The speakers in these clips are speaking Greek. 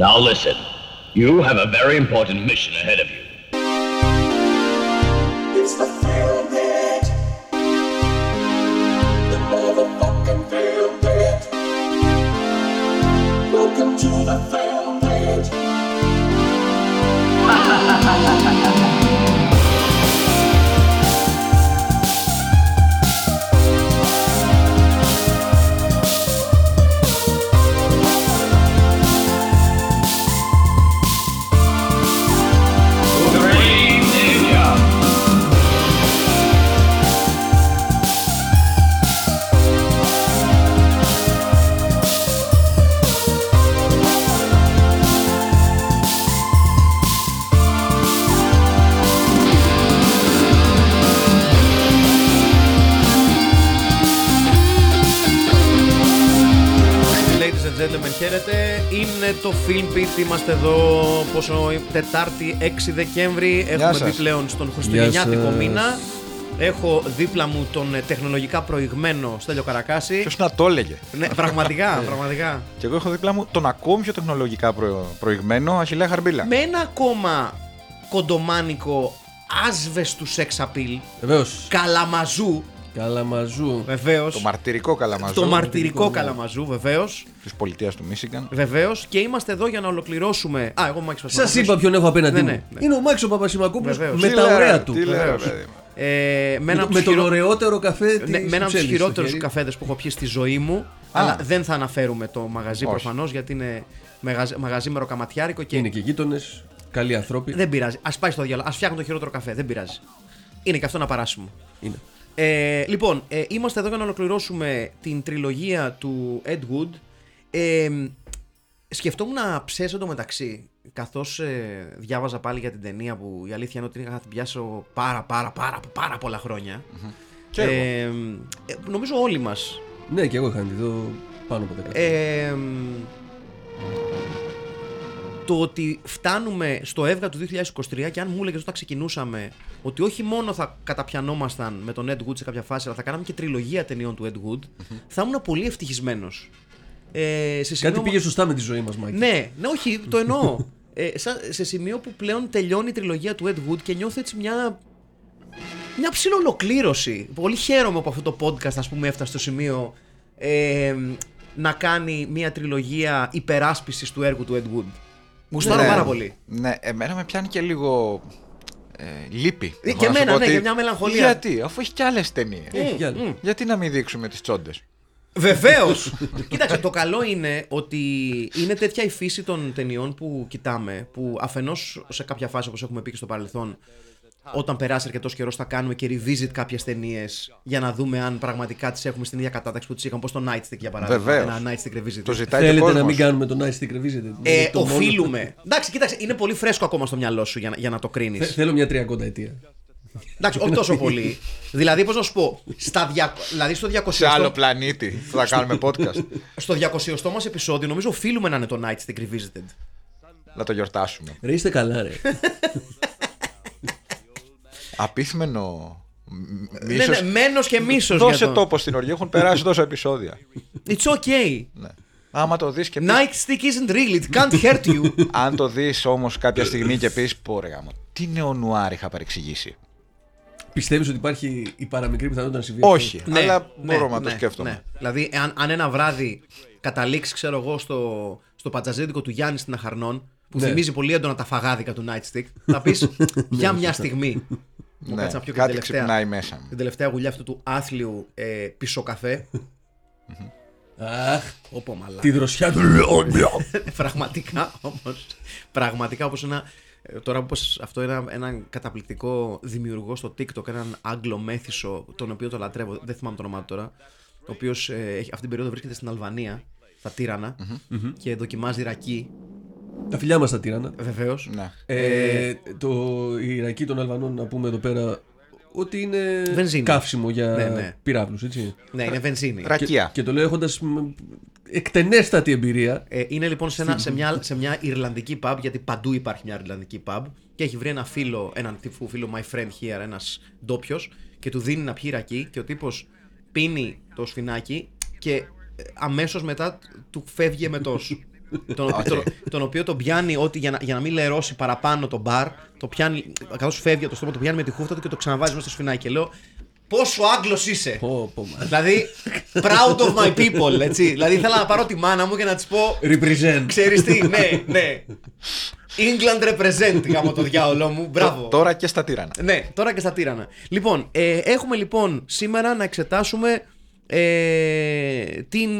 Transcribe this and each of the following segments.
Now listen. You have a very important mission ahead of you. It's the Film Bit. The motherfucking Film Bit. Welcome to the Film Bit. χαίρετε. Είναι το Film Pit. Είμαστε εδώ πόσο Τετάρτη 6 Δεκέμβρη. Έχουμε σας. μπει πλέον στον Χριστουγεννιάτικο σας. μήνα. Έχω δίπλα μου τον ε, τεχνολογικά προηγμένο Στέλιο Καρακάση. Ποιος να το έλεγε; Ναι, πραγματικά, πραγματικά. Και εγώ έχω δίπλα μου τον ακόμη πιο τεχνολογικά προ... προηγμένο Αχιλέα Χαρμπίλα. Με ένα ακόμα κοντομάνικο άσβεστου sex appeal, Βεβαίως. καλαμαζού, Καλαμαζού. βεβαίως. Το μαρτυρικό καλαμαζό Το μαρτυρικό ναι. καλαμαζού, βεβαίως. της πολιτείας του Μίσιγκαν. Βεβαίως. Και είμαστε εδώ για να ολοκληρώσουμε. Α, εγώ Μάκης Σας είπα ποιον έχω απέναντί Ναι, μου. ναι, ναι. Είναι ο Μάξο Παπασημακόπουλο Βεβαίως. με Τι τα λέω, ωραία ρε, του. Τι λέω, Βεβαίως. παιδί μου. Ε, με, Με, ένα το- από με τους τον χειρο- ωραιότερο καφέ Ναι, της με έναν από του Βρυξέλλης στο χειρότερου χέρι. καφέδες που έχω πιει στη ζωή μου. Αλλά δεν θα αναφέρουμε το μαγαζί Όχι. προφανώς γιατί είναι μαγαζί, μαγαζί μεροκαματιάρικο και Είναι και γείτονες, καλοί άνθρωποι. δεν πειράζει. Α πάει στο διάλογο. Α φτιάχνουν το χειρότερο καφέ. Δεν πειράζει. Είναι και αυτό να παράσιμο. Είναι. Ε, λοιπόν, ε, είμαστε εδώ για να ολοκληρώσουμε την τριλογία του Ed Wood. Ε, σκεφτόμουν να ψέσω το μεταξύ, καθώς ε, διάβαζα πάλι για την ταινία που η αλήθεια είναι ότι είχα την πιάσω πάρα πάρα πάρα πάρα πολλά χρόνια. Και εγώ. Ε, ε, νομίζω όλοι μας. Ναι, και εγώ είχα τη δω πάνω από 10. Ε, το ότι φτάνουμε στο έβγα του 2023 και αν μου έλεγες όταν ξεκινούσαμε ότι όχι μόνο θα καταπιανόμασταν με τον Ed Wood σε κάποια φάση, αλλά θα κάναμε και τριλογία ταινιών του Ed Wood, θα ήμουν πολύ ευτυχισμένος. Ε, σε σημείο... Κάτι πήγε σωστά με τη ζωή μας, Μάκη. Ναι, ναι, όχι, το εννοώ. Ε, σα- σε σημείο που πλέον τελειώνει η τριλογία του Ed Wood και νιώθω έτσι μια. Μια ψηλολοκλήρωση. Πολύ χαίρομαι που αυτό το podcast, ας πούμε, έφτασε στο σημείο ε, να κάνει μια τριλογία υπεράσπισης του έργου του Ed Wood. Γουστάρω Ναι. πάρα πολύ. Ναι, εμένα με πιάνει και λίγο. Ε, λύπη. Ε, Έχω και να σου εμένα, πω ναι, ότι- και μια μελαγχολία. Γιατί, αφού έχει κι άλλες ταινίες. Έχει κι άλλη. Γιατί να μην δείξουμε τις τσόντες; Βεβαίως! Κοίταξε, το καλό είναι ότι είναι τέτοια η φύση των ταινιών που κοιτάμε, που αφενός σε κάποια φάση, όπως έχουμε πει και στο παρελθόν, όταν περάσει αρκετός καιρός, θα κάνουμε και revisit κάποιες ταινίες για να δούμε αν πραγματικά τις έχουμε στην ίδια κατάταξη που τις είχαμε. Πώ το Nightstick για παράδειγμα. Βεβαίως. Ένα Nightstick revisit. Το ζητάει και ο Θέλετε να κόσμος. μην κάνουμε το nice stick revisit. Ε, Είναι το μόνο- οφείλουμε. Εντάξει, κοίταξε, είναι πολύ φρέσκο ακόμα στο μυαλό σου για, να- για να το κρίνεις. Θε- Θέλω μια 30 ετία. Εντάξει, όχι τόσο πολύ. δηλαδή, πώς να σου πω, στα δια... δηλαδή στο 200 Σε άλλο πλανήτη που θα κάνουμε podcast. στο 200 μας επεισόδιο, νομίζω οφείλουμε να είναι το Nightstick Revisited. να το γιορτάσουμε. Ρε είστε καλά, ρε. Απίθμενο. Ναι, Μίσος. ναι, μένος και μίσος Δώσε για το... τόπο στην οργή, έχουν περάσει τόσα επεισόδια. It's okay. Ναι. Άμα το δεις και πεις, Nightstick isn't real, it can't hurt you. αν το δεις όμως κάποια στιγμή και πεις πω ρε γάμο, τι νεονουάρ είχα παρεξηγήσει. Πιστεύεις ότι υπάρχει η παραμικρή πιθανότητα να συμβεί. αυτό; Όχι, αλλά μπορώ να το σκέφτομαι. ναι. Δηλαδή, αν, αν ένα βράδυ καταλήξει, ξέρω εγώ, στο, στο πατζαζίδικο του Γιάννη στην Αχαρνών, που Ναι. θυμίζει πολύ έντονα τα φαγάδικα του Nightstick, θα πεις για μια στιγμή. Μου Ναι, κάτσε να πιω και κάτι την τελευταία, ξυπνάει μέσα μου. την τελευταία γουλιά αυτού του άθλιου ε, πισοκαφέ. Αχ, Όπο μαλά. τη δροσιά του. πραγματικά όμως, πραγματικά όπως ένα, ε, τώρα όπως αυτό είναι ένα, έναν καταπληκτικό δημιουργό στο TikTok, έναν Άγγλο μέθησο, τον οποίο το λατρεύω, δεν θυμάμαι το όνομά του τώρα, ο οποίος ε, έχει- αυτή την περίοδο βρίσκεται στην Αλβανία, στα τυρανα και δοκιμάζει ρακί, Τα φιλιά μας τα τύρανα. βεβαίως. Ναι. Ε, το Ιρακή των Αλβανών να πούμε εδώ πέρα ότι είναι Βενζίνη. καύσιμο για Ναι, ναι. πυράβλους, έτσι. Ναι, είναι βενζίνη. Ρακία. Και το λέω έχοντας εκτενέστατη εμπειρία. Ε, είναι λοιπόν σε, ένα, σε, μια, σε μια Ιρλανδική pub, γιατί παντού υπάρχει μια Ιρλανδική pub, και έχει βρει ένα φίλο, έναν τύπου φίλο my friend here, ένας ντόπιος, και του δίνει να πιει ρακί, και ο τύπος πίνει το σφινάκι και αμέσως μετά του φεύγει εμετός. Τον, οποίο, τον, τον οποίο τον πιάνει ότι για να, για να μην λερώσει παραπάνω το μπαρ, το πιάνει, καθώς φεύγει από το στόμα, το πιάνει με τη χούφτα του και το ξαναβάζει μέσα στο σφινάκι. Και λέω, πόσο Άγγλος είσαι! Πω, πω, μα. δηλαδή, proud of my people, έτσι. δηλαδή, ήθελα να πάρω τη μάνα μου και να της πω, Represent. ξέρεις τι, ναι, ναι. England represent, γάμο το διάολό μου, μπράβο. Τώρα και στα τύρανα. Ναι, τώρα και στα τύρανα. Λοιπόν, ε, έχουμε λοιπόν σήμερα να εξετάσουμε ε, την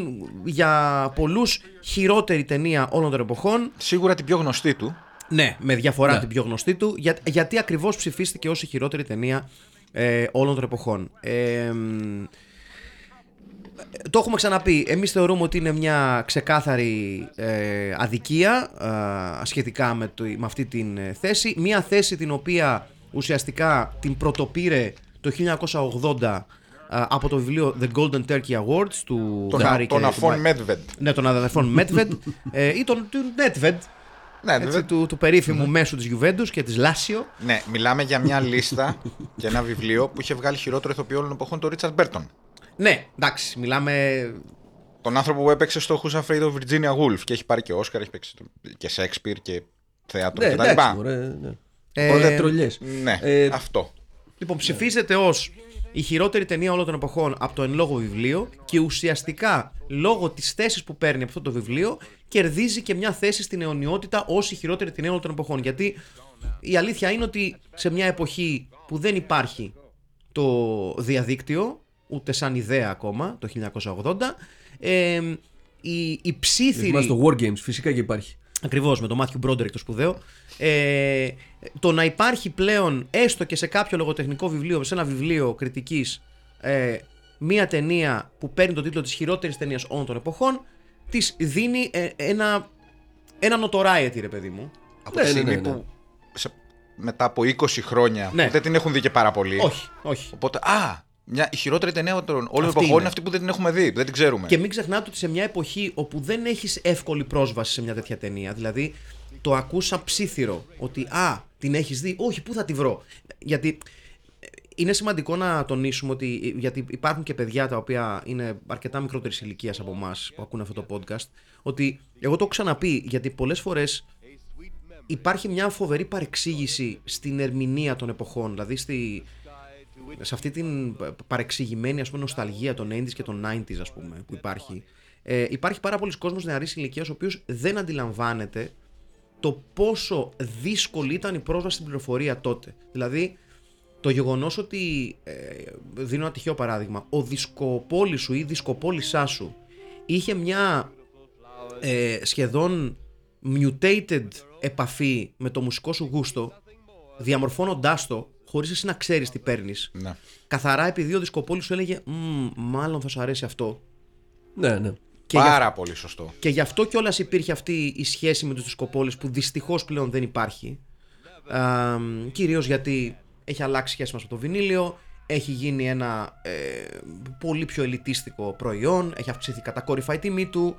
για πολλούς χειρότερη ταινία όλων των εποχών. Σίγουρα την πιο γνωστή του. Ναι, με διαφορά Ναι. την πιο γνωστή του, για, γιατί ακριβώς ψηφίστηκε ως η χειρότερη ταινία ε, όλων των εποχών. Ε, μ, το έχουμε ξαναπεί. Εμείς θεωρούμε ότι είναι μια ξεκάθαρη ε, αδικία ε, σχετικά με, το, με αυτή την ε, θέση. Μια θέση την οποία ουσιαστικά την πρωτοπήρε το 1980 ε, από το βιβλίο The Golden Turkey Awards του Τον, Harry τον και- Αφών του- Μέτβεντ. Ναι, των αδερφών Μέτβεντ ε, ή τον του Netved, Ναι, έτσι, βέβαια. του, του περίφημου μέσου της Juventus και της Λάσιο. Ναι, μιλάμε για μια λίστα και ένα βιβλίο που είχε βγάλει χειρότερο ηθοποιό όλων των εποχών, τον Ρίτσαρντ Μπέρτον. Ναι, εντάξει, μιλάμε. Τον άνθρωπο που έπαιξε στο Who's Afraid of Virginia Woolf και έχει πάρει και Όσκαρ, έχει παίξει και Σέξπιρ και θέατρο Ναι, κτλ. εντάξει, μωρέ, ναι. Ε, Όλα τρολιές. Ναι, Ε, αυτό. Λοιπόν, ψηφίζεται ως η χειρότερη ταινία όλων των εποχών από το εν λόγω βιβλίο και ουσιαστικά λόγω της θέσης που παίρνει από αυτό το βιβλίο κερδίζει και μια θέση στην αιωνιότητα ως η χειρότερη ταινία όλων των εποχών. Γιατί η αλήθεια είναι ότι σε μια εποχή που δεν υπάρχει το διαδίκτυο, ούτε σαν ιδέα ακόμα, το 1980, ε, η, η ψήθυρη... Θυμάσαι το War Games, φυσικά και υπάρχει. Ακριβώς με τον Μάθιου Μπρόντερικ το σπουδαίο. Ε, το να υπάρχει πλέον έστω και σε κάποιο λογοτεχνικό βιβλίο, σε ένα βιβλίο κριτικής, ε, μία ταινία που παίρνει τον τίτλο της χειρότερης ταινίας όλων των εποχών, της δίνει ε, ένα, ένα notoriety, ρε παιδί μου. Από ναι, τη ναι, στιγμή ναι, ναι. που σε- μετά από 20 χρόνια Ναι. που δεν την έχουν δει και πάρα πολύ. Όχι, όχι. Οπότε, α, μια, η χειρότερη ταινία όλων των Αυτή εποχών είναι. είναι αυτή που δεν την έχουμε δει, που δεν την ξέρουμε. Και μην ξεχνάτε ότι σε μια εποχή όπου δεν έχεις εύκολη πρόσβαση σε μια τέτοια ταινία, δηλαδή το ακούσα ψήθυρο ότι Α, την έχεις δει, Όχι, πού θα τη βρω. Γιατί ε, είναι σημαντικό να τονίσουμε ότι γιατί υπάρχουν και παιδιά τα οποία είναι αρκετά μικρότερης ηλικίας από εμάς που ακούνε αυτό το podcast. Ότι εγώ το έχω ξαναπεί γιατί πολλές φορές υπάρχει μια φοβερή παρεξήγηση στην ερμηνεία των εποχών. Δηλαδή στη, σε αυτή την παρεξηγημένη ας πούμε, νοσταλγία των 80s και των 90s ας πούμε, που υπάρχει. Ε, υπάρχει πάρα πολλοί κόσμος νεαρής ηλικίας ο οποίος δεν αντιλαμβάνεται το πόσο δύσκολη ήταν η πρόσβαση στην πληροφορία τότε. Δηλαδή, το γεγονός ότι, ε, δίνω ένα τυχαίο παράδειγμα, ο δισκοπόλης σου ή η δισκοπόλησά σου είχε μια ε, σχεδόν mutated επαφή με το μουσικό σου γούστο, διαμορφώνοντάς το, χωρίς εσύ να ξέρεις τι παίρνεις. Ναι. Καθαρά επειδή ο δισκοπόλης σου έλεγε «Μμμ, μάλλον θα σου αρέσει αυτό». Ναι, ναι. Και γι' Πάρα πολύ σωστό. και γι' αυτό κιόλας υπήρχε αυτή η σχέση με τους δισκοπόλες που δυστυχώς πλέον δεν υπάρχει. Α, κυρίως γιατί έχει αλλάξει σχέση μας με το βινίλιο, έχει γίνει ένα ε, πολύ πιο ελιτίστικο προϊόν, έχει αυξηθεί κατακόρυφα η τιμή του.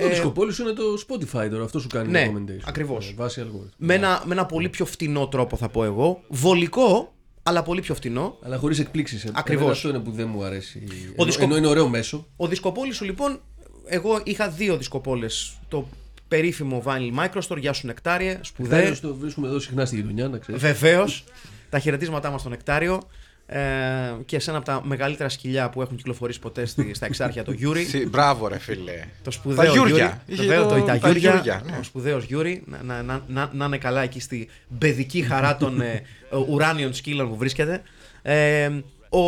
Το δισκοπόλη σου είναι το Spotify τώρα, αυτό σου κάνει ναι, recommendation. ακριβώς. Ε, Βάσει αλγόριθμου. με, ένα, με ένα πολύ πιο φτηνό τρόπο θα πω εγώ. Βολικό, αλλά πολύ πιο φτηνό. Αλλά χωρίς εκπλήξεις. Ακριβώς. Αυτό είναι που δεν μου αρέσει. Ενώ, δισκο- ενώ είναι ωραίο μέσο. Ο δισκοπόλης σου λοιπόν, εγώ είχα δύο δισκοπόλες. Το περίφημο Vinyl Microstore, γεια σου Νεκτάριε, σπουδαίο. Τέλο το βρίσκουμε εδώ συχνά στη γειτονιά, να ξέρεις. Βεβαίως. τα χαιρετίσματά μας στο Νεκτάριο. Ε, και σε ένα από τα μεγαλύτερα σκυλιά που έχουν κυκλοφορήσει ποτέ στη, στα εξάρχεια, το Γιούρι. Τι- Μπράβο, ρε φίλε. το σπουδαίο Τα Γιούρια. Γιούρι. Είχε Βεβαίως, το- το, τα τα Γιούρια. Γιούρια, ναι. Ο σπουδαίος Γιούρι. Να, να, να, να, να είναι καλά εκεί στη παιδική χαρά των ε, ουράνιων σκύλων που βρίσκεται. Ε, ο,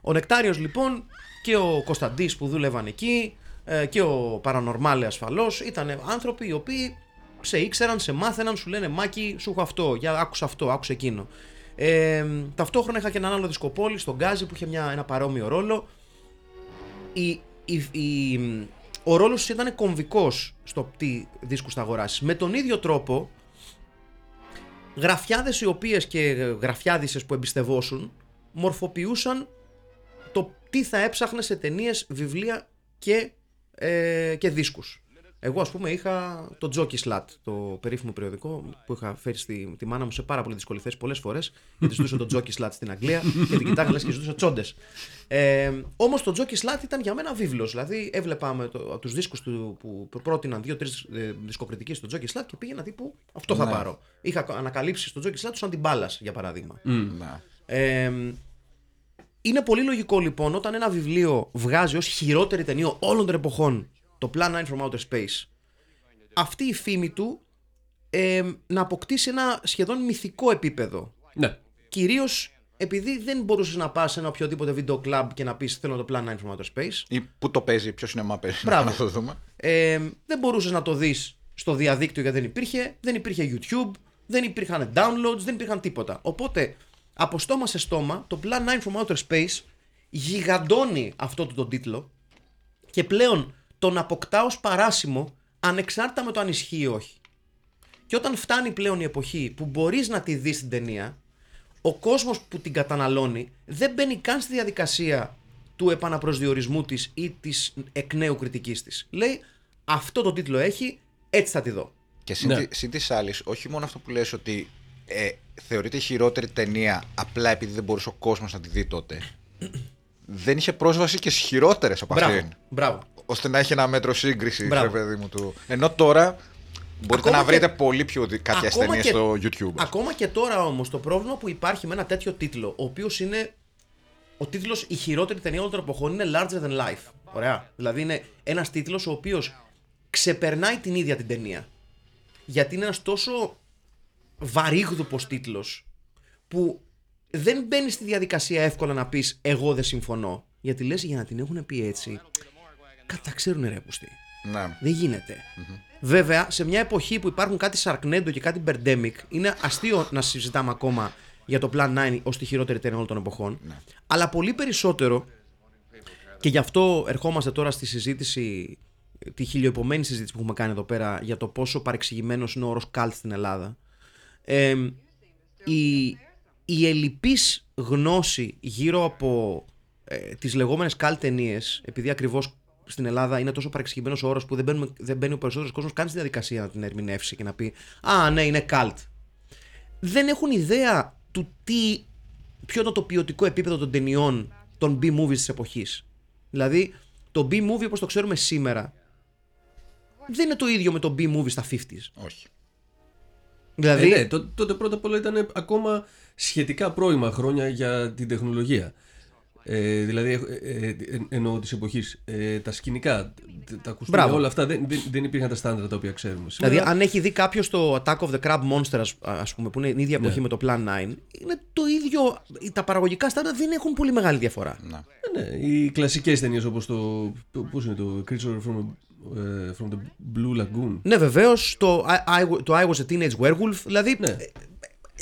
ο Νεκτάριος λοιπόν και ο Κωνσταντής που δούλευαν εκεί ε, και ο Παρανορμάλε ασφαλώς ήταν άνθρωποι οι οποίοι σε ήξεραν, σε μάθαιναν, σου λένε Μάκη, σου έχω αυτό, για άκουσα αυτό, άκουσα εκείνο. Ε, ταυτόχρονα είχα και έναν άλλο δισκοπόλη στον Γκάζι που είχε μια, ένα παρόμοιο ρόλο. Η, η, η- ο ρόλος του ήταν κομβικός στο τι δίσκους θα αγοράσεις. Με τον ίδιο τρόπο, γραφιάδες οι οποίες και γραφιάδισες που εμπιστευόσουν μορφοποιούσαν το τι θα έψαχνε σε ταινίες, βιβλία και, ε, και δίσκους. Εγώ, ας πούμε, είχα το Jockey Slat, το περίφημο περιοδικό που είχα φέρει στη, τη μάνα μου σε πάρα πολύ δύσκολη θέση πολλές φορές. Γιατί ζητούσα το Jockey Slat στην Αγγλία και την κοιτάγα λες και ζητούσα τσόντες. Ε, Όμως το Jockey Slat ήταν για μένα βίβλος. Δηλαδή, έβλεπα με το, τους δίσκους του που πρότειναν δύο-τρει ε, δισκοκριτικοί στο Jockey Slat και πήγαινα τύπου Αυτό θα Ναι. πάρω. Είχα ανακαλύψει στο Jockey Slat τους Αντιμπάλα, για παράδειγμα. Να. Ε, είναι πολύ λογικό λοιπόν όταν ένα βιβλίο βγάζει ως χειρότερη ταινία όλων των εποχών το Plan 9 from Outer Space αυτή η φήμη του ε, να αποκτήσει ένα σχεδόν μυθικό επίπεδο. Ναι. Κυρίως επειδή δεν μπορούσες να πας σε ένα οποιοδήποτε βίντεο κλαμπ και να πεις θέλω το Plan 9 from Outer Space. Ή πού το παίζει, ποιος σινεμά παίζει. Μπράβο. Να το δούμε. Ε, δεν μπορούσες να το δεις στο διαδίκτυο γιατί δεν υπήρχε, δεν υπήρχε YouTube, δεν υπήρχαν downloads, δεν υπήρχαν τίποτα. Οπότε, από στόμα σε στόμα, το Plan 9 from Outer Space γιγαντώνει αυτό το τον τίτλο και πλέον τον αποκτά ως παράσημο ανεξάρτητα με το αν ισχύει ή όχι. Και όταν φτάνει πλέον η εποχή που μπορείς να τη δεις την ταινία, ο κόσμος που την καταναλώνει δεν μπαίνει καν στη διαδικασία του επαναπροσδιορισμού της ή της εκ νέου κριτικής της. Λέει αυτό το τίτλο έχει, έτσι θα τη δω. Και συν, Ναι. τη- συν της άλλης, όχι μόνο αυτό που λες ότι ε, θεωρείται η χειρότερη ταινία απλά επειδή δεν μπορούσε ο κόσμος να τη δει τότε. δεν είχε πρόσβαση και στις χειρότερες από Μπράβο. αυτήν. Μπράβο. Ώστε να έχει ένα μέτρο σύγκριση, Μπράβο. ρε παιδί μου του. Ενώ τώρα μπορείτε Ακόμα να βρείτε και- πολύ πιο κάποιε Ακόμα ταινίε και- στο YouTube. Ακόμα και τώρα όμως το πρόβλημα που υπάρχει με ένα τέτοιο τίτλο, ο οποίος είναι. Ο τίτλος Η χειρότερη ταινία όλων των εποχών είναι Larger than Life. Ωραία. Δηλαδή είναι ένας τίτλος ο οποίος ξεπερνάει την ίδια την ταινία. Γιατί είναι ένας τόσο βαρύγδουπος τίτλος που δεν μπαίνει στη διαδικασία εύκολα να πεις Εγώ δεν συμφωνώ. Γιατί λες για να την έχουν πει έτσι. Καταξέρουν ρε πουστή. Ναι. Δεν γίνεται. Βέβαια, σε μια εποχή που υπάρχουν κάτι Sharknado και κάτι Birdemic, είναι αστείο να συζητάμε ακόμα για το Plan 9 ως τη χειρότερη ταινία όλων των εποχών. Αλλά πολύ περισσότερο, και γι' αυτό ερχόμαστε τώρα στη συζήτηση, τη χιλιοεπομένη συζήτηση που έχουμε κάνει εδώ πέρα για το πόσο παρεξηγημένος είναι ο όρος cult στην Ελλάδα. Ε, η, η ελλειπής γνώση γύρω από ε, τις λεγόμενες καλ ταινίες, επειδή ακριβώς στην Ελλάδα είναι τόσο παρεξηγημένος ο όρος που δεν, μπαίνουμε, δεν μπαίνει ο περισσότερος κόσμος καν στη διαδικασία να την ερμηνεύσει και να πει «Α, ναι, είναι cult». Δεν έχουν ιδέα του τι, ποιο είναι το ποιοτικό επίπεδο των ταινιών των B-movies της εποχής. Δηλαδή, το B-movie όπως το ξέρουμε σήμερα δεν είναι το ίδιο με το B-movie στα 50s. Όχι. Δηλαδή, Ε, ναι, τό- τότε πρώτα απ' όλα ήταν ακόμα σχετικά πρώιμα χρόνια για την τεχνολογία. Ε, δηλαδή, ε, ε, ε, εννοώ της εποχής. Ε, τα σκηνικά, τα- τα ακουστικά, Μπράβο. όλα αυτά δεν, δεν, δεν υπήρχαν τα στάνταρ τα οποία ξέρουμε. Δηλαδή, Σήμερα, αν έχει δει κάποιος το Attack of the Crab Monster, ας- ας πούμε, που είναι η ίδια εποχή Ναι. με το Plan 9, είναι το ίδιο. Τα παραγωγικά στάνταρ δεν έχουν πολύ μεγάλη διαφορά. Ναι. ε, ναι, οι κλασικές ταινίες όπως το. το πώς είναι το Creature from, ε, from the Blue Lagoon. Ναι, βεβαίως το, I, I- το I was a teenage werewolf. Δηλαδή. Ναι. ε,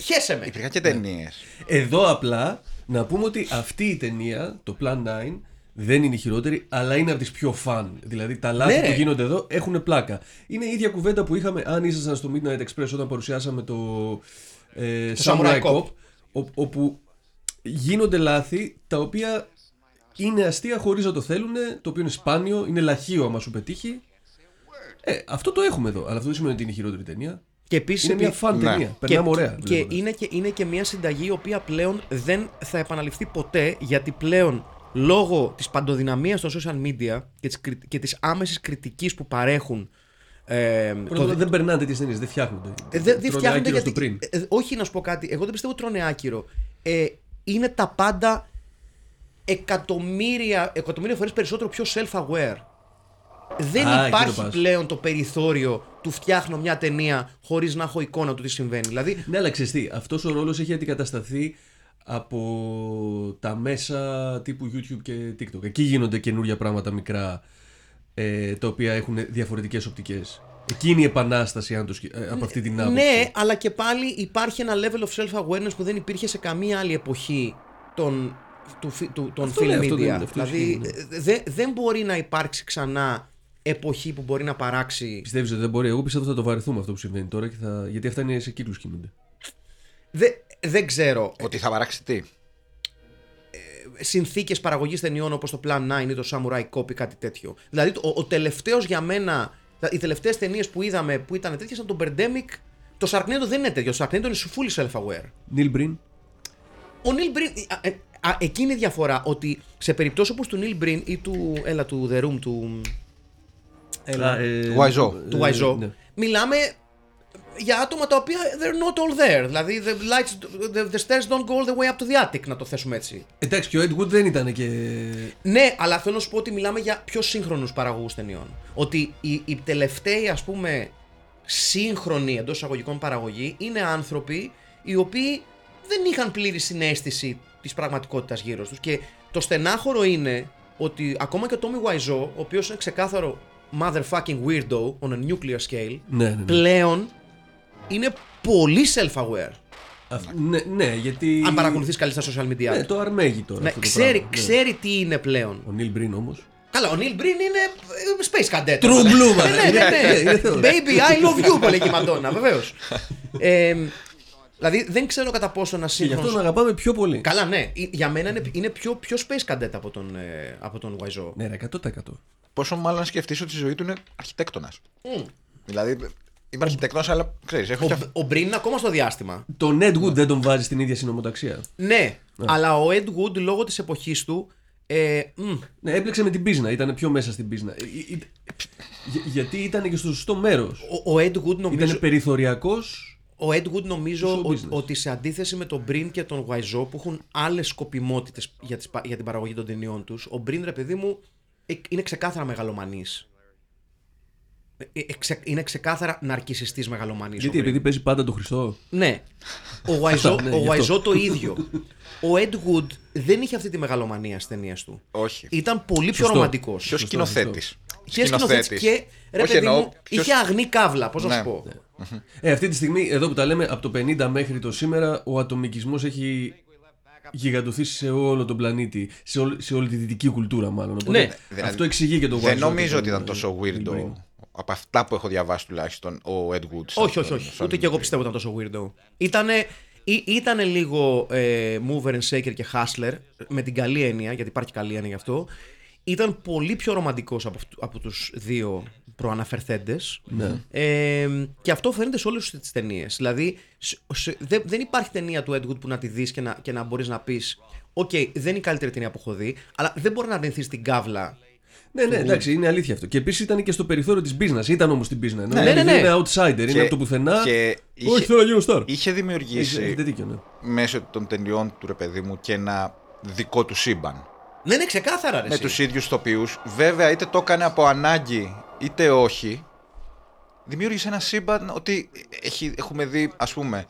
Χέσε με. Υπήρχαν και ταινίες. Εδώ απλά να πούμε ότι αυτή η ταινία, το Plan 9, δεν είναι η χειρότερη, αλλά είναι από τις πιο φαν. Δηλαδή τα λάθη Ναι, ρε. που γίνονται εδώ έχουν πλάκα. Είναι η ίδια κουβέντα που είχαμε αν ήσασταν στο Midnight Express όταν παρουσιάσαμε το, ε, Το Samurai Samurai Cop. Cop, ο- όπου γίνονται λάθη τα οποία είναι αστεία χωρίς να το θέλουν, το οποίο είναι σπάνιο, είναι λαχείο άμα σου πετύχει. Ε, αυτό το έχουμε εδώ, αλλά αυτό δεν σημαίνει ότι είναι η χειρότερη ταινία. Και επίσης. Είναι μια φαν Ναι. ταινία. Περνάμε ωραία. και βλέποντας. είναι, και είναι και μια συνταγή η οποία πλέον δεν θα επαναληφθεί ποτέ γιατί πλέον λόγω της παντοδυναμίας των social media και της, κρι- και της άμεσης κριτικής που παρέχουν ε, Πρώτα το- απ' όλα δεν περνάνε τέτοιες ταινίες, δεν φτιάχνονται. Ε, δεν δεν Τρώνε φτιάχνονται άκυρο γιατί. στο πριν. ε, όχι να σου πω κάτι. Εγώ δεν πιστεύω ότι τρώνε άκυρο. Ε, είναι τα πάντα εκατομμύρια, εκατομμύρια φορές περισσότερο πιο self-aware. Δεν Α, εκεί υπάρχει το πας. πλέον το περιθώριο του φτιάχνω μια ταινία χωρίς να έχω εικόνα του τι συμβαίνει. Δηλαδή, Ναι, αλλά ξέρεις τι, αυτός ο ρόλος έχει αντικατασταθεί από τα μέσα τύπου YouTube και TikTok. Εκεί γίνονται καινούργια πράγματα μικρά, ε, τα οποία έχουν διαφορετικές οπτικές. Εκείνη η επανάσταση αν το σκε- ε, από αυτή την άποψη. ναι, αλλά και πάλι υπάρχει ένα level of self-awareness που δεν υπήρχε σε καμία άλλη εποχή των, του, φι- του, των Αυτό film ναι, αυτό media. δεν- αυτό δηλαδή, ισχύει, ναι. ε, δεν- δεν μπορεί να υπάρξει ξανά εποχή που μπορεί να παράξει Πιστεύεις ότι δεν μπορεί; Εγώ πιστεύω ότι θα το βαρεθούμε αυτό που συμβαίνει τώρα και θα... γιατί αυτά είναι σε κύκλους κινούνται. Δεν, δεν ξέρω. Ότι θα παράξει τι; Συνθήκες παραγωγής ταινιών όπως το Plan 9 ή το Samurai Cop ή κάτι τέτοιο. Δηλαδή, ο, ο τελευταίος για μένα Τα- Οι τελευταίες ταινίες που είδαμε που ήταν τέτοιες ήταν το Birdemic. Το Sharknado δεν είναι τέτοιο. Το Sharknado είναι fully self-aware. Νίλ Μπριν. Ο Νίλ Μπριν. α, ε, α, Εκεί είναι η διαφορά. Ότι σε περιπτώσεις όπως του Νίλ Μπριν ή του. Έλα, του The Room, του. Έλα. ε, Wiseau. του Wiseau, ναι. μιλάμε για άτομα τα οποία they're not all there. Δηλαδή, the, lights, the, the stairs don't go all the way up to the attic, να το θέσουμε έτσι. Εντάξει, και ο Ed Wood δεν ήταν και. Ναι, αλλά θέλω να σου πω ότι μιλάμε για πιο σύγχρονους παραγωγούς ταινιών. Ότι οι, οι τελευταίοι, ας πούμε, σύγχρονοι εντός εισαγωγικών παραγωγοί είναι άνθρωποι οι οποίοι δεν είχαν πλήρη συνέστηση της πραγματικότητας γύρω τους. Και το στενάχωρο είναι ότι ακόμα και ο Tommy Wiseau, ο οποίος είναι ξεκάθαρο motherfucking weirdo on a nuclear scale, Ναι, ναι, ναι. πλέον είναι πολύ self-aware. Αυ- ναι, ναι, γιατί. Αν παρακολουθείς καλύτερα στα social media. Ναι, το αρμέγει τώρα. Ναι, αυτό το ξέρει, πράγμα, ναι. ξέρει τι είναι πλέον. Ο Νίλ Μπριν όμως. Καλά, ο Νίλ Μπριν είναι ε, Space Cadet. True blue, man. ναι, ναι, ναι. Είναι θεός. Baby, I love you, που λέγει η Μαντόνα, βεβαίως. ε, δηλαδή δεν ξέρω κατά πόσο ένας Και γι' αυτό σύγχρονο. τον αγαπάμε πιο πολύ. Καλά, ναι. Ε, Για μένα είναι, είναι πιο, πιο Space Cadet από τον, ε, από τον Wiseau. Ναι, ρε, 100%. Πόσο μάλλον να σκεφτείς ότι η ζωή του είναι αρχιτέκτονας. Δηλαδή, είμαι αρχιτέκτονας, αλλά ξέρεις, έχω και Ο, ο Μπριν είναι ακόμα στο διάστημα. Τον Ed Wood δεν τον βάζει στην ίδια συνομοταξία. Ναι, αλλά ο Ed Wood λόγω της εποχής του. Ε, μ, Ναι, έπλεξε με την πίσνα, ήταν πιο μέσα στην πίσνα. Ε, ε, ε, για- γιατί ήταν και στο σωστό μέρος. ο, ο Ed Wood νομίζω. Ήταν περιθωριακός. Ο Ed Wood νομίζω Show ο- business. ότι σε αντίθεση με τον Μπριν και τον Wiseau που έχουν άλλες σκοπιμότητες για, τις πα- για την παραγωγή των ταινιών τους, ο Μπριν, ρε παιδί μου, ε, είναι ξεκάθαρα μεγαλομανής. Είναι ξεκάθαρα ναρκισιστής μεγαλομανής. Γιατί ο Μπριν. επειδή παίζει πάντα τον Χριστό. Ναι. Ο Wiseau, ναι, ο γι' αυτό. Wiseau το ίδιο. Ο Ed Wood δεν είχε αυτή τη μεγαλομανία στις ταινίες του. Όχι. Ήταν πολύ πιο Σωστό. ρομαντικός. Ποιος Σωστό, σκηνοθέτης. Και σκηνοθέτης και ρε Όχι, παιδί εννοώ, μου, ποιος- είχε αγνή καύλα, πώς να Ναι. σου πω. Ε, αυτή τη στιγμή, εδώ που τα λέμε, από το 50 μέχρι το σήμερα, ο ατομικισμός έχει γιγαντωθεί σε όλο τον πλανήτη. Σε, όλη- σε όλη τη δυτική κουλτούρα, μάλλον. Οπότε, Ναι. Δηλαδή, αυτό εξηγεί και το Δεν Wiseau νομίζω και ότι τον, ήταν τόσο ε, Neil weirdo. Breen. Από αυτά που έχω διαβάσει τουλάχιστον ο Ed Wood. σαν Όχι, όχι, τον- όχι. σαν Ούτε και εγώ Neil πιστεύω ήταν τόσο weirdo. Ήτανε, ή- ήτανε λίγο ε, mover and shaker και hustler, με την καλή έννοια, γιατί υπάρχει καλή έννοια γι' αυτό. Ήταν πολύ πιο ρομαντικός από, αυτού- από τους δύο προαναφερθέντες. Ναι. Ε, και αυτό φαίνεται σε όλες τις ταινίες. Δηλαδή, σε- σε- δεν, δεν υπάρχει ταινία του Ed Wood που να τη δεις και να, και να μπορείς να πεις «Οκ, δεν είναι η καλύτερη ταινία που έχω δει, αλλά δεν μπορεί να αρνηθείς την κάβλα Ναι, ναι, εντάξει, είναι αλήθεια αυτό. Και επίσης ήταν και στο περιθώριο της business. Ήταν όμως στην business. Ναι, ναι, δεν ναι. είναι outsider, είναι Και- από το πουθενά. και είχε- Όχι, θέλω να γίνω star. Είχε Έχετε δημιουργήσει δίκιο, ναι. μέσω των ταινιών του ρε παιδί μου και ένα δικό του σύμπαν. Ναι, ναι, ξεκάθαρα ρε με εσύ. τους ίδιους ηθοποιούς. Βέβαια, είτε το έκανε από ανάγκη, είτε όχι. Δημιούργησε ένα σύμπαν ότι έχει, έχουμε δει, ας πούμε,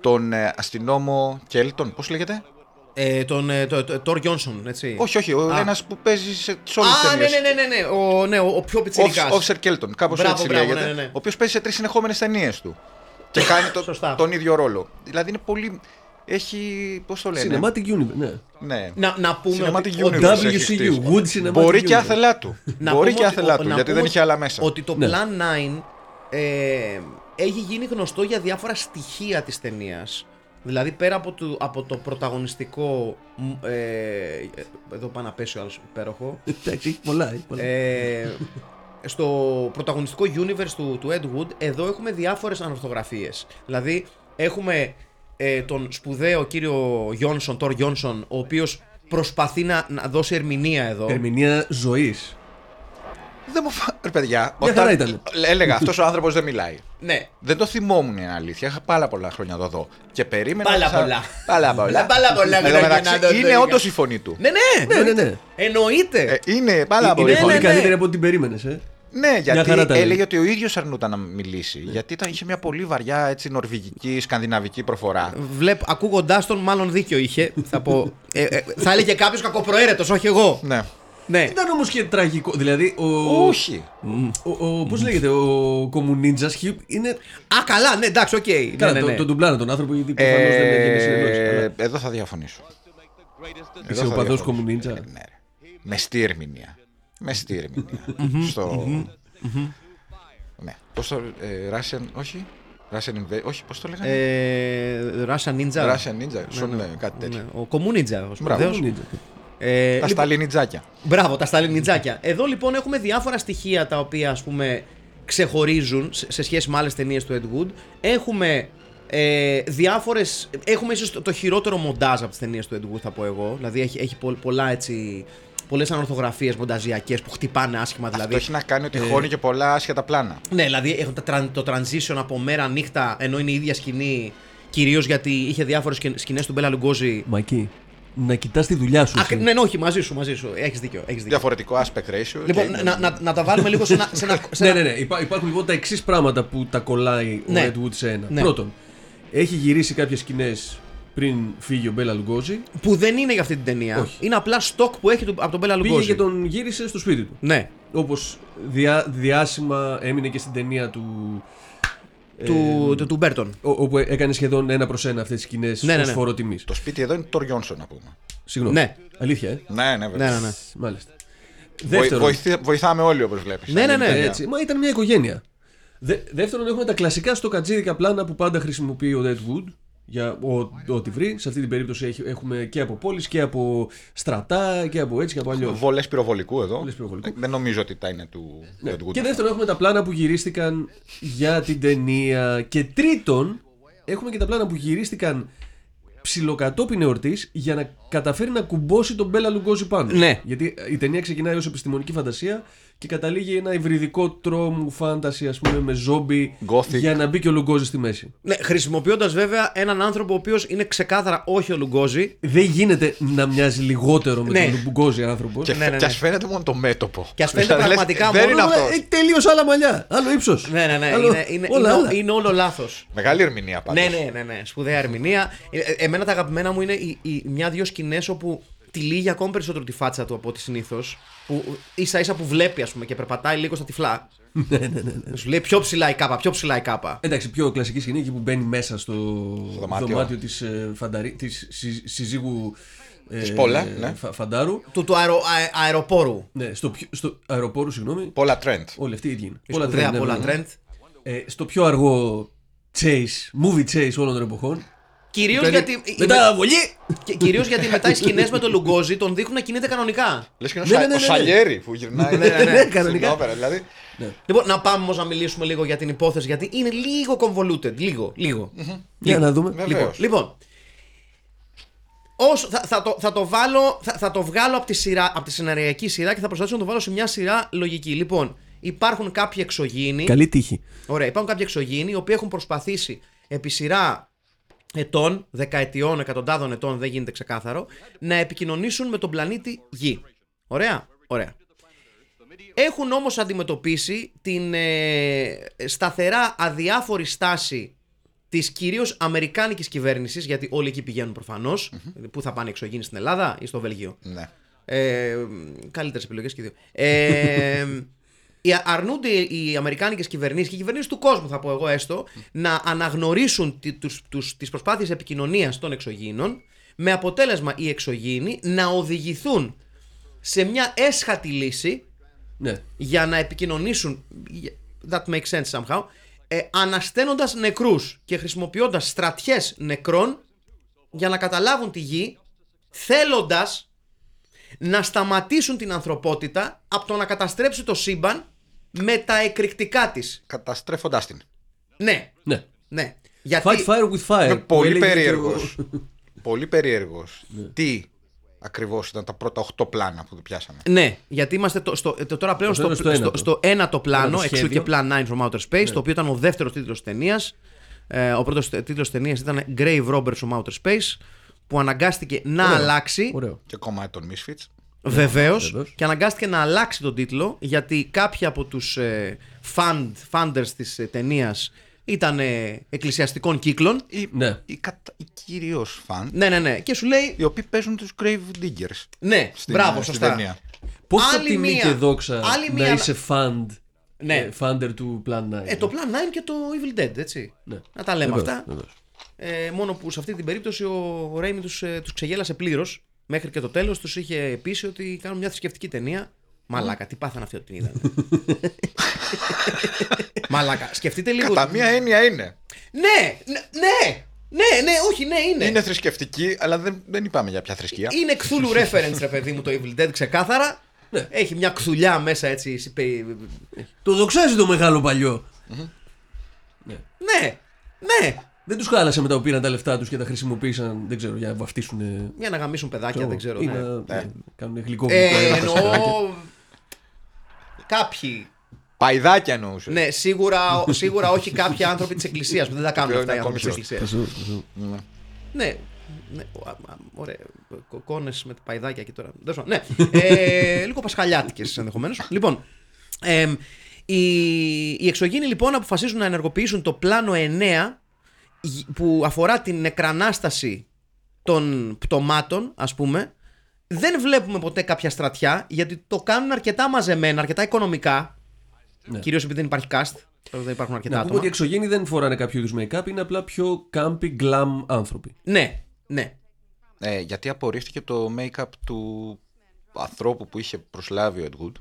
τον ε, αστυνόμο Κέλτον, πώς λέγεται; Ε, τον ε, το, το, Τόρ Γιόνσον, έτσι. Όχι, όχι, ο, Α. ένας που παίζει σε, σε όλες τις Α, ναι, ταινίες. ναι, ναι, ναι, ναι. Ο, ναι, ο, ο πιο πιτσιρικάς. Officer Κέλτον, κάπως Μπράβο, έτσι μπράβο, λέγεται. ναι, ναι, ναι. Ο οποίος παίζει σε τρεις συνεχόμενες ταινίες του. Και κάνει το- Σωστά. τον ίδιο ρόλο. Δηλαδή είναι πολύ... Έχει, πώς το λένε; Cinematic Universe, ναι. Ναι. Να, να πούμε Cinematic ότι, Universe ότι, έχει WCU, στήσει. Wood Cinematic Μπορεί και Universe. άθελά του. να Μπορεί πούμε και ότι- άθελά ο- του, να γιατί πούμε δεν είχε άλλα μέσα. Ότι το Ναι. Plan 9 ε, έχει γίνει γνωστό για διάφορα στοιχεία της ταινίας. Δηλαδή πέρα από το, από το πρωταγωνιστικό μ, ε, εδώ πάει να πέσει ο άλλος υπέροχο Εντάξει, έχει πολλά. έχει πολλά. ε, στο πρωταγωνιστικό universe του, του Ed Wood εδώ έχουμε διάφορες ανορθογραφίες δηλαδή έχουμε ε, τον σπουδαίο κύριο Γιόνσον, Τόρ Γιόνσον ο οποίος προσπαθεί να, να δώσει ερμηνεία εδώ Ερμηνεία ζωής. Δεν μου φα... Ρε παιδιά, Μια χαρά ήταν. έλεγα αυτός ο άνθρωπος δεν μιλάει. ναι Δεν το θυμόμουν είναι αλήθεια. Είχα πάρα πολλά χρόνια να το δω. Και περίμενα. Πάρα σαν- πολλά. Πάρα πολλά. Πάρα πολλά Εν τω χρόνια μεταξύ, να το δω, Είναι είχα. όντως η φωνή του. ναι ναι, Ναι, ναι, ναι. εννοείται Ε, είναι πάρα Είναι πολύ ναι, πολύ ναι, φωνή. καλύτερη από ό,τι την περίμενες. Ε. Ναι, γιατί χαρά τα λέει. έλεγε ότι ο ίδιος αρνούταν να μιλήσει. Γιατί ήταν, είχε μια πολύ βαριά έτσι, νορβηγική, σκανδιναβική προφορά. Βλέπ, ακούγοντάς τον μάλλον δίκιο είχε θα πω ε, ε, θα έλεγε κάποιος κακοπροαίρετος όχι εγώ Ναι. ναι Ήταν όμως και τραγικό. Δηλαδή, ο. Όχι. Ο, ο, πώς λέγεται, ο Κομμουνίτζα είναι. Α, καλά, ναι, εντάξει, οκ. Ναι, Καλά, ναι, ναι. το- τον ντουμπλάρα τον άνθρωπο, γιατί προφανώς δεν έγινε συνεννόηση. Ε, αλλά εδώ θα διαφωνήσω. Είσαι Εδώ ο θα παδό διαφωνήσω. Κομμουνίτζα. Ναι, ρε. Με στη ερμηνεία. Με στη ερμηνεία. Στο. Ναι. Πώς το. ε, Russian. Όχι; Russian Invasion. Όχι, πώς το λέγανε; Ε, Russian Ninja. Russian Ninja. Σον, ναι, κάτι τέτοιο. Ναι, ο Κομμουνίτζα. ο Μπράβο. σπουδαίος. Κομμουνίτζα. Ε, Τα λοιπόν, Σταλινιτζάκια. Μπράβο, τα Σταλινιτζάκια. Εδώ λοιπόν έχουμε διάφορα στοιχεία τα οποία ας πούμε ξεχωρίζουν σε σε σχέση με άλλες ταινίες του Ed Wood. Έχουμε ε, διάφορες, έχουμε ίσως το, το χειρότερο μοντάζ από τις ταινίες του Ed Wood θα πω εγώ. Δηλαδή έχει, έχει πο- πολλά έτσι, πολλές ανορθογραφίες μονταζιακές που χτυπάνε άσχημα Αυτό δηλαδή. έχει να κάνει ότι χώνει και πολλά άσχετα πλάνα. Ναι, δηλαδή έχουν τα, τρα- το transition από μέρα νύχτα ενώ είναι η ίδια σκηνή. Κυρίως γιατί είχε διάφορες σκηνές του Μπέλα Λουγκόζη. Μακί, να κοιτάς τη δουλειά σου. Α, εσύ. ναι, ναι, όχι, μαζί σου, μαζί σου. Έχεις δίκιο. Έχεις δίκιο. Διαφορετικό aspect ratio. Λοιπόν, και- να, να, να τα βάλουμε λίγο σε ένα. Σε ένα, σε Ναι, ένα- ναι, ναι. Υπά- υπάρχουν λοιπόν τα εξής πράγματα που τα κολλάει ο Ναι. Ed Wood σε ένα. Ναι. Πρώτον, έχει γυρίσει κάποιες σκηνές πριν φύγει ο Μπέλα Λουγκόζη. Που δεν είναι για αυτή την ταινία. Όχι. Είναι απλά στόκ που έχει του- από τον Μπέλα Πήγε Λουγκόζη. και τον γύρισε στο σπίτι του. Ναι. Όπως διά, διάσημα έμεινε και στην ταινία του. Του, ε, του, του Μπέρτον. ο- όπου έκανε σχεδόν ένα προς ένα αυτές τις σκηνές Ναι, ναι, ως ναι. φόρο τιμής. Το σπίτι εδώ είναι το Ριόνσον, να πούμε. Συγγνώμη. Ναι. Αλήθεια, ε; Ναι, ναι, βέβαια. Ναι, ναι, ναι. Μάλιστα. Βοη- Δεύτερον, βοηθή- βοηθάμε όλοι όπως βλέπεις. Ναι, ναι, ναι. έτσι, μα ήταν μια οικογένεια. Δε, δεύτερον, έχουμε τα κλασικά στο κατζίδικα πλάνα που πάντα χρησιμοποιεί ο Dead Wood για ο- ό,τι βρει. Σε αυτή την περίπτωση έχει- έχουμε και από πόλεις και από στρατά και από έτσι και από αλλιώς. Βολές πυροβολικού εδώ. Βολές πυροβολικού. Δεν νομίζω ότι τα είναι του Ναι. Ed Wood. Και δεύτερον, έχουμε τα πλάνα που γυρίστηκαν για την ταινία. Και τρίτον, έχουμε και τα πλάνα που γυρίστηκαν ψιλοκατόπιν εορτής για να καταφέρει να κουμπώσει τον Μπέλα Λουγκόζη πάνω. Ναι. Γιατί η ταινία ξεκινάει ως επιστημονική φαντασία και καταλήγει ένα υβριδικό τρόμου φάνταση, ας πούμε, με ζόμπι Gothic. για να μπει και ο Λουγκόζης στη μέση. Ναι, χρησιμοποιώντας βέβαια έναν άνθρωπο ο οποίος είναι ξεκάθαρα όχι ο Λουγκόζη. Δεν γίνεται να μοιάζει λιγότερο με Ναι. τον Λουγκόζη άνθρωπος. Και, Ναι, ναι, και ναι. ας φαίνεται μόνο το μέτωπο. Και ας φαίνεται Δηλαδή, λες, πραγματικά Δεν μόνο- είναι αυτός. Έχει τελείως άλλα μαλλιά. Άλλο ύψος. Ναι, ναι, ναι. Είναι, είναι, όλα, είναι, όλα. είναι όλο λάθος. Μεγάλη ερμηνεία πάντως. Ναι, ναι, ναι, ναι. Σπουδαία ερμηνεία. Ε, ε, εμένα τα αγαπημένα μου είναι οι, οι, μια-δυο σκηνές όπου τυλίγει ακόμη περισσότερο τη φάτσα του από ό,τι συνήθως. Που ίσα ίσα που βλέπει, ας πούμε, και περπατάει λίγο στα τυφλά. Ναι, ναι, ναι, ναι. Σου λέει πιο ψηλά η κάπα, πιο ψηλά η κάπα. Εντάξει, πιο κλασική σκηνή εκεί που μπαίνει μέσα στο, δωμάτιο. δωμάτιο, της, ε, φανταρί, της συ- συζύγου ε, Της Πόλα, ναι. φα- Φαντάρου. Του, του αερο, αε- αεροπόρου. Ναι, στο, πιο- στο αεροπόρου, συγγνώμη. Πολλά trend. Όλοι αυτοί οι ίδιοι είναι. Η σπουδαία trend, ναι, πολλά ναι, ναι. trend. Ε, στο πιο αργό chase, movie chase όλων των εποχών. Κυρίως Κάνει- γιατί. Μετά βολή! Και κυρίως γιατί μετά οι σκηνές με τον Λουγκόζη τον δείχνουν να κινείται κανονικά. Λες και είναι Ναι, ο, ναι, Σα- ναι, ο ναι. Σαλιέρη που γυρνάει ναι, ναι, στην κανονικά. όπερα, δηλαδή. Λοιπόν, να πάμε όμως να μιλήσουμε λίγο για την υπόθεση γιατί είναι λίγο convoluted. Λίγο, λίγο. Για να δούμε. Βεβαίως. Λοιπόν, λοιπόν όσο, θα, θα, το, θα το βάλω, θα, θα το βγάλω από τη, σειρά, από τη σεναριακή σειρά και θα προσπαθήσω να το βάλω σε μια σειρά λογική. Λοιπόν, υπάρχουν κάποιοι εξωγήινοι. Καλή τύχη. Ωραία, υπάρχουν κάποιοι εξωγήινοι οι οποίοι έχουν προσπαθήσει επί σειρά ετών, δεκαετιών, εκατοντάδων ετών, δεν γίνεται ξεκάθαρο, να επικοινωνήσουν με τον πλανήτη Γη. Ωραία, ωραία. Έχουν όμως αντιμετωπίσει την ε, σταθερά αδιάφορη στάση της κυρίως αμερικάνικης κυβέρνησης, γιατί όλοι εκεί πηγαίνουν προφανώς, που θα πάνε εξωγήινοι στην Ελλάδα ή στο Βέλγιο. Ναι. Ε, Καλύτερες επιλογές και δύο. Ε, οι- αρνούνται οι Αμερικάνικες κυβερνήσεις και οι κυβερνήσεις του κόσμου, θα πω εγώ έστω, να αναγνωρίσουν τι τους, τους, τις προσπάθειες επικοινωνίας των εξωγήινων, με αποτέλεσμα οι εξωγήινοι να οδηγηθούν σε μια έσχατη λύση Ναι. για να επικοινωνήσουν. That makes sense somehow. Ε, ανασταίνοντας νεκρούς και χρησιμοποιώντας στρατιές νεκρών για να καταλάβουν τη γη, θέλοντας να σταματήσουν την ανθρωπότητα από το να καταστρέψει το σύμπαν με τα εκρηκτικά της. Καταστρέφοντάς την. Ναι, ναι. ναι. Γιατί... Fight fire with fire. Είμαι που πολύ έλεγε και ο- περίεργο. πολύ περίεργος. Ναι. Τι ακριβώς ήταν τα πρώτα 8 πλάνα που πιάσαμε. Ναι, γιατί είμαστε το, στο, το, τώρα πλέον στο, Το στο, ένατο. στο, ένατο πλάνο, Ένατο εξού σχέδιο. και Plan 9 from Outer Space, το οποίο ήταν ο δεύτερος τίτλος της ταινίας. Ε, ο πρώτος τίτλος της ταινίας ήταν Grave Robbers from Outer Space, που αναγκάστηκε να Ωραίο. αλλάξει. Ωραίο. Και κομμάτι των Misfits. Βεβαίως. βεβαίως. Και αναγκάστηκε να αλλάξει τον τίτλο γιατί κάποιοι από τους ε, fund, funders της ε, ταινίας ήταν ε, εκκλησιαστικών κύκλων. Ή, Ναι. ή, κατα... ή κυρίως φαν. Ναι, ναι, ναι. Και σου λέει. Οι οποίοι παίζουν τους Grave Diggers. Ναι, Στην, μπράβο, στην σωστά. ταινία. Πόσο Άλλη τιμή μία- και δόξα άλλη να μία- είσαι fund. Ναι. ε, Funder του Plan 9. Ε, το Plan 9 και το Evil Dead, έτσι. Ναι. Να τα λέμε Βεβαίως, αυτά. βεβαίως. Ε, μόνο που σε αυτή την περίπτωση ο, ο Ρέιμι τους, ε, τους ξεγέλασε πλήρως. Μέχρι και το τέλος τους είχε πείσει ότι κάνουν μια θρησκευτική ταινία. Μαλάκα, τι πάθανε αυτή την είδανε. Μαλάκα, σκεφτείτε λίγο. Κατά μία έννοια είναι. Ναι, ναι, ναι, ναι, ναι, όχι, ναι, είναι. Είναι θρησκευτική, αλλά δεν, δεν είπαμε για ποια θρησκεία. Είναι Cthulhu reference, ρε παιδί μου, το Evil Dead ξεκάθαρα. Έχει μια κθουλιά μέσα έτσι. συμπε- Το δοξάζει το μεγάλο παλιό. Ναι, ναι. Δεν τους χάλασε μετά που πήραν τα λεφτά τους και τα χρησιμοποίησαν, δεν ξέρω, για να βαφτίσουν. ε, Για να γαμίσουν παιδάκια, δεν ξέρω. ή ναι. να ναι, κάνουν γλυκό Ε, γλυκό, εννοώ. Κάποιοι. Παϊδάκια εννοούσες. Ναι, σίγουρα, σίγουρα όχι κάποιοι άνθρωποι της Εκκλησίας που δεν τα κάνουν οποίο αυτά οι είναι άνθρωποι της ακόμη Εκκλησίας. Παζού, παζού. Ναι. ναι. ο- α- α- Ωραία. Κόνε με τα παϊδάκια και τώρα. Τέλος πάντων, Ναι. Ε, λίγο πασχαλιάτικες ενδεχομένως. Λοιπόν. εμ, οι, οι εξωγήινοι λοιπόν αποφασίζουν να ενεργοποιήσουν το πλάνο 9 γ- που αφορά την νεκρανάσταση των πτωμάτων, ας πούμε. Δεν βλέπουμε ποτέ κάποια στρατιά γιατί το κάνουν αρκετά μαζεμένα, αρκετά οικονομικά. Ναι. Κυρίως επειδή δεν υπάρχει cast. Δεν υπάρχουν αρκετά Να πούμε άτομα. ότι οι εξωγήινοι δεν φοράνε κάποιο είδους make-up, είναι απλά πιο campy glam άνθρωποι. Ναι, ναι. Ε, γιατί απορρίφθηκε το make-up του ανθρώπου που είχε προσλάβει ο Ed Wood.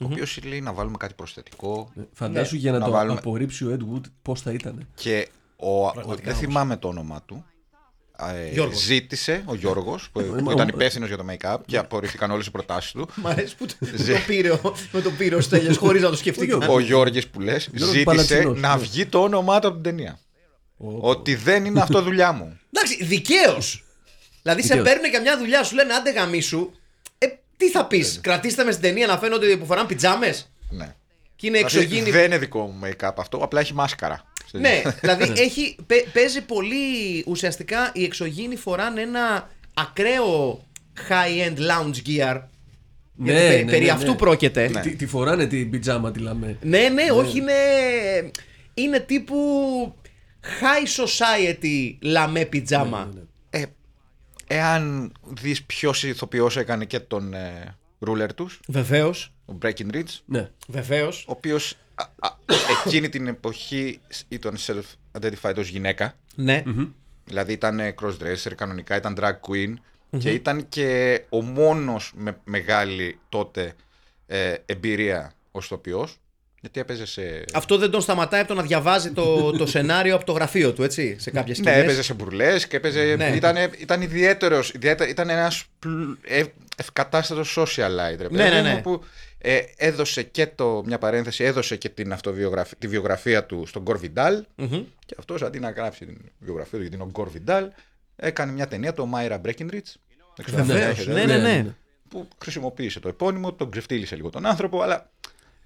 Ο οποίος λέει να βάλουμε κάτι προσθετικό. Ε, Φαντάσου για να, Να το βάλουμε- απορρίψει ο Ed Wood πώς θα ήταν. Και ο, ο- δεν θυμάμαι το όνομά του. Ε, Γιώργος. ζήτησε ο Γιώργος που, που ο- ήταν υπεύθυνος για το make-up και απορρίφθηκαν όλες οι προτάσεις του. Μ' αρέσει που το, το πήρε ο- με το πήρε ο Στέλιος χωρίς να το σκεφτεί. ο Γιώργης που λες Γιώργος ζήτησε Παλατσινός, να ναι. βγει το όνομά του από την ταινία. Ω, Ότι δεν είναι αυτό δουλειά μου. Εντάξει, δικαίως. Δηλαδή σε Δικαίως. παίρνουν για μια δουλειά, σου λένε άντε γαμίσου. Ε, τι θα πεις, κρατήστε με στην ταινία να φαίνονται που φοράνε πιτζάμες; ναι. Και είναι Δηλαδή, εξωγήινοι. δεν είναι δικό μου make-up αυτό, απλά έχει μάσκαρα. Ναι, δηλαδή έχει, παί- παίζει πολύ. Ουσιαστικά οι εξωγήινοι φοράνε ένα ακραίο high-end lounge gear. Ναι, γιατί περί, ναι, περί ναι, αυτού ναι. πρόκειται. Τη, τη φοράνε την πιτζάμα τη λαμέ. Ναι, ναι, όχι, είναι. Είναι τύπου high society λαμέ πιτζάμα. Ναι, Ε, εάν δεις ποιος ηθοποιός έκανε και τον ε, ρούλερ τους, Βεβαίως. ο Breaking Ridge, Ναι. Βεβαίως. ο οποίος α, α, εκείνη την εποχή ήταν self-identified ως γυναίκα. Ναι. Δηλαδή ήταν ε, crossdresser, κανονικά ήταν drag queen και ήταν και ο μόνος με μεγάλη τότε ε, εμπειρία ως ηθοποιός γιατί έπαιζε σε... Αυτό δεν τον σταματάει από το να διαβάζει το, το σενάριο από το γραφείο του, έτσι, σε κάποιες Ναι, έπαιζε σε μπουρλές και έπαιζε... Ναι. Ήταν, ήταν ιδιαίτερος, ιδιαίτερα, ήταν ένας πλ- ε, ευκατάστατος socialite, ρε Ναι, παιδί ναι, μου, ναι. που ε, έδωσε και το, μια παρένθεση, έδωσε και την αυτοβιογραφία, τη βιογραφία του στον Γκορ Βιντάλ και αυτός αντί να γράψει την βιογραφία του γιατί είναι ο Γκορ Βιντάλ, έκανε μια ταινία, το Myra Breckenridge, δεν ξέρω αν Βεβαίως, έχετε, ναι, ναι, ναι. που χρησιμοποίησε το επώνυμο, τον ξεφτύλισε λίγο τον άνθρωπο, αλλά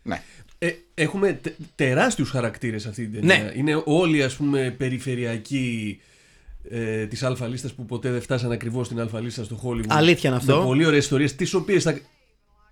ναι. Ε, έχουμε τε, τεράστιους χαρακτήρες αυτή την ταινία. Ναι. Είναι όλοι ας πούμε περιφερειακοί ε, της αλφα λίστας που ποτέ δεν φτάσαν ακριβώς στην αλφα λίστα στο Hollywood. Αλήθεια είναι αυτό; Με πολύ ωραίες ιστορίες, τις οποίες θα,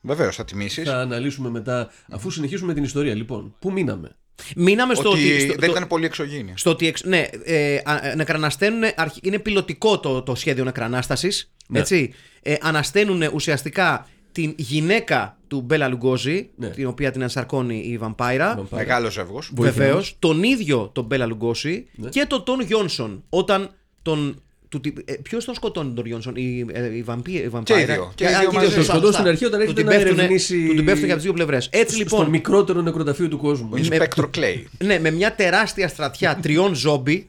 Βεβαίως θα τιμήσεις θα αναλύσουμε μετά αφού συνεχίσουμε την ιστορία. Λοιπόν, πού μείναμε; Μείναμε στο ότι ότι. Στο, δεν το- ήταν πολύ εξωγήινη. στο ότι εξ- ναι, ε, α- ε, νεκρανασταίνουν. αρχι- Είναι πιλωτικό το, το σχέδιο νεκρανάσταση. Ναι. Έτσι. Ε, ανασταίνουν ουσιαστικά την γυναίκα του Μπέλα Λουγκόζη, Ναι. την οποία την ενσαρκώνει η βαμπάιρα. Βαμπάιρα. Μεγάλος ζεύγος. Βεβαίως. Τον ίδιο τον Μπέλα Λουγκόση Ναι. και τον Τον Γιόνσον. Όταν τον. Ποιος τον σκοτώνει τον Γιόνσον, η, ε, η, βαμπί, η βαμπάιρα. ίδιο. Και Α, οι δύο και οι μαζί. δύο, Τον σωστά, σκοτώνει σωστά. στην αρχή όταν Του έρχεται την να πέφτουνε- ερευνήσει- Του την πέφτουν και από τις δύο πλευρές. Έτσι Στον λοιπόν. μικρότερο νεκροταφείο του κόσμου. Ο Inspector Clay. Ναι, με μια τεράστια στρατιά τριών ζόμπι.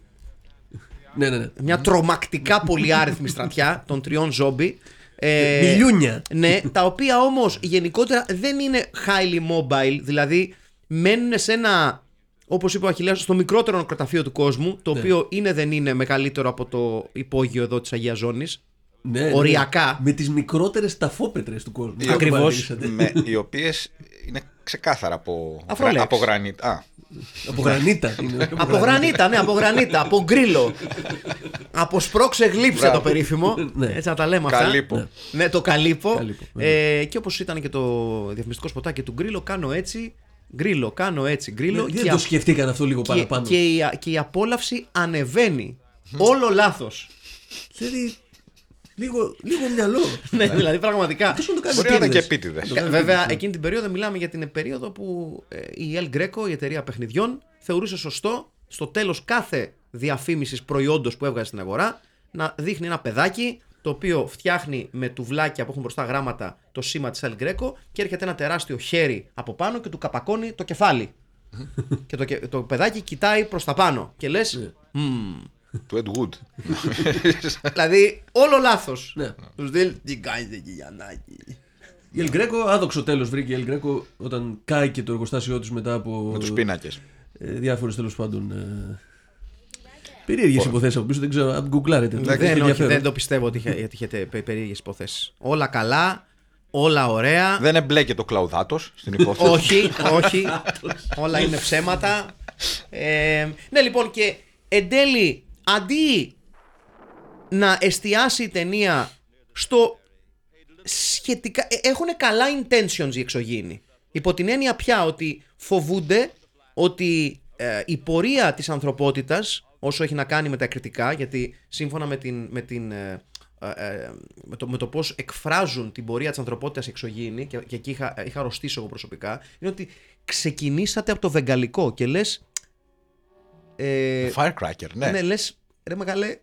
ναι, ναι, ναι. Μια τρομακτικά πολυάριθμη στρατιά των τριών ζόμπι. Ε, Μιλιούνια. Ναι, τα οποία όμως γενικότερα δεν είναι highly mobile, δηλαδή μένουν σε ένα, όπως είπε ο Αχιλέας, στο μικρότερο νεκροταφείο του κόσμου, το Ναι. οποίο είναι δεν είναι μεγαλύτερο από το υπόγειο εδώ της Αγίας Ζώνης. Ναι, ναι. Οριακά. Με τις μικρότερες ταφόπετρες του κόσμου. Ακριβώς. Το παρατηρήσατε. με, οι οποίες είναι ξεκάθαρα από, Αφρολέξ. από γρανίτ. Α, Από γρανίτα. είναι. από γρανίτα, ναι, από γρανίτα, από γκρίλο. από σπρώξε γλύψε Μπράβο. το περίφημο. Ναι. Έτσι να τα λέμε αυτά. Καλύπο. Ναι. Ναι, το καλύπο. Καλύπο, ε, και όπως ήταν και το διαφημιστικό σποτάκι του γκρίλο, κάνω έτσι. Γκρίλο, κάνω έτσι. Γκρίλο. Δεν και το α- σκεφτήκαν αυτό λίγο και, παραπάνω. και, η, και η απόλαυση ανεβαίνει. Όλο λάθος. Δηλαδή, λίγο, λίγο μυαλό. ναι, δηλαδή πραγματικά. Αυτός να το κάνει μπορεί να ήταν και επίτηδες. επίτηδε. Το κάνει Βέβαια, επίτηδες. εκείνη την περίοδο μιλάμε για την περίοδο που ε, η El Greco, η εταιρεία παιχνιδιών, θεωρούσε σωστό στο τέλος κάθε διαφήμισης προϊόντος που έβγαζε στην αγορά να δείχνει ένα παιδάκι το οποίο φτιάχνει με τουβλάκια που έχουν μπροστά γράμματα το σήμα της El Greco και έρχεται ένα τεράστιο χέρι από πάνω και του καπακώνει το κεφάλι. και το, κε- το παιδάκι κοιτάει προς τα πάνω και λες «Μμμ». Του Ed Wood. Δηλαδή όλο λάθος. Ναι. Τους στείλει τι κάνεις εκεί Γιαννάκη; Η El Greco, άδοξο τέλος βρήκε η El Greco όταν κάηκε το εργοστάσιό της μετά από. Με τους πίνακες. ε, διάφορες τέλος πάντων. Ε, Περίεργες υποθέσεις από πίσω, δεν ξέρω, αν γκουγκλάρετε. το. Έχει Δεν, όχι, ενδιαφέρον. δεν το πιστεύω ότι είχε- ότι είχετε περίεργες υποθέσεις. Όλα καλά, όλα ωραία. Δεν εμπλέκει το κλαουδάτος στην υπόθεση. όχι, όχι. όλα είναι ψέματα. Ε, ναι, λοιπόν, και εν τέλει, αντί να εστιάσει η ταινία στο σχετικά. Έχουν καλά intentions οι εξωγήινοι. Υπό την έννοια πια ότι φοβούνται ότι ε, η πορεία της ανθρωπότητας όσο έχει να κάνει με τα κριτικά γιατί σύμφωνα με, την, με, την, ε, ε, ε, με, το, με το πώς εκφράζουν την πορεία της ανθρωπότητας εξωγήινοι και, και εκεί είχα, είχα αρρωστήσει εγώ προσωπικά είναι ότι ξεκινήσατε από το βεγγαλικό και λες ε, Firecracker, ναι. ναι. λες ρε μεγάλε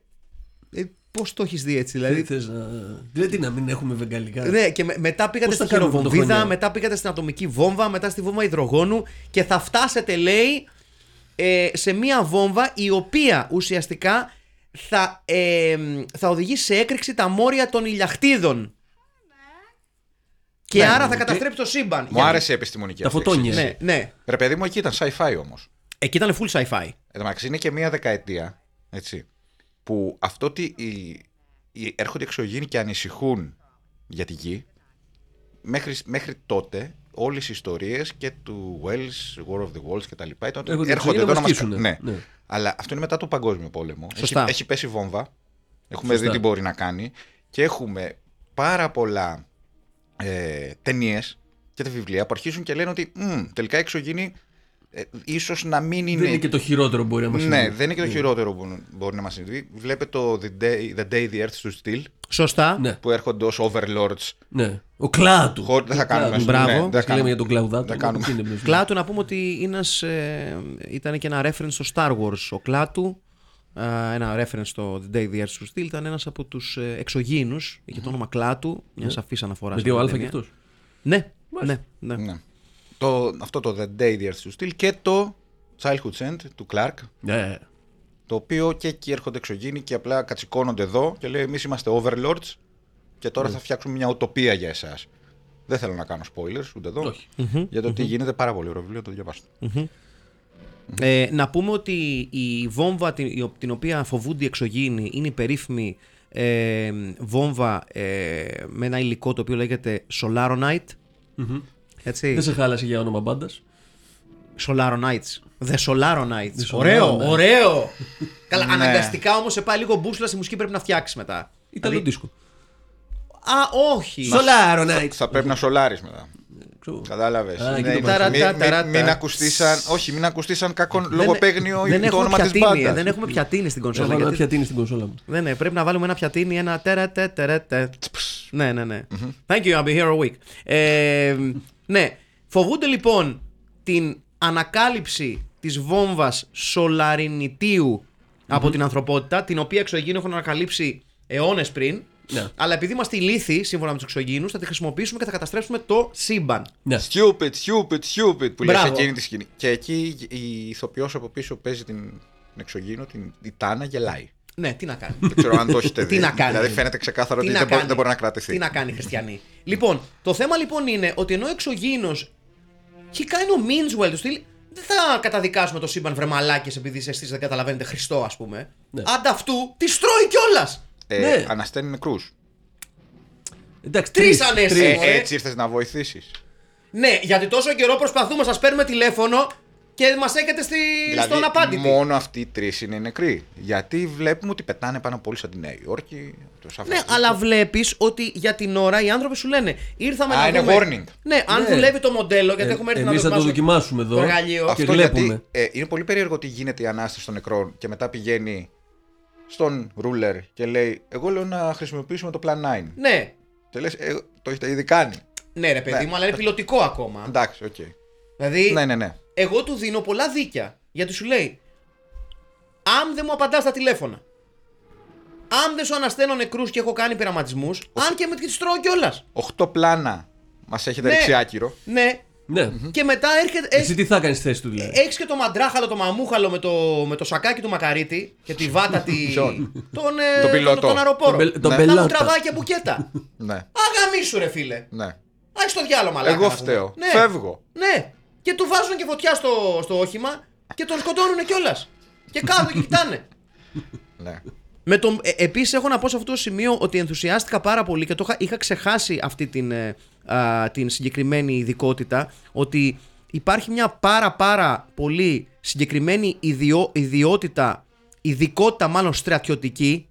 ε, πώς το έχεις δει έτσι δηλαδή Δεν θες να. Δηλαδή να μην έχουμε βεγγαλικά; ναι, και με- μετά πήγατε Πώς στη τα κάνουμε χειροβομβίδα, πρωτοχρονιά; μετά πήγατε στην ατομική βόμβα, μετά στη βόμβα υδρογόνου και θα φτάσετε, λέει, ε, σε μία βόμβα η οποία ουσιαστικά θα, ε, θα οδηγήσει σε έκρηξη τα μόρια των ηλιαχτίδων. Και Ναι, άρα θα οκ. καταστρέψει το σύμπαν. Μου Γιατί- άρεσε η επιστημονική Τα αυτή φωτόνια. εξήγηση. Ναι, ναι. Ρε παιδί μου, εκεί ήταν sci-fi όμως. Εκεί ήταν full sci-fi. Εν τω μεταξύ είναι και μία δεκαετία έτσι, που αυτό ότι οι, οι έρχονται εξωγήινοι και ανησυχούν για τη γη, μέχρι, μέχρι τότε όλες οι ιστορίες και του Wells, War of the Worlds κτλ. ήταν ότι Έρχονται έρχονται εξωγήινοι εδώ να να μας μας σκίσουν, Ναι. ναι. Αλλά αυτό είναι μετά το Παγκόσμιο Πόλεμο. Έχει, Σωστά. έχει πέσει βόμβα. Έχουμε Σωστά. δει τι μπορεί να κάνει. Και έχουμε πάρα πολλά ε, ταινίες και τα βιβλία που αρχίζουν και λένε ότι «Μμ, τελικά οι εξωγήινοι ε, ίσως να μην είναι. Δεν είναι και το χειρότερο που μπορεί να μας Ναι, δεν είναι και το χειρότερο που μπορεί να μας συμβεί. Βλέπετε το The Day, the, day the Earth Stood Still Σωστά. Ναι, που έρχονται ως overlords. ναι. Ο κλάτου. Χω- δεν θα κάνουμε. Μπράβο. Ναι, Μας δεν θα Και λέμε κάνουμε. για τον κλαουδάτο. Δεν κάνουμε. τι είναι μπροστά. Κλάτου να πούμε ότι είναι ένας, ε, ήταν και ένα reference στο Star Wars. Ο Κλάτου, ε, ένα reference στο The Day the Earth Stood Still, ήταν ένας από τους ε, εξωγήινους, είχε το όνομα Κλάτου, μια σαφής αναφορά. Με σε δύο αυτή αλφα την κι ταινία. αυτός. Ναι, ναι, ναι. Ναι. Το, αυτό το The Day the Earth Stood Still και το Childhood's End του Clark. Ναι. Το οποίο και εκεί έρχονται εξωγήινοι και απλά κατσικώνονται εδώ και λέει: Εμείς είμαστε overlords και τώρα θα φτιάξουμε μια οτοπία για εσάς. Δεν θέλω να κάνω spoilers ούτε εδώ. Όχι. Για το ότι γίνεται πάρα πολύ ωραίο βιβλίο, το διαβάστε. Ε, να πούμε ότι η βόμβα την, η ο- την οποία φοβούνται οι εξωγήινοι είναι η περίφημη ε, βόμβα ε, με ένα υλικό το οποίο λέγεται Solaronite. Έτσι. Δεν σε χάλασε για όνομα μπάντας. Solarites. The Solarites. The Ωραίο, Solarites. ωραίο. Καλά, Ναι. αναγκαστικά όμως σε πάει λίγο μπούσουλα στη μουσική πρέπει να φτιάξει μετά. Ήταν Δηλαδή- δίσκο. Α, όχι. Σολάρο, Night. Θα πρέπει να σολάρεις μετά. Ξέρω. Κατάλαβες. Α, εκεί το Μην, ταρατα, μην, ταρατα. μην ακουστεί σαν. Όχι, μην ακουστεί σαν κακό λογοπαίγνιο δεν το έχουμε όνομα της πιατίνι, ε, μπάντας. δεν έχουμε πιατίνι στην κονσόλα. Έβαλα ένα γιατί- πιατίνι στην κονσόλα μου. Δεν ναι, πρέπει να βάλουμε ένα πιατίνι, ένα τερα τε τερε τε. Ναι, ναι, ναι. Thank you, I'll be here a week. Ε, ναι, φοβούνται λοιπόν την ανακάλυψη της βόμβας σολαρινιτίου από την ανθρωπότητα, την οποία εξωγήινοι έχουν ανακαλύψει αιώνες πριν. Ναι. Αλλά επειδή είμαστε ηλίθιοι, σύμφωνα με τους εξωγήινους, θα τη χρησιμοποιήσουμε και θα καταστρέψουμε το σύμπαν. Ναι. Stupid, stupid, stupid που λέει σε Μπράβο. εκείνη τη σκηνή. Και εκεί η ηθοποιός από πίσω παίζει την, την εξωγήινο, την η Τάνα γελάει. Ναι, τι να κάνει. Δεν ξέρω αν το έχετε δει. Τι να κάνει. Δηλαδή φαίνεται ξεκάθαρα Τι ότι να δεν, μπορεί, κάνει. δεν μπορεί να κρατηθεί. Τι να κάνει, Χριστιανή. λοιπόν, το θέμα λοιπόν είναι ότι ενώ εξωγήινος έχει κάνει ο Μίντσουελ του στυλ. Δεν θα καταδικάσουμε το σύμπαν βρεμαλάκε επειδή εσείς δεν καταλαβαίνετε Χριστό, ας πούμε. Ναι. Ανταυτού τη τρώει κιόλας. Ε, Ναι. Ανασταίνει νεκρούς. Εντάξει, Τρεις τρεις, ανέσαι. τρεις. Ε, Ωραία. έτσι ήρθες να βοηθήσεις. Ναι, γιατί τόσο καιρό προσπαθούμε, σας παίρνουμε τηλέφωνο και μας έχετε στη... στον απάντητη. Δηλαδή, μόνο αυτοί οι τρεις είναι νεκροί. Γιατί βλέπουμε ότι πετάνε πάνω πολύ σαν τη Νέα Υόρκη. Το Σαν Ναι, Φρανσίσκο. αλλά βλέπεις ότι για την ώρα οι άνθρωποι σου λένε ήρθαμε Α, να είναι δούμε. warning. Ναι, αν Ναι. δουλεύει το μοντέλο, γιατί Ε, έχουμε έρθει εμείς να θα το δοκιμάσουμε δοκιμάσουμε εδώ. Το εργαλείο. και Αυτό βλέπουμε. γιατί ε, είναι πολύ περίεργο ότι γίνεται η ανάσταση των νεκρών και μετά πηγαίνει στον ρούλερ και λέει: Εγώ λέω να χρησιμοποιήσουμε το Plan 9. Ναι, Και λες, «Ε, το έχετε ήδη κάνει. ναι, ρε παιδί Ναι. μου, αλλά είναι πιλωτικό ακόμα. Εντάξει, οκ. Δηλαδή, Ναι, ναι, ναι. εγώ του δίνω πολλά δίκια. Γιατί σου λέει, αν δεν μου απαντάς στα τηλέφωνα, αν δεν σου ανασταίνω νεκρούς και έχω κάνει πειραματισμούς, αν και με τι τρώω κιόλας. Οχτώ πλάνα μας έχετε Ναι. ρίξει άκυρο. Ναι, Ναι. και μετά έρχεται. Εσύ τι θα κάνεις στη θέση του δηλαδή; Έχεις και το μαντράχαλο, το μαμούχαλο με το, με το σακάκι του μακαρίτη και τη βάτα τη. Ποιον; τον, ε, Τον πιλότο. Τον, τον αεροπόρο. Τον μπελ- τον να μου μπελάτα. τραβάει και μπουκέτα. Ναι, Αγαμίσου, ρε φίλε. ναι. Α στο διάλογο, μαλάκα. Εγώ να πούμε. φταίω. Ναι. Φεύγω. Ναι. Και του βάζουν και φωτιά στο, στο όχημα και τον σκοτώνουν κιόλας. Και κάθονται και κοιτάνε. Ναι. Με τον, ε, επίσης έχω να πω σε αυτό το σημείο ότι ενθουσιάστηκα πάρα πολύ και το είχα, είχα ξεχάσει αυτή την, ε, α, την συγκεκριμένη ειδικότητα ότι υπάρχει μια πάρα πάρα πολύ συγκεκριμένη ιδιό, ιδιότητα, ειδικότητα μάλλον στρατιωτική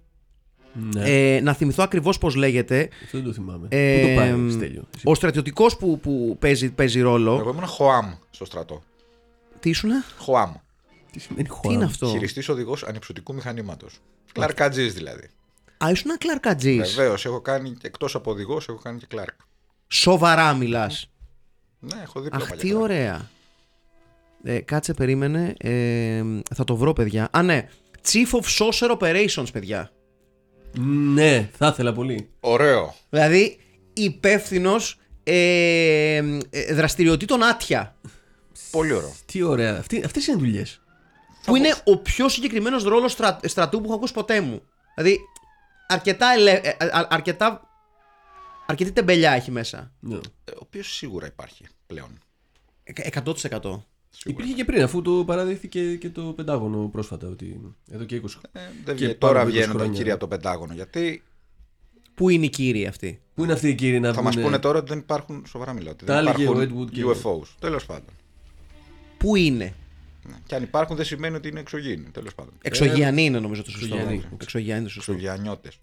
Ναι. ε, να θυμηθώ ακριβώς πώς λέγεται Αυτό δεν το θυμάμαι. ε, Πού το πάρει, Στέλιο; εσύ; ο στρατιωτικός που, που παίζει, παίζει ρόλο Εγώ ήμουν Χοάμ στο στρατό. τι ήσουνα, Χοάμ. Τι σημαίνει τι είναι Juan? αυτό; Χειριστής οδηγός ανυψωτικού μηχανήματος. Κλαρκατζή δηλαδή. Α, ήσουν κλαρκατζής Βεβαίως, έχω κάνει εκτός από οδηγός, έχω κάνει και κλάρκ. Σοβαρά μιλάς Ναι, έχω δίπλα Αχ, τι ωραία. Ε, κάτσε, περίμενε. Ε, θα το βρω, παιδιά. Α, ναι. Chief of Saucer Operations, παιδιά. Ναι, θα ήθελα πολύ. Ωραίο. Δηλαδή, υπεύθυνος ε, ε, δραστηριοτήτων άτια. Πολύ ωραίο. Τι ωραία. Αυτοί, αυτές είναι δουλειές. Που είναι ο πιο συγκεκριμένος ρόλος στρα, στρατού που έχω ακούσει ποτέ μου. Δηλαδή, αρκετά, ελε, ε, α- αρκετά αρκετή τεμπελιά έχει μέσα. Ναι. Ε, Ο οποίος σίγουρα υπάρχει πλέον. Ε, 100%. Σίγουρα. Υπήρχε και πριν, αφού το παραδέχθηκε και το Πεντάγωνο πρόσφατα, ότι εδώ και 20 Ε, δεν Και βγαίνει. πάρα Τώρα 20 βγαίνουν τα χρόνια. κύρια από το Πεντάγωνο. Γιατί Πού είναι οι κύριοι αυτοί; Πού είναι αυτοί οι κύριοι να θα μας βγουνε- πούνε τώρα ότι δεν υπάρχουν. Σοβαρά μιλάω. ότι Τα Δεν έλεγε ο υπάρχουν Ed Wood και- UFOs. Τέλος πάντων. Πού είναι; Ναι. Και αν υπάρχουν δεν σημαίνει ότι είναι εξωγήινοι. Τέλος πάντων. Εξωγιανοί είναι νομίζω το σωστό. Εξωγιανοί. Εξωγιανοί είναι το σωστό. Εξωγιανιώτες.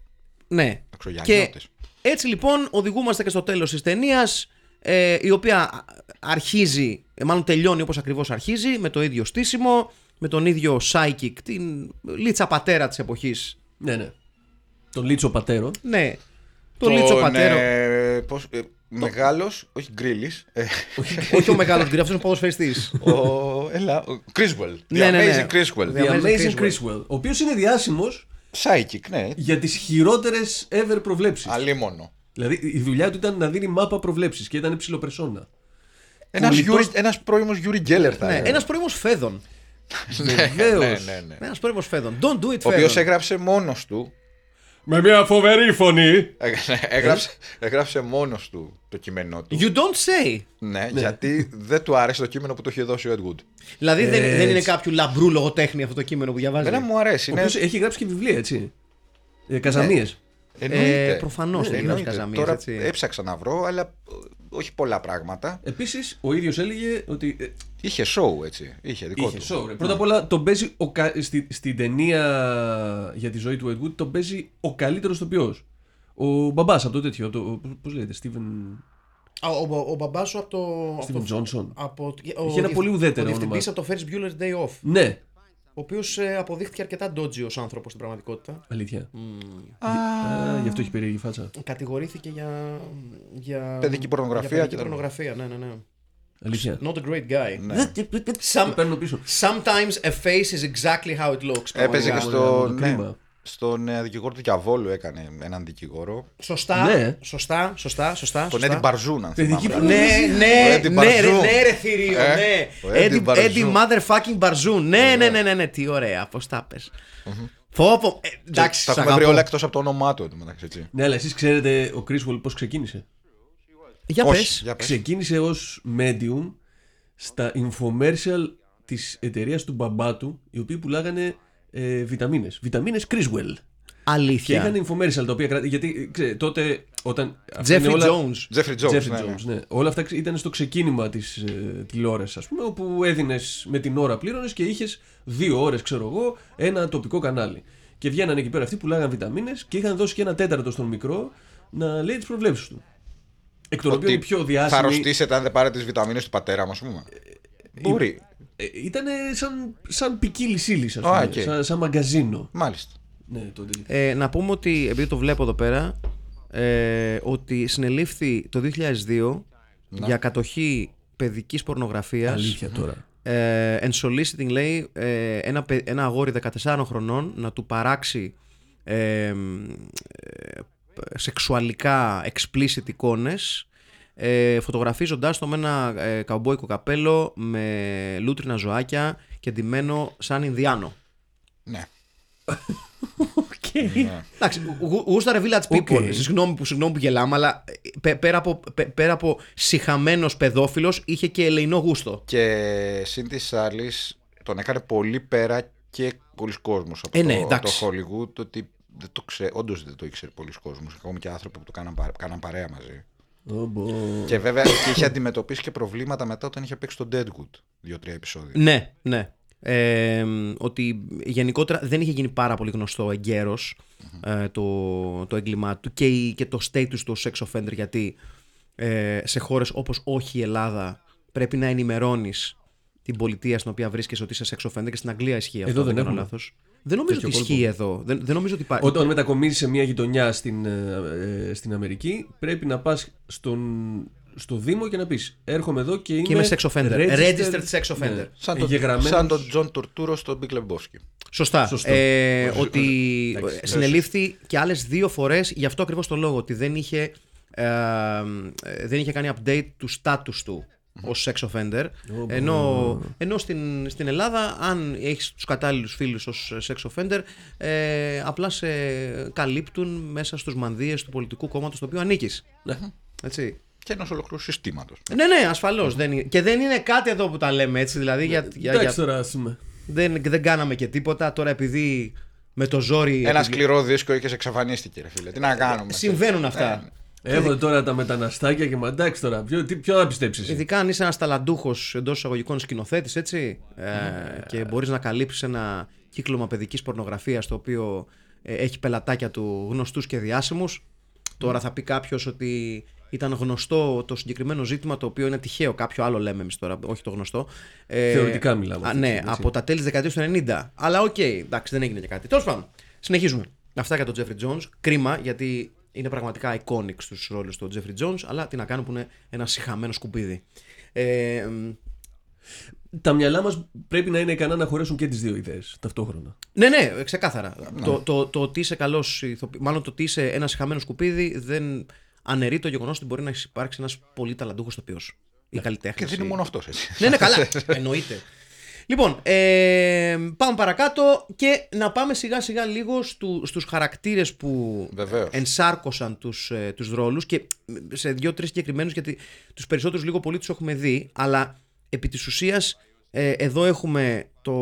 Ναι. Και Εξωγιανιώτε. έτσι λοιπόν οδηγούμαστε και στο τέλος της ταινίας, ε, η οποία αρχίζει, ε, μάλλον τελειώνει όπως ακριβώς αρχίζει, με το ίδιο στήσιμο, με τον ίδιο psychic, την λίτσα πατέρα της εποχής. Ναι, ναι. Τον Λίτσο Πατέρο. Ναι, τον λίτσο πατέρα. Ε, πώς, ε, μεγάλος, όχι γκρίλης, ε, Όχι ο μεγάλος γκρι, αυτός είναι ο ποδοσφαιριστής. ο, έλα, ο Criswell. The Ναι, ναι, ναι. Amazing Criswell. The The Amazing Amazing Criswell. Criswell. Ο οποίος είναι διάσημος Psychic, ναι. για τις χειρότερες ever προβλέψεις. Αλίμονο. Δηλαδή η δουλειά του ήταν να δίνει μάπα προβλέψεις και ήταν ψηλοπερσόνα. Ένας, Κουλιτός- Uri, ένας πρώιμος Uri Geller θα ναι, έλεγα. ένας πρώιμος Φαίδων. Βεβαίως. ναι, ναι, ναι. Ένας πρώιμος Φαίδων. Don't do it Ο οποίος Φαίδων. έγραψε μόνος του Με μια φοβερή φωνή. έγραψε, έγραψε, έγραψε μόνος του το κείμενό του. You don't say. Ναι, γιατί δεν του άρεσε το κείμενο που το είχε δώσει ο Ed Wood. Δηλαδή δεν, δεν είναι Έτσι. κάποιου λαμπρού λογοτέχνη αυτό το κείμενο που διαβάζει. Εμένα μου αρέσει. Ο Είναι... οποίος έχει γράψει και βιβλία, έτσι. Ε, Καζαμίες. Εννοείται. Ε, προφανώς έχει Εννοείται. γράψει καζαμίες, Τώρα έτσι. έψαξα να βρω, αλλά ε, όχι πολλά πράγματα. Επίσης, ο ίδιος έλεγε ότι. ε, Είχε show, έτσι. Είχε δικό Είχε του. show, ρε. Πρώτα απ' όλα τον παίζει ο, κα- στη, στην ταινία για τη ζωή του Ed Wood τον παίζει ο καλύτερος τοπιός. Ο μπαμπάς από το τέτοιο. Το, Πώς λέγεται, Steven, Α, Ο, ο, ο μπαμπάς σου από το. από Steven το- Johnson. Από, Είχε ένα πολύ ουδέτερο Ο διευθυντής όνομα. από το Ferris Bueller's Day Off. Ναι, Ο οποίος αποδείχθηκε αρκετά dodgy ως άνθρωπος στην πραγματικότητα. αλήθεια. Α, γι' αυτό έχει περίεργη φάτσα. Κατηγορήθηκε για. για Παιδική πορνογραφία Για παιδική και τα- πορνογραφία, ναι, ναι, ναι. Αλήθεια. Not a great guy. Ναι. Some, Το παίρνω πίσω. sometimes a face is exactly how it looks. Έπαιζε πραγματικά. και στο. το Ναι, κρίμα. Στον ε, δικηγόρο του Διαβόλου έκανε έναν δικηγόρο. Σωστά, Ναι. σωστά, σωστά, σωστά. Τον σωστά. Έντι Μπαρζούν, αν Παιδική θυμάμαι. Ναι, Ο ναι, Έντι ναι, ρε, Μπαρζούν. ναι, ρε, θηρίο, Ε, ναι. ο Έντι Eddie, Μπαρζούν. Eddie motherfucking Μπαρζούν. Ναι, ναι, ναι, ναι, ναι, τι ωραία, πώς τα πες. Πω, πω, ε, εντάξει, Τα σ' έχουμε βρει αγαπώ. όλα εκτός από το όνομά του. εν τω μεταξύ, έτσι. Ναι, αλλά εσείς ξέρετε ο Criswell πώς ξεκίνησε; Για Όχι, πες. για πες. Ξεκίνησε ως medium στα infomercial της εταιρείας του μπαμπά του, οι οποίοι πουλάγανε ε, βιταμίνες. Βιταμίνες Criswell. Και Αλήθεια. είχαν infomercial τα οποία κράτη. Γιατί ξέρετε, τότε όταν. αυτά είναι Jeffrey όλα- Jones. Jeffrey Jones. Jeffrey ναι, ναι. Jones, ναι. Όλα αυτά ήταν στο ξεκίνημα της ε, τηλεόρασης, ας πούμε, όπου έδινες με την ώρα πλήρωνες και είχες δύο ώρες, ξέρω εγώ, ένα τοπικό κανάλι. Και βγαίνανε εκεί πέρα αυτοί που πουλάγαν βιταμίνες και είχαν δώσει και ένα τέταρτο στον μικρό να λέει τις προβλέψεις του. Εκ των οποίων η πιο θα διάσημη. αρρωστήσετε αν δεν πάρετε τις βιταμίνες του πατέρα μου, ας πούμε. Μπορεί. Ήταν σαν, σαν ποικίλη ύλη, ας Α, πούμε. οκ. Σαν, σαν μαγκαζίνο. Μάλιστα. Ναι, τέλειο. Ε, να πούμε ότι, επειδή το βλέπω εδώ πέρα, ε, ότι συνελήφθη το 2002 για κατοχή παιδικής πορνογραφίας Αλήθεια τώρα. ε, and soliciting λέει ε, ένα, παι- ένα αγόρι 14 χρονών να του παράξει ε, ε, σεξουαλικά explicit εικόνες ε, φωτογραφίζοντάς το με ένα ε, καουμπόικο καπέλο με λούτρινα ζωάκια και ντυμένο σαν Ινδιάνο. Ναι. Οκ. Εντάξει, γου- γούσταρε Village People. Ok. Συγγνώμη, που, συγγνώμη που γελάμε, αλλά ε, πέ- πέρα από, πέ- πέρα από συχαμένος παιδόφιλος, είχε και ελεεινό γούστο. Και συν τοις άλλοις, τον έκανε πολύ πέρα και πολλοί κόσμος από Ε, ναι, το, εντάξει. το Hollywood. Ότι δεν το ξέ, όντως δεν το ήξερε πολύς κόσμος. Ακόμη και άνθρωποι που το κάναν, παρέ- κάναν παρέα μαζί. Ω, μπο. Και βέβαια και είχε αντιμετωπίσει και προβλήματα μετά όταν είχε παίξει το Deadwood. Δύο-τρία επεισόδια. Ναι, ναι. Ε, ότι γενικότερα δεν είχε γίνει πάρα πολύ γνωστό εγκαίρος, ε, το, το έγκλημά του και, η- και το status του ως sex offender γιατί ε, σε χώρες όπως όχι η Ελλάδα πρέπει να ενημερώνεις την πολιτεία στην οποία βρίσκεσαι ότι είσαι sex offender και στην Αγγλία ισχύει αυτό. Εδώ δεν κάνω έχουμε. λάθος. Δεν νομίζω Τέτοιο ότι κόλπο. ισχύει εδώ. Δεν, δεν νομίζω ότι υπάρχει. Όταν μετακομίζεις σε μια γειτονιά στην, ε, ε, στην Αμερική, πρέπει να πας στο Δήμο και να πεις: Έρχομαι εδώ και είμαι, Και είμαι sex offender. Registered sex offender. Ναι. Σαν τον, Εγγεγραμμένος. σαν τον John Turturro στο Big Lebowski. Σωστά. Σωστό. Ε, ότι Εντάξει. συνελήφθη και άλλες δύο φορές γι' αυτό ακριβώς το λόγο. Ότι δεν είχε, ε, ε, δεν είχε κάνει update του status του ως sex offender. ενώ ενώ στην, στην Ελλάδα, αν έχεις τους κατάλληλους φίλους ως sex offender, ε, απλά σε καλύπτουν μέσα στους μανδύες του πολιτικού κόμματος στο οποίο ανήκεις. Ναι. Έτσι. Και ενός ολοκλήρου συστήματος. Ναι, ναι, ασφαλώς. Δεν είναι- και δεν είναι κάτι εδώ που τα λέμε έτσι. Δηλαδή, για, για, Εντάξει για- τώρα, ας πούμε. δεν, δεν κάναμε και τίποτα. Τώρα επειδή με το ζόρι. Ένα επειδή- σκληρό δίσκο και σε εξαφανίστηκε, ρε φίλε. Τι να κάνουμε; Συμβαίνουν αυτά. Έχω τώρα τα μεταναστάκια και μα εντάξει τώρα. Ποιο, τι, ποιο να πιστέψεις. Ειδικά αν είσαι ένας ταλαντούχος εντός εισαγωγικών σκηνοθέτης, έτσι. Ε, και μπορείς να καλύψεις ένα κύκλωμα παιδικής πορνογραφίας το οποίο ε, έχει πελατάκια του γνωστούς και διάσημους. Τώρα θα πει κάποιος ότι ήταν γνωστό το συγκεκριμένο ζήτημα το οποίο είναι τυχαίο. Κάποιο άλλο λέμε εμείς τώρα, όχι το γνωστό. Ε, Θεωρητικά μιλάμε Α, αυτή τη ναι, στιγμή, από τα τέλη της δεκαετίας του 90. Αλλά οκ, εντάξει, δεν έγινε και κάτι. Τέλος πάντων, συνεχίζουμε. Αυτά για τον Jeffrey Jones. Κρίμα γιατί είναι πραγματικά iconic στους ρόλους του Jeffrey Jones, αλλά τι να κάνουμε που είναι ένας συχαμένος σκουπίδι. Ε, μ, Τα μυαλά μας πρέπει να είναι ικανά να χωρέσουν και τις δύο ιδέες ταυτόχρονα. ναι, ναι, ξεκάθαρα. Το, το, το ότι είσαι καλός, μάλλον το ότι είσαι ένας συχαμένος σκουπίδι, δεν αναιρεί το γεγονός ότι μπορεί να υπάρξει ένας πολύ ταλαντούχος τοπίο. Ή καλλιτέχνης. Και δεν είναι μόνο αυτός έτσι. Ναι, ναι, καλά. Εννοείται. Λοιπόν, ε, πάμε παρακάτω και να πάμε σιγά σιγά λίγο στου, στους χαρακτήρες που Βεβαίως. ενσάρκωσαν τους, ε, τους ρόλους και σε δύο-τρεις συγκεκριμένους γιατί τους περισσότερους λίγο πολύ τους έχουμε δει αλλά επί της ουσίας ε, εδώ έχουμε το...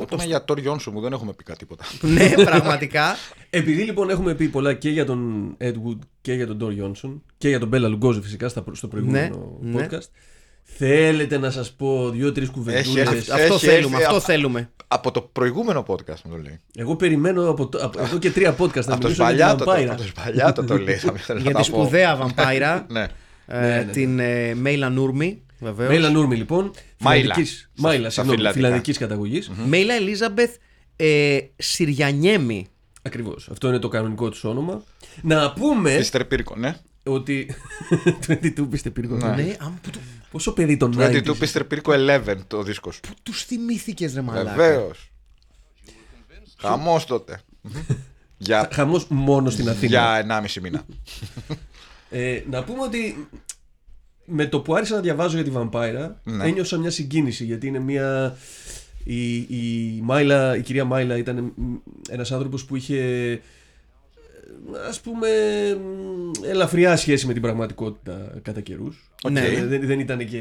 Να το πούμε για Τόρ Γιόνσον μου, δεν έχουμε πει κάτι τίποτα. ναι, πραγματικά. Επειδή λοιπόν έχουμε πει πολλά και για τον Ed Wood και για τον Ντόρ Γιόνσον και για τον Μπέλα Λουγκόζη φυσικά στα- στο προηγούμενο Ναι, ναι. Podcast. Θέλετε να σας πω δύο-τρεις κουβεντούλες; έρθει- αυτό Έχει θέλουμε, έρθει αυτό α- θέλουμε. Από το προηγούμενο podcast μου το λέει. Εγώ περιμένω από, το- από εδώ και τρία podcast να Από το μιλήσω για σπαλιάτο την το, Vampire. από το σπαλιάτο το λέει. Θα ήθελα Για να τη τα πω. σπουδαία βαμπάιρα, Ναι. ε, Ναι, ναι. την ε, Μέιλα Νούρμη, βεβαίως. Μέιλα Νούρμη λοιπόν. Μάιλα. φιλανδικής- Στα- Μάιλα, στα συγγνώμη, φιλανδικά. φιλανδικής καταγωγής. Μέιλα Ελίζαμπεθ ε, Συριανιέμι. Ακριβώς. Αυτό είναι το κανονικό τους όνομα. Να πούμε Μίστερ Πύρκο, ναι. ότι. 22 πίστε πύργο. Ναι, άμα που, του, Πόσο παιδί τον 22 90s. Μίστερ Πύρκο 11 το δίσκος σου. τους θυμήθηκες ρε μαλάκα; Βεβαίως. Χαμός τότε. Για, Χαμός μόνος στην Αθήνα. για 1,5 μήνα. Ε, να πούμε ότι με το που άρχισα να διαβάζω για τη βαμπάιρα Ναι. ένιωσα μια συγκίνηση γιατί είναι μια. Η, η, Μάιλα, η κυρία Μάιλα ήταν μ, ένας άνθρωπος που είχε ε, ας πούμε μ, ελαφριά σχέση με την πραγματικότητα κατά καιρούς. Ναι. δεν, δεν ήταν και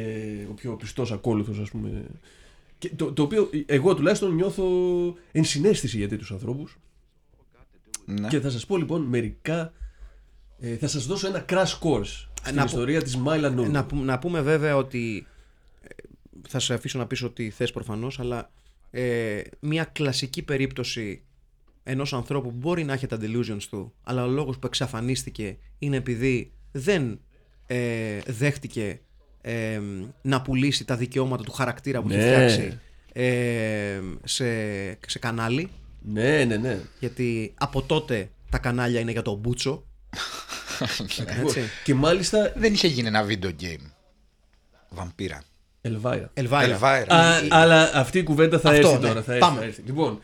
ο πιο πιστός ακόλουθος ας πούμε και το, το οποίο εγώ τουλάχιστον νιώθω ενσυναίσθηση για τέτοιους ανθρώπους Ναι. και θα σας πω λοιπόν μερικά. Ε, θα σας δώσω ένα crash course στην να πω- ιστορία της Μάιλα Νούμ. να, που- να πούμε βέβαια ότι ε, θα σε αφήσω να πεις ότι θες προφανώς αλλά ε, μια κλασική περίπτωση ενός ανθρώπου που μπορεί να έχει τα delusions του αλλά ο λόγος που εξαφανίστηκε είναι επειδή δεν ε, δέχτηκε ε, να πουλήσει τα δικαιώματα του χαρακτήρα που είχε Ναι. φτιάξει ε, σε, σε κανάλι Ναι, ναι, ναι. γιατί από τότε τα κανάλια είναι για τον Μπούτσο έτσι. Και μάλιστα. Δεν είχε γίνει ένα video game. Βαμπύρα. Ελβάιρα. Ελβάιρα. Elvira. Α, αλλά αυτή η κουβέντα θα Αυτό, έρθει ναι. τώρα. Θα έρθει, Πάμε. θα έρθει. Λοιπόν,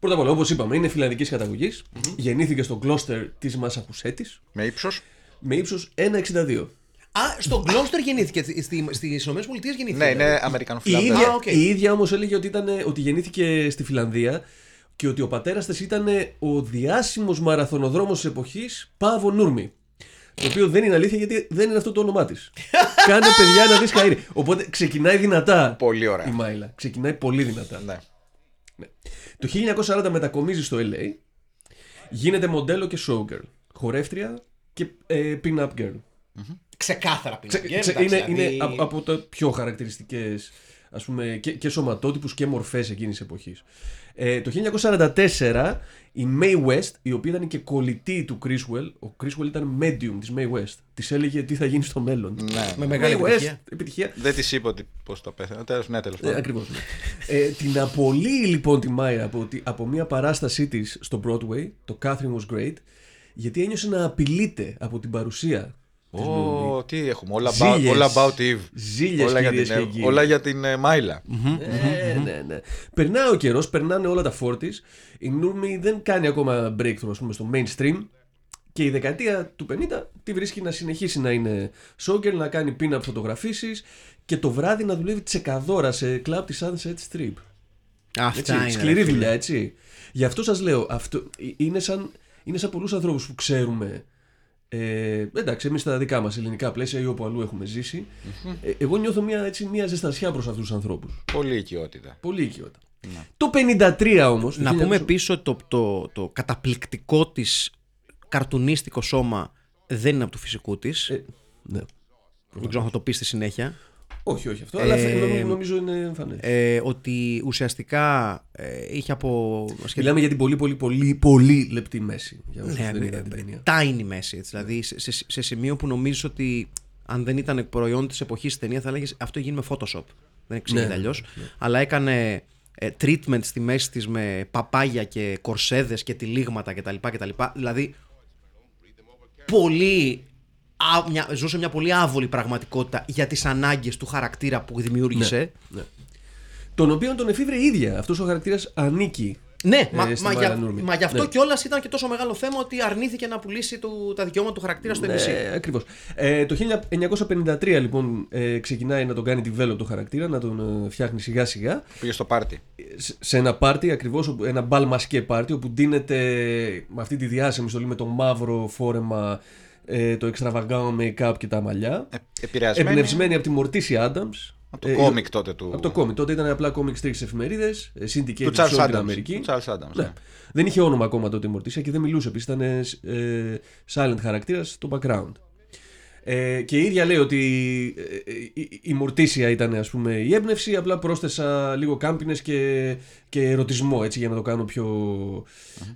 πρώτα απ' όλα, όπως είπαμε, είναι φιλανδικής καταγωγής. Γεννήθηκε στο Gloucester της Μασαχουσέτης Με ύψος; με ύψος 1,62. Α, στον Gloucester γεννήθηκε. Στις στις ΗΠΑ γεννήθηκε. Ναι, είναι δηλαδή. Αμερικανό Η ίδια, Α, οκ. η ίδια όμως έλεγε ότι, ήταν, ότι γεννήθηκε στη Φιλανδία και ότι ο πατέρας της ήταν ο διάσημος μαραθωνοδρόμος της εποχής Πάβο Νούρμη. Το οποίο δεν είναι αλήθεια γιατί δεν είναι αυτό το όνομά της. Κάνε παιδιά να δεις χαΐρι. Οπότε ξεκινάει δυνατά Πολύ ωραία. η Μάιλα. Ξεκινάει πολύ δυνατά. Ναι. Το 1940 μετακομίζει στο LA. Γίνεται μοντέλο και showgirl. Χορεύτρια και ε, pin-up girl. Ξεκάθαρα Ξε- πήγαινε. ξε- είναι είναι από, από τα πιο χαρακτηριστικές ας πούμε, και, και σωματότυπους και μορφές εκείνης της εποχής. Ε, το 1944 η Mae West, η οποία ήταν και κολλητή του Criswell, ο Criswell ήταν medium της Mae West, της έλεγε τι θα γίνει στο μέλλον. Ναι. Με μεγάλη Mae επιτυχία. West, επιτυχία. Δεν της είπα ότι πώς το πέθανε. Τέλος, ναι, τέλος Ε, πάντων. ακριβώς. ναι. ε, την απολύει λοιπόν τη Μάια από, τη- από μια παράστασή της στο Broadway, το Catherine Was Great, γιατί ένιωσε να απειλείται από την παρουσία της Νούρμη. Ω, τι έχουμε, όλα about, Ζήλιες. όλα about Eve. Ζήλιες, όλα, για κυρίες την, και ε, κύριοι. όλα για την ε, Μάιλα. Ε, ναι, ναι. Περνάει ο καιρός, περνάνε όλα τα φόρτη. Η Νούρμη δεν κάνει ακόμα breakthrough ας πούμε, στο mainstream. Και η δεκαετία του 50 τη βρίσκει να συνεχίσει να είναι showgirl, να κάνει pin-up φωτογραφίσεις και το βράδυ να δουλεύει τσεκαδόρα σε κλαμπ της Sunset Strip. Αυτά Έτσι, είναι. σκληρή ρε φίλε. δουλειά, έτσι. Γι' αυτό σας λέω, αυτό, είναι σαν, είναι σαν πολλούς ανθρώπους που ξέρουμε ε, εντάξει, εμείς στα δικά μας ελληνικά πλαίσια ή όπου αλλού έχουμε ζήσει. Ε, εγώ νιώθω μια, έτσι, μια ζεστασιά προς αυτούς τους ανθρώπους. Πολύ οικειότητα. Πολύ οικειότητα. Το 53 όμως. Να πούμε πίσω ότι το, το, το καταπληκτικό της καρτουνίστικο σώμα δεν είναι από του φυσικού της. ναι. δεν ξέρω αν θα το πεις στη συνέχεια. Όχι, όχι αυτό, αλλά Ε, νομίζω, νομίζω είναι εμφανές. Ε, ότι ουσιαστικά ε, είχε από. Μιλάμε για την πολύ, πολύ, πολύ, πολύ λεπτή μέση. Για όσους Ναι, δεν ναι, είδαν την ταινία. tiny μέση. Έτσι, δηλαδή σε, σε, σε σημείο που νομίζεις ότι αν δεν ήταν προϊόν της εποχής της ταινίας θα έλεγες αυτό γίνει με Photoshop. Δεν εξηγείται Ναι, αλλιώς. Αλλά έκανε ε, treatment στη μέση της με παπάγια και κορσέδες και τυλίγματα κτλ. κτλ. Δηλαδή πολύ. Α, μια, ζούσε μια πολύ άβολη πραγματικότητα για τις ανάγκες του χαρακτήρα που δημιούργησε. Ναι. Τον οποίο τον εφηύρε η ίδια. Αυτός ο χαρακτήρας ανήκει. Ναι, ε, μα, στη μα, Μάιλα για, Νούρμη. μα γι' αυτό Ναι. κιόλας ήταν και τόσο μεγάλο θέμα ότι αρνήθηκε να πουλήσει του, τα δικαιώματα του χαρακτήρα στο NBC. Ναι, ακριβώς. Ε, το 1953 λοιπόν ε, ξεκινάει να τον κάνει develop το χαρακτήρα, να τον ε, φτιάχνει σιγά σιγά. Πήγε στο πάρτι. σε- σε ένα πάρτι, ακριβώς, όπου- ένα μπαλ μασκέ πάρτι, όπου ντύνεται με αυτή τη διάσημη στολή με το μαύρο φόρεμα, ε, το extravagant make-up και τα μαλλιά. Ε, επηρεασμένη. Εμπνευσμένη από τη Morticia Addams. Από το Ε, κόμικ τότε του. Από το κόμικ. Τότε ήταν απλά comic strips εφημερίδες, syndicated Του σε Charles όλη την Adams. Αμερική. Του Charles Addams, Ναι. ναι. Δεν είχε όνομα ακόμα τότε η Μορτίσια και δεν μιλούσε επίσης. Ήταν ε, silent χαρακτήρας στο background. Ε, και η ίδια λέει ότι ε, η, η Μορτίσια ήταν ας πούμε η έμπνευση, απλά πρόσθεσα λίγο κάμπινες και, και ερωτισμό έτσι για να το κάνω πιο,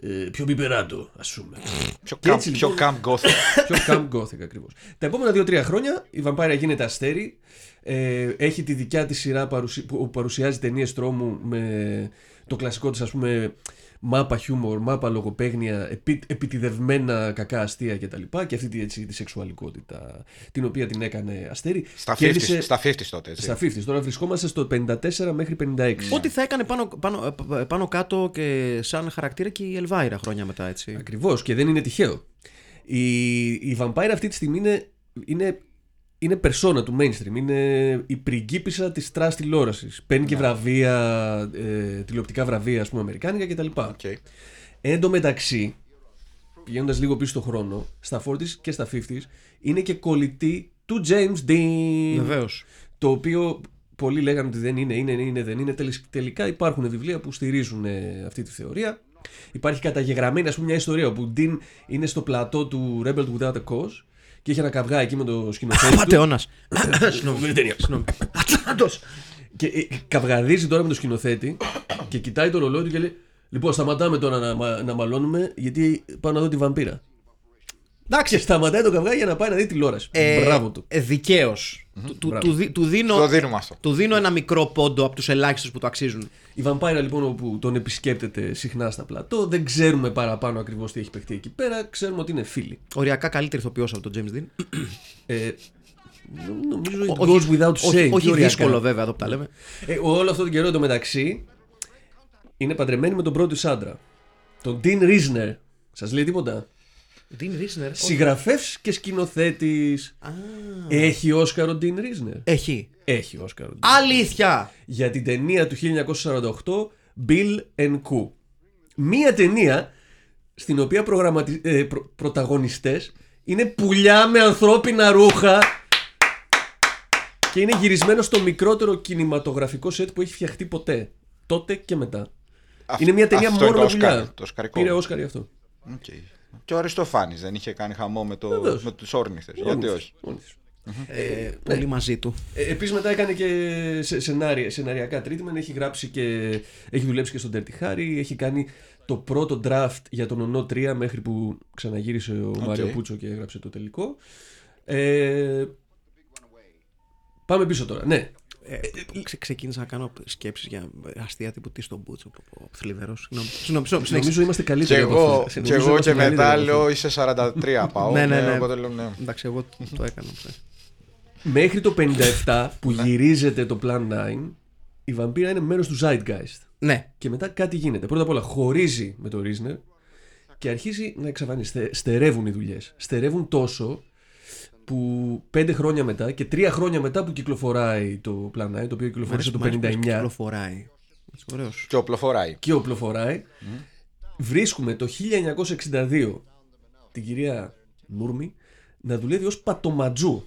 ε, πιο μπιπεράτο ας πούμε. Πιο Και camp, έτσι, πιο λοιπόν- camp gothic. πιο camp gothic ακριβώς. Τα επόμενα 2-3 χρόνια η Βαμπάιρα γίνεται αστέρι, ε, έχει τη δικιά της σειρά παρουσι... που παρουσιάζει ταινίες τρόμου με το κλασικό της ας πούμε μάπα χιούμορ, μάπα λογοπαίγνια, επι... επιτιδευμένα κακά αστεία κτλ. Και, και αυτή τη, έτσι, τη σεξουαλικότητα την οποία την έκανε αστέρι. Στα 50 Κέρδισε- στα 50 τότε. Έτσι. Στα 50. Τώρα βρισκόμαστε στο 54 μέχρι 56. Ό,τι θα έκανε πάνω, πάνω, ε, πάνω κάτω και σαν χαρακτήρα και η Ελβάιρα χρόνια μετά, έτσι. Ακριβώς και δεν είναι τυχαίο. Η, η Vampire αυτή τη στιγμή είναι, είναι, είναι περσόνα του mainstream. Είναι η πριγκίπισσα της trash τηλεόρασης. Παίρνει και βραβεία, ε, τηλεοπτικά βραβεία, ας πούμε, αμερικάνικα κτλ. Οκ. Εν τω μεταξύ, πηγαίνοντας λίγο πίσω στον χρόνο, στα 40s και στα 50s, είναι και κολλητή του James Dean. Βεβαίως. Το οποίο πολλοί λέγανε ότι δεν είναι, είναι, είναι, δεν είναι. Τελ- Τελικά υπάρχουν βιβλία που στηρίζουν ε, αυτή τη θεωρία. Υπάρχει καταγεγραμμένη ας πούμε, μια ιστορία όπου ο Dean είναι στο πλατό του Rebel Without a Cause και έχει ένα καυγά εκεί με το σκηνοθέτη. του. Ματεώνα. Συγγνώμη, ταινία. Και ε, καυγαδίζει τώρα με τον σκηνοθέτη και κοιτάει το ρολόι του και λέει: Λοιπόν, σταματάμε τώρα να, μα- να μαλώνουμε γιατί πάω να δω τη βαμπύρα. Και Εντάξει. σταματάει το καυγά για να πάει να δει τηλεόραση. Μπράβο του. Ε, Δικαίως. Του, του, Μπράβο. του, δι- του δίνω, Το δίνουμε αυτό. του δίνω ένα μικρό πόντο από τους ελάχιστους που το αξίζουν. Η Βαμπάιρα λοιπόν όπου τον επισκέπτεται συχνά στα πλατό, δεν ξέρουμε παραπάνω ακριβώς τι έχει παιχτεί εκεί πέρα, ξέρουμε ότι είναι φίλοι. Οριακά καλύτερη ηθοποιός από τον James Dean. Ε, νο- νομίζω it όχι, goes without όχι, saying. όχι πιο ωριακά. δύσκολο βέβαια εδώ που τα λέμε. Ε, όλο αυτό τον καιρό εντωμεταξύ είναι παντρεμένη με τον πρώτο της άντρα. Τον Dean Risner. Σας λέει τίποτα; Dean Risner. Συγγραφεύς και σκηνοθέτης. Έχει Όσκαρ ο Dean Risner; Έχει. Έχει Όσκαρ ο Dean. Αλήθεια! Για την ταινία του 1948 Bill and Coo. μία ταινία στην οποία προγραμματι... ε, προ... πρωταγωνιστές είναι πουλιά με ανθρώπινα ρούχα και είναι γυρισμένο στο μικρότερο κινηματογραφικό σετ που έχει φτιαχτεί ποτέ. Τότε και μετά. Αυ- είναι μια ταινία αυτό μόνο είναι με το πουλιά. Όσκαρ, το Όσκαρικό. Πήρε Όσκαρ γι' αυτό. Οκ. Και ο Αριστοφάνης δεν είχε κάνει χαμό με, το, Βεβαίως. με τους Όρνιθες. Γιατί Μόνοι όχι. τους, μόνοι τους. Ε, πολύ μαζί του. Ε, Επίσης μετά έκανε και σε- σενάρια, σεναριακά treatment, έχει γράψει και έχει δουλέψει και στον Dirty Harry, έχει κάνει το πρώτο draft για τον Ονό 3 μέχρι που ξαναγύρισε ο Μάριο Πούτσο και έγραψε το τελικό. Ε, πάμε πίσω τώρα. Ναι, Ε, ξε- ξεκίνησα να κάνω σκέψεις για αστεία τύπου τι στον Μπούτσο. Θλιβερός. Συγγνώμη, συγγνώμη, συγγνώμη, συνέχισε. νομίζω είμαστε Και καλύτεροι από εγώ, αυτό. και Νομίζω εγώ είμαστε και καλύτεροι μετά από αυτό. λέω είσαι 43 πάω. Ναι, ναι, ναι. Οπότε λέω ναι. Εντάξει, εγώ το έκανα. αυτό. Μέχρι το 57 που γυρίζεται το Plan 9, η βαμπύρα είναι μέρος του Zeitgeist. Ναι, Και μετά κάτι γίνεται. Πρώτα απ' όλα χωρίζει με το Ρίσνερ και αρχίζει να εξαφανίζεται. Στερεύουν οι δουλειές. Στερεύουν τόσο που πέντε χρόνια μετά και τρία χρόνια μετά που κυκλοφοράει το Plan 9, το οποίο κυκλοφόρησε το Μ' αρέσει που 59 Κυκλοφοράει. Ωραίος. Και οπλοφοράει. και οπλοφοράει, βρίσκουμε το 1962 την κυρία Νούρμη να δουλεύει ως πατοματζού.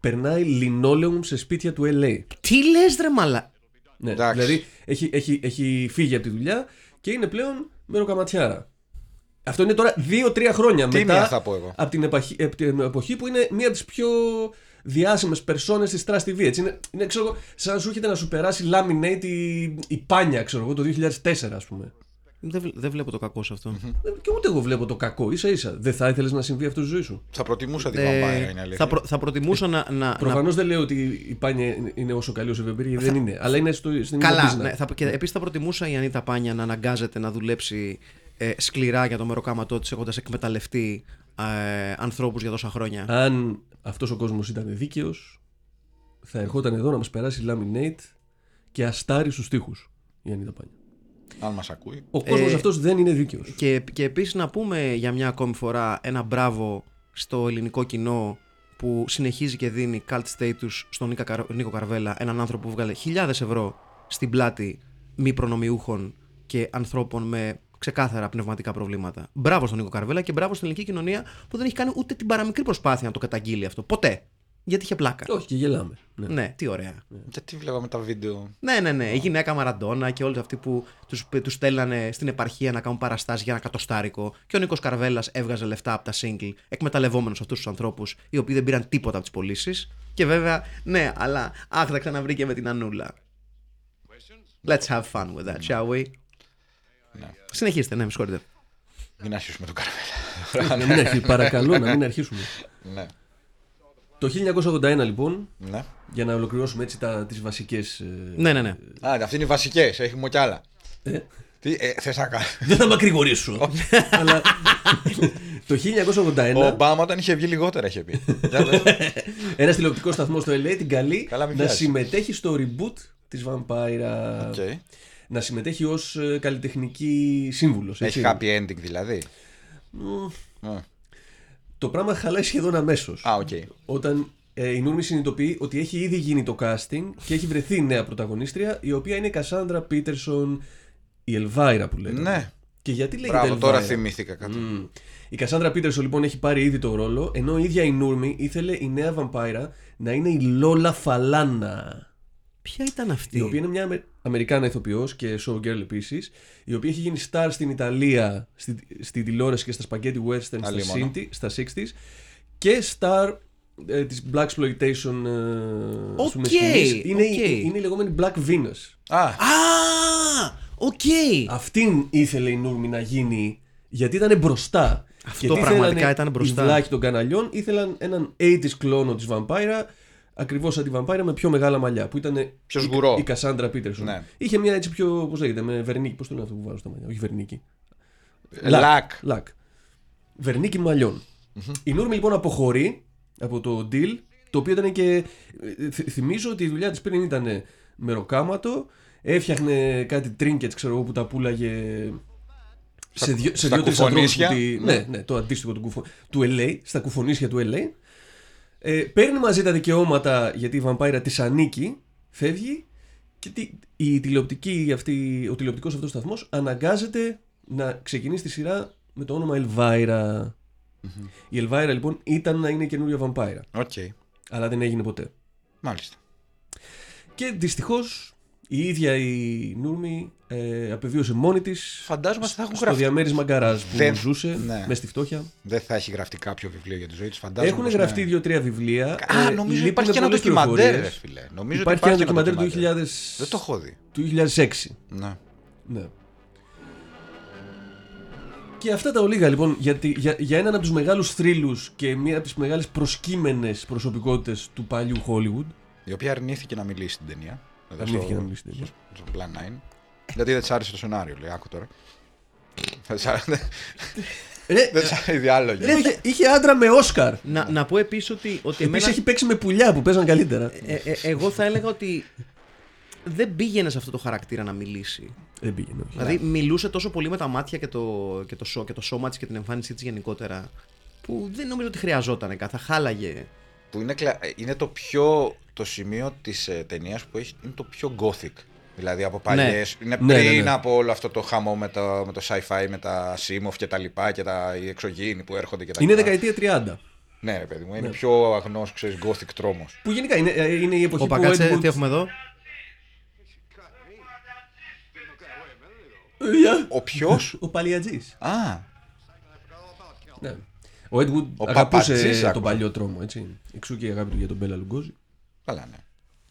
Περνάει λινόλεουμ σε σπίτια του LA. Τι λες, ρε μαλα. Ναι, Εντάξει. δηλαδή έχει, έχει, έχει φύγει από τη δουλειά και είναι πλέον μεροκαματιάρα. Αυτό είναι τώρα 2-3 χρόνια Τίμια μετά θα πω εγώ. Από, την επαχή, από την εποχή που είναι μία από τις πιο διάσημες περσόνες της Trust TV. Έτσι. Είναι, είναι ξέρω, εγώ, σαν να σου έρχεται να σου περάσει laminate η, η πάνια, ξέρω εγώ, το 2004, ας πούμε. Δεν, βλέ- δεν βλέπω το κακό σε αυτό. Ε, Και ούτε εγώ βλέπω το κακό, ίσα ίσα. Δεν θα ήθελες να συμβεί αυτό στη ζωή σου. Θα προτιμούσα τη Ε, βαμπάιρα, είναι αλήθεια. θα, προ- θα προτιμούσα να. να, να... Προφανώς δεν λέω ότι η πάνια είναι- είναι όσο καλή όσο η Βεμπέρη, γιατί δεν είναι. Αλλά είναι στο, στην ίδια Καλά, μπίζνα. ναι, θα, και επίσης θα προτιμούσα η Ανίτα Πάνια να αναγκάζεται να δουλέψει ε, σκληρά για το μεροκάματό της έχοντας εκμεταλλευτεί ε, ανθρώπους για τόσα χρόνια. Αν αυτός ο κόσμος ήταν δίκαιος, θα ερχόταν εδώ να μας περάσει laminate και αστάρι στους τοίχου. Η Ανίτα Πάνια. Αν μας ακούει. Ο κόσμος Ε, αυτός δεν είναι δίκαιος. Και, και επίσης να πούμε για μια ακόμη φορά ένα μπράβο στο ελληνικό κοινό που συνεχίζει και δίνει cult status στον Νίκα Καρ- Νίκο Καρβέλα, έναν άνθρωπο που βγάλε χιλιάδες ευρώ στην πλάτη μη προνομιούχων και ανθρώπων με ξεκάθαρα πνευματικά προβλήματα. Μπράβο στον Νίκο Καρβέλα και μπράβο στην ελληνική κοινωνία που δεν έχει κάνει ούτε την παραμικρή προσπάθεια να το καταγγείλει αυτό. Ποτέ. Γιατί είχε πλάκα. Όχι, και γελάμε. Ναι. Ναι, τι ωραία. Γιατί βλέπαμε τα βίντεο. Ναι, ναι, ναι. Η γυναίκα Μαραντόνα και όλοι αυτοί που τους τους στέλνανε στην επαρχία να κάνουν παραστάσεις για ένα κατοστάρικο. Και ο Νίκος Καρβέλας έβγαζε λεφτά από τα single, εκμεταλλευόμενος αυτούς τους ανθρώπους, οι οποίοι δεν πήραν τίποτα από τις πωλήσεις. Και βέβαια, ναι, αλλά αχ, θα ξαναβρήκε με την Ανούλα. Let's have fun with that, shall we? Συνεχίστε, ναι, με συγχωρείτε. Μην αρχίσουμε το καραβέλα. να μην αρχί- παρακαλώ να μην αρχίσουμε. ναι. Το 1981 λοιπόν, ναι. για να ολοκληρώσουμε έτσι τα, τις βασικές... ε, Ναι, ναι, ναι. Α, αυτοί είναι οι βασικές. Έχουμε κι άλλα. ε, Τι ε, θε να κάνει. δεν θα μακρηγορήσω. αλλά το 1981 Ο Ομπάμα όταν είχε βγει λιγότερα είχε πει. Για δες. ένας τηλεοπτικός σταθμός στο LA την καλεί Καλά, μην να βιάζεις. συμμετέχει στο reboot της Vampira. Οκ. Να συμμετέχει ως ε, καλλιτεχνική σύμβουλος. Έχει έτσι. happy ending δηλαδή. Α, Το πράγμα χαλάει σχεδόν αμέσως. Α, οκ. Όταν ε, η Νούρμη συνειδητοποιεί ότι έχει ήδη γίνει το casting και έχει βρεθεί νέα πρωταγωνίστρια, η οποία είναι η Κασάνδρα Πίτερσον, η Ελβάιρα που λέτε. Ναι. Και γιατί λέγεται Μπράβο, τώρα Ελβάιρα; θυμήθηκα κάτι. Μμ. Η Κασάνδρα Πίτερσον λοιπόν έχει πάρει ήδη το ρόλο, ενώ η ίδια η Νούρμη ήθελε η νέα Vampira να είναι η Λόλα Φαλάνα. Ποια ήταν αυτή; Η οποία είναι μια Αμε... Αμερικάνα ηθοποιός και showgirl επίσης, η οποία έχει γίνει star στην Ιταλία, στη, στη τηλεόραση και στα spaghetti western στα, Αλίμονο. 60, στα 60s και star ε, της Blaxploitation ε, ας πούμε, Οκ, σκηνής. είναι, η- οκ. είναι η λεγόμενη Black Venus. Α, Α! Οκ! Αυτήν ήθελε η Νούρμη να γίνει γιατί ήταν μπροστά. Αυτό Γιατί πραγματικά θέλανε ήταν μπροστά. Οι βλάχοι των καναλιών ήθελαν έναν 80s κλώνο της Vampira, ακριβώς σαν τη Vampira με πιο μεγάλα μαλλιά. Που ήταν Πιο η- σγουρό. Η Κασάντρα Πίτερσον. Ναι. Είχε μια έτσι πιο, πώς λέγεται, με βερνίκι. Πώς το λένε αυτό που βάζω στα μαλλιά. Όχι βερνίκι. λακ. Λακ. Βερνίκι μαλλιών. Η Νούρμη λοιπόν αποχωρεί από το deal, το οποίο ήταν και. ε, θ- Θυμίζω ότι η δουλειά της πριν ήταν μεροκάματο, έφτιαχνε κάτι trinkets, ξέρω εγώ, που τα πουλάγε. Στα σε κου- δύο, σε στα δύο-τρεις ανθρώπους κουφονίσια. που τη- Ναι. ναι, ναι, το αντίστοιχο του, κουφο, του LA, στα κουφονίσια του LA. Ε, παίρνει μαζί τα δικαιώματα γιατί η Vampira της ανήκει, φεύγει και τι, η τηλεοπτική αυτή, ο τηλεοπτικός αυτός σταθμός αναγκάζεται να ξεκινήσει τη σειρά με το όνομα Elvira. Η Elvira λοιπόν ήταν να είναι καινούρια Vampira. Οκ. Αλλά δεν έγινε ποτέ. Μάλιστα. Και δυστυχώς η ίδια η Νούρμη ε, απεβίωσε μόνη της Φαντάζομαι ότι θα έχουν στο γραφτεί. διαμέρισμα γκαράζ που Δεν- ζούσε ναι. με στη φτώχεια. Δεν θα έχει γραφτεί κάποιο βιβλίο για τη ζωή της, φαντάζομαι. Έχουν πως γραφτεί ναι. δύο-τρία βιβλία. Α, ε, νομίζω λείπουν υπάρχει και ένα πολλές ντοκιμαντέρ, ρε πληροφορίες. φίλε. Νομίζω Υπάρχει ότι και ένα ντοκιμαντέρ του 2000... Δεν το έχω δει. του 2006. Ναι. Ναι. Και αυτά τα ολίγα λοιπόν γιατί, για, για έναν από τους μεγάλους θρύλους και μία από τις μεγάλες προσκύμενες προσωπικότητες του παλιού Hollywood Η οποία αρνήθηκε να μιλήσει στην ταινία. Εδώ Αρνήθηκε στο- να μιλήσει στην ταινία. Στο Plan 9. Γιατί δεν τη άρεσε το σενάριο, λέει. Άκου τώρα. Δεν της άρεσε- Ρε, Δεν τη άρεσε η διάλογη. ρε, είχε, είχε άντρα με Όσκαρ Να, να πω επίσης ότι, ότι Επίσης εμένα, έχει παίξει με πουλιά που παίζαν καλύτερα ε, ε, εγώ θα έλεγα ότι δεν πήγαινε σε αυτό το χαρακτήρα να μιλήσει. Δεν πήγαινε όχι. Δηλαδή μιλούσε τόσο πολύ με τα μάτια και το, και το, σω- και το σώμα της και την εμφάνισή της γενικότερα. Που δεν νομίζω ότι χρειαζόταν καν. Θα χάλαγε. Που είναι, κλα- είναι το πιο. Το σημείο της ε, ταινίας που έχει είναι το πιο gothic. Δηλαδή από παλιές. Είναι Ναι, ναι, πριν ναι. από όλο αυτό το χαμό με το, με το sci-fi, με τα Simov και τα λοιπά και τα, οι εξωγήινοι που έρχονται και τα Είναι λοιπά. δεκαετία 30 Ναι, ρε παιδί μου, είναι πιο αγνός, ξέρεις, gothic τρόμος. Που γενικά είναι, ε, είναι η εποχή Ο που ο Πακάτσε, Edward... τι έχουμε εδώ; Παιδιά, Ο ποιος; Ο Παλιατζής Α, ναι. Ο Edwood Ο αγαπούσε Παπατζής, τον άκουσα. παλιό τρόμο, έτσι. Εξού και η αγάπη του για τον Μπέλα Λουγκόζη. καλά, ναι.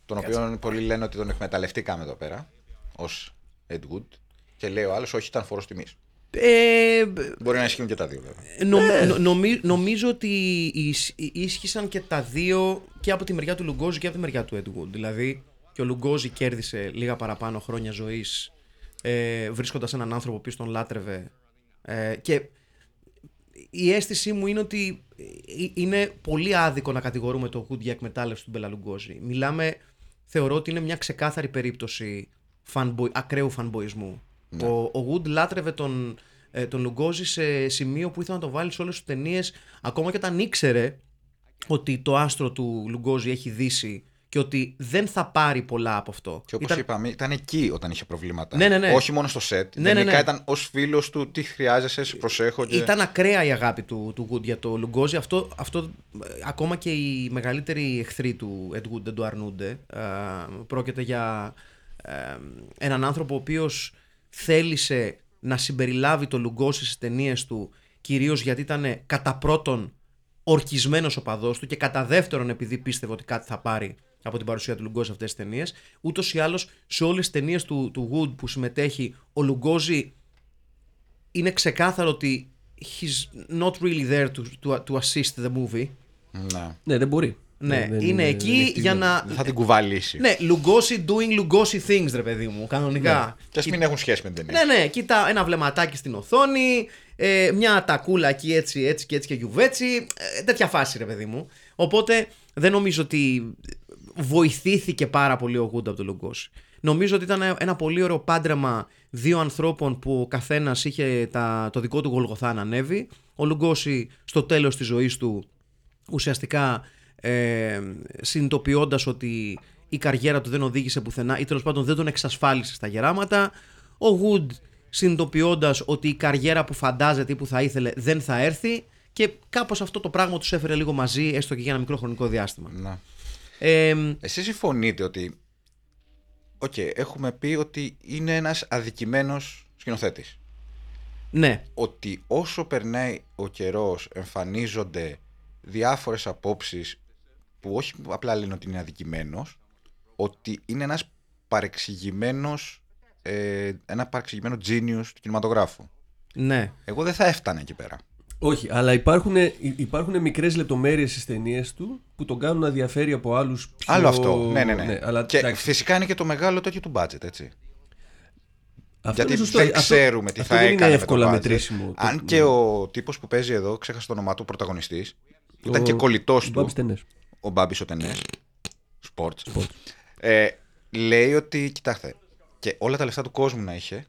Τον οποίο πολλοί λένε ότι τον εκμεταλλευτήκαμε εδώ πέρα ως Ed Wood. Και λέει ο άλλος, όχι, ήταν φόρος τιμής. Ε, Μπορεί να ισχύουν και τα δύο, βέβαια. νο- νο- νομι- νομίζω ότι ίσ- ίσχυσαν και τα δύο και από τη μεριά του Λουγκόζη και από τη μεριά του Έντγουντ. Δηλαδή και ο Λουγκόζη κέρδισε λίγα παραπάνω χρόνια ζωής ε, βρίσκοντας έναν άνθρωπο ο οποίος τον λάτρευε. Ε, και η αίσθησή μου είναι ότι ε, είναι πολύ άδικο να κατηγορούμε το Wood για εκμετάλλευση του Μπέλα Λουγκόζη. Μιλάμε, θεωρώ ότι είναι μια ξεκάθαρη περίπτωση fanboy, ακραίου φανμποϊσμού. Ο, ο Wood λάτρευε τον, ε, τον Λουγκόζη σε σημείο που ήθελε να το βάλει σε όλες τις ταινίες, ακόμα και όταν ήξερε ότι το άστρο του Λουγκόζη έχει δύσει και ότι δεν θα πάρει πολλά από αυτό. Και όπως Ήταν- είπαμε, ήταν εκεί όταν είχε προβλήματα. Ναι, ναι, ναι. Όχι μόνο στο σετ. Ναι, ναι, Γενικά ναι. ήταν ως φίλος του τι χρειάζεσαι, σε προσέχω. Και... Ήταν ακραία η αγάπη του, του Wood για το Λουγκόζι. Αυτό, αυτό ε, ακόμα και οι μεγαλύτεροι εχθροί του Ed Wood δεν το αρνούνται. Ε, πρόκειται για ε, έναν άνθρωπο ο οποίος θέλησε να συμπεριλάβει το Λουγκόζι στις ταινίες του κυρίως γιατί ήταν κατά πρώτον ορκισμένος οπαδός του και κατά δεύτερον επειδή πίστευε ότι κάτι θα πάρει από την παρουσία του Λουγκόζι σε αυτές τις ταινίες. Ούτως ή άλλως σε όλες τις ταινίες του, του Wood που συμμετέχει ο Λουγκόζι είναι ξεκάθαρο ότι he's not really there to, to, to assist the movie. Ναι. Ναι, δεν μπορεί. Ναι, Δεν- είναι δεν εκεί έχει για τύχη. να... Δεν θα την κουβαλήσει. Ναι, Lugosi doing Lugosi things, ρε παιδί μου, κανονικά. Και ας μην έχουν σχέση με την ταινία. Ναι, ναι, κοίτα ένα βλεμματάκι στην οθόνη, ε, μια τακούλα εκεί έτσι, έτσι και έτσι και γιουβέτσι. Ε, τέτοια φάση, ρε παιδί μου. Οπότε δεν νομίζω ότι βοηθήθηκε πάρα πολύ ο Γούντα από τον Λουγκόση. Νομίζω ότι ήταν ένα πολύ ωραίο πάντρεμα δύο ανθρώπων που ο καθένας είχε τα, το δικό του γολγοθά να ανέβει. Ο Λουγκόση στο τέλος της ζωής του ουσιαστικά ε, συνειδητοποιώντας ότι η καριέρα του δεν οδήγησε πουθενά ή τέλος πάντων δεν τον εξασφάλισε στα γεράματα. Ο Wood συνειδητοποιώντας ότι η καριέρα που φαντάζεται ή που θα ήθελε δεν θα έρθει και κάπως αυτό το πράγμα τους έφερε λίγο μαζί έστω και για ένα μικρό χρονικό διάστημα. Ναι. Ε, Εσείς συμφωνείτε ότι. Οκ, έχουμε πει ότι είναι ένας αδικημένος σκηνοθέτης. ναι, Ότι όσο περνάει ο καιρός εμφανίζονται διάφορες απόψεις που όχι απλά λένε ότι είναι αδικημένος, ότι είναι ένας παρεξηγημένος, ε, ένα παρεξηγημένο genius του κινηματογράφου. ναι. Εγώ δεν θα έφτανα εκεί πέρα. Όχι, αλλά υπάρχουν, υπάρχουν μικρές λεπτομέρειες στις ταινίες του που τον κάνουν να διαφέρει από άλλους πιο... Άλλο αυτό. Ναι, ναι, ναι. αλλά, και εντάξει, φυσικά είναι και το μεγάλο τέτοιο του budget, έτσι. αυτό Γιατί είναι σωστό. δεν Αυτό- ξέρουμε τι αυτό θα δεν έκανε. είναι με το εύκολα budget. μετρήσιμο. Το- Αν και ο τύπος που παίζει εδώ, ξέχασα το όνομά του, ο πρωταγωνιστής, ήταν Ο- και κολλητός ο του. Μπάμπης Τενές. Ο Μπάμπης ο Τενές. Σπορτς. Ε, λέει ότι, κοιτάξτε, και όλα τα λεφτά του κόσμου να είχε,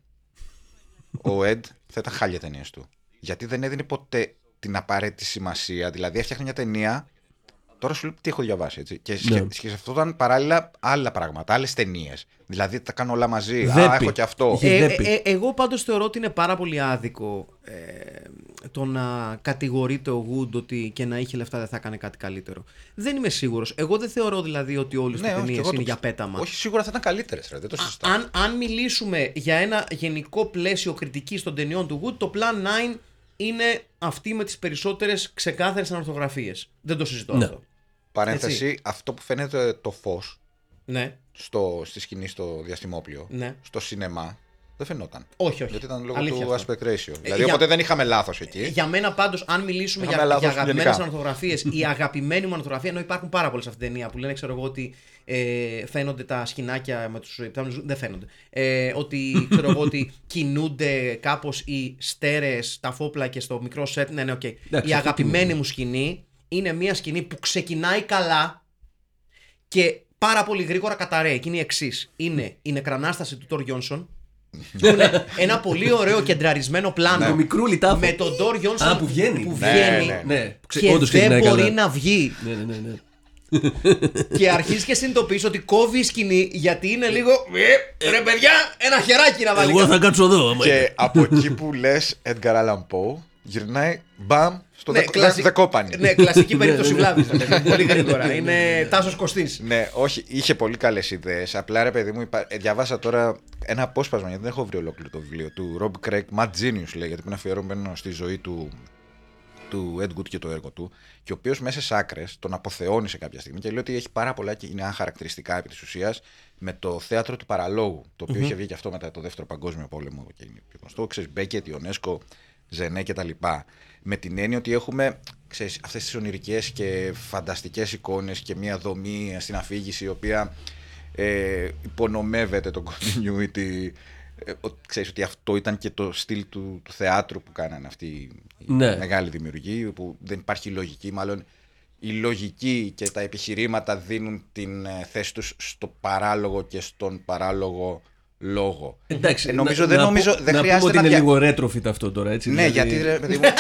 ο Εντ θα ήταν χάλια ταινίες του. Γιατί δεν έδινε ποτέ την απαραίτητη σημασία. Δηλαδή, έφτιαχνε μια ταινία Τώρα σου λέω τι έχω διαβάσει. Έτσι. Και, σκε, και σκεφτόταν παράλληλα άλλα πράγματα, άλλες ταινίες. Δηλαδή τα κάνω όλα μαζί. Α, Δέπη. έχω και αυτό. Ε, Ε, δέπη. ε, εγώ πάντως θεωρώ ότι είναι πάρα πολύ άδικο ε, το να κατηγορείται ο Wood ότι και να είχε λεφτά δεν θα έκανε κάτι καλύτερο. Δεν είμαι σίγουρος. Εγώ δεν θεωρώ δηλαδή ότι όλες Ναι, οι όχι, ταινίες εγώ το είναι για ψ- πέταμα. Όχι, σίγουρα θα ήταν καλύτερες. Δεν το συζητάω. Αν, αν μιλήσουμε για ένα γενικό πλαίσιο κριτικής των ταινιών του Wood, το Plan 9 είναι αυτή με τις περισσότερες ξεκάθαρες ανορθογραφίες. Δεν το συζητώ Ναι. αυτό. Παρένθεση, έτσι. αυτό που φαίνεται το φως Ναι, στο, στη σκηνή στο διαστημόπλιο, ναι. στο σινεμά, δεν φαινόταν. Όχι, όχι. Γιατί ήταν λόγω Αλήθεια του αυτό. aspect ratio. δηλαδή, για- οπότε δεν είχαμε λάθος εκεί. Για μένα πάντως, αν μιλήσουμε Είχαμε για, λάθος για αγαπημένες γενικά. ανορθογραφίες, η αγαπημένη μου ανορθογραφία, ενώ υπάρχουν πάρα πολλές σε αυτήν την ταινία που λένε, ξέρω εγώ, ότι ε, φαίνονται τα σχοινάκια με του ιπτάμενου. Δεν φαίνονται. Ε, ότι ξέρω εγώ ότι κινούνται κάπως οι στέρες, ταφόπλακες στο μικρό σετ. Ναι, ναι, οκ. Εντάξει, η αυτό αγαπημένη κινούνται. μου σκηνή είναι μια σκηνή που ξεκινάει καλά και πάρα πολύ γρήγορα καταραίει. Και είναι η εξής. Είναι η νεκρανάσταση του Τόρ Γιόνσον. Που είναι ένα πολύ ωραίο κεντραρισμένο πλάνο. Το μικρούλι τάφο. Με τον Ντόρ Γιόνσον Α, που βγαίνει. που Ναι, βγαίνει ναι, ναι. Ξε- και όντως δεν ξεκινάει μπορεί καλά. να βγει. Ναι, ναι, ναι. ναι. και αρχίζει και συνειδητοποιείς ότι κόβει η σκηνή γιατί είναι λίγο. «Ε, ρε παιδιά, ένα χεράκι να βάλει. Εγώ κάτω». θα κάτσω εδώ. άμα είναι. Και από εκεί που λες Edgar Allan Poe, γυρνάει μπαμ στο Ναι, δεκο- κλασι- δεκόπανη. Ναι, κλασική περίπτωση Ναι, ναι, ναι. βλάβη. Πολύ γρήγορα. Είναι Τάσος Κωστής. Ναι, όχι, είχε πολύ καλές ιδέες. Απλά ρε παιδί μου, υπά... ε, διαβάσα τώρα ένα απόσπασμα γιατί δεν έχω βρει ολόκληρο το βιβλίο του Rob Craig, Mad Genius λέγεται, που είναι αφιερωμένο στη ζωή του, του Ed Wood και το έργο του. Και ο οποίος μέσα στι άκρες τον αποθεώνει σε κάποια στιγμή και λέει ότι έχει πάρα πολλά κοινά χαρακτηριστικά επί της ουσίας με το θέατρο του παραλόγου. Το οποιο είχε βγει και αυτό μετά το δεύτερο Παγκόσμιο Πόλεμο και είναι πιο γνωστό. Ξέρεις, Μπέκετ, Ιονέσκο, Ζενέ κτλ. Με την έννοια ότι έχουμε ξέρεις, αυτές τις ονειρικές και φανταστικές εικόνες και μια δομή στην αφήγηση η οποία ε, υπονομεύεται το continuity. Ε, ο- ξέρεις ότι αυτό ήταν και το στυλ του, του θεάτρου που κάνανε αυτοί οι Ναι. μεγάλοι δημιουργοί, που δεν υπάρχει λογική, μάλλον η λογική και τα επιχειρήματα δίνουν την ε, θέση τους στο παράλογο και στον παράλογο λόγο. Εντάξει, Ε, νομίζω, να- δεν να νομίζω, πω- δεν να χρειάζεται πούμε ότι να είναι δια- λίγο retrofit αυτό τώρα, έτσι. Ναι, δηλαδή, γιατί ρε παιδί μου, δεν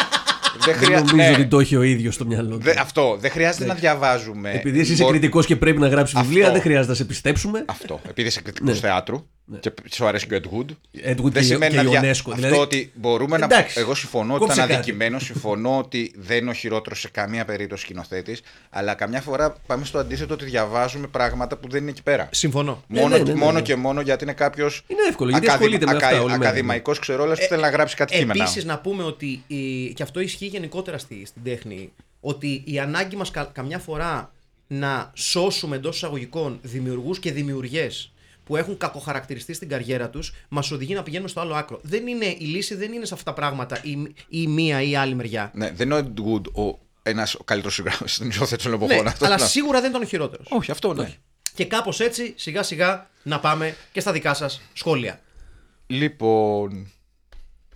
Δεν χρειάζεται. νομίζω ναι. ότι το έχει ο ίδιος στο μυαλό του. Δε- αυτό. Δεν χρειάζεται να διαβάζουμε. Επειδή εσύ είσαι Μπορ- κριτικός και πρέπει να γράψεις βιβλία, Αυτό. δεν χρειάζεται να σε πιστέψουμε. Αυτό. Επειδή είσαι κριτικός Ναι. θεάτρου και σου αρέσει και ο Ed Wood. Edward δεν και, σημαίνει και να δια... UNESCO. Αυτό δηλαδή, ότι μπορούμε Εντάξει, να. Εγώ συμφωνώ ότι κόψε ήταν κάτι. αδικημένος, συμφωνώ ότι δεν είναι ο χειρότερος σε καμία περίπτωση σκηνοθέτης, αλλά καμιά φορά πάμε στο αντίθετο ότι διαβάζουμε πράγματα που δεν είναι εκεί πέρα. Συμφωνώ. Ναι, μόνο ναι, ναι, ναι, μόνο ναι. και μόνο γιατί είναι κάποιος. Είναι εύκολο, γιατί ασχολείται με αυτά όλη μέρα. Ακαδημαϊκός ξερόλα που θέλει να γράψει κάτι κείμενα. Επίσης, να πούμε ότι. η- και αυτό ισχύει γενικότερα στη, στην τέχνη. Ότι η ανάγκη μας καμιά φορά να σώσουμε εντός εισαγωγικών δημιουργούς και δημιουργές που έχουν κακοχαρακτηριστεί στην καριέρα τους, μας οδηγεί να πηγαίνουμε στο άλλο άκρο. Δεν είναι, η λύση δεν είναι σε αυτά τα πράγματα η, η μία ή η άλλη μεριά. Ναι, δεν είναι ο Ed Wood ο, ένας, ο καλύτερος συγγραφέας στην ισόθεση των Ναι, εποχών. αυτό αλλά ναι. σίγουρα δεν ήταν ο χειρότερος. Όχι, αυτό ναι. Και κάπως έτσι, σιγά σιγά, να πάμε και στα δικά σας σχόλια. Λοιπόν.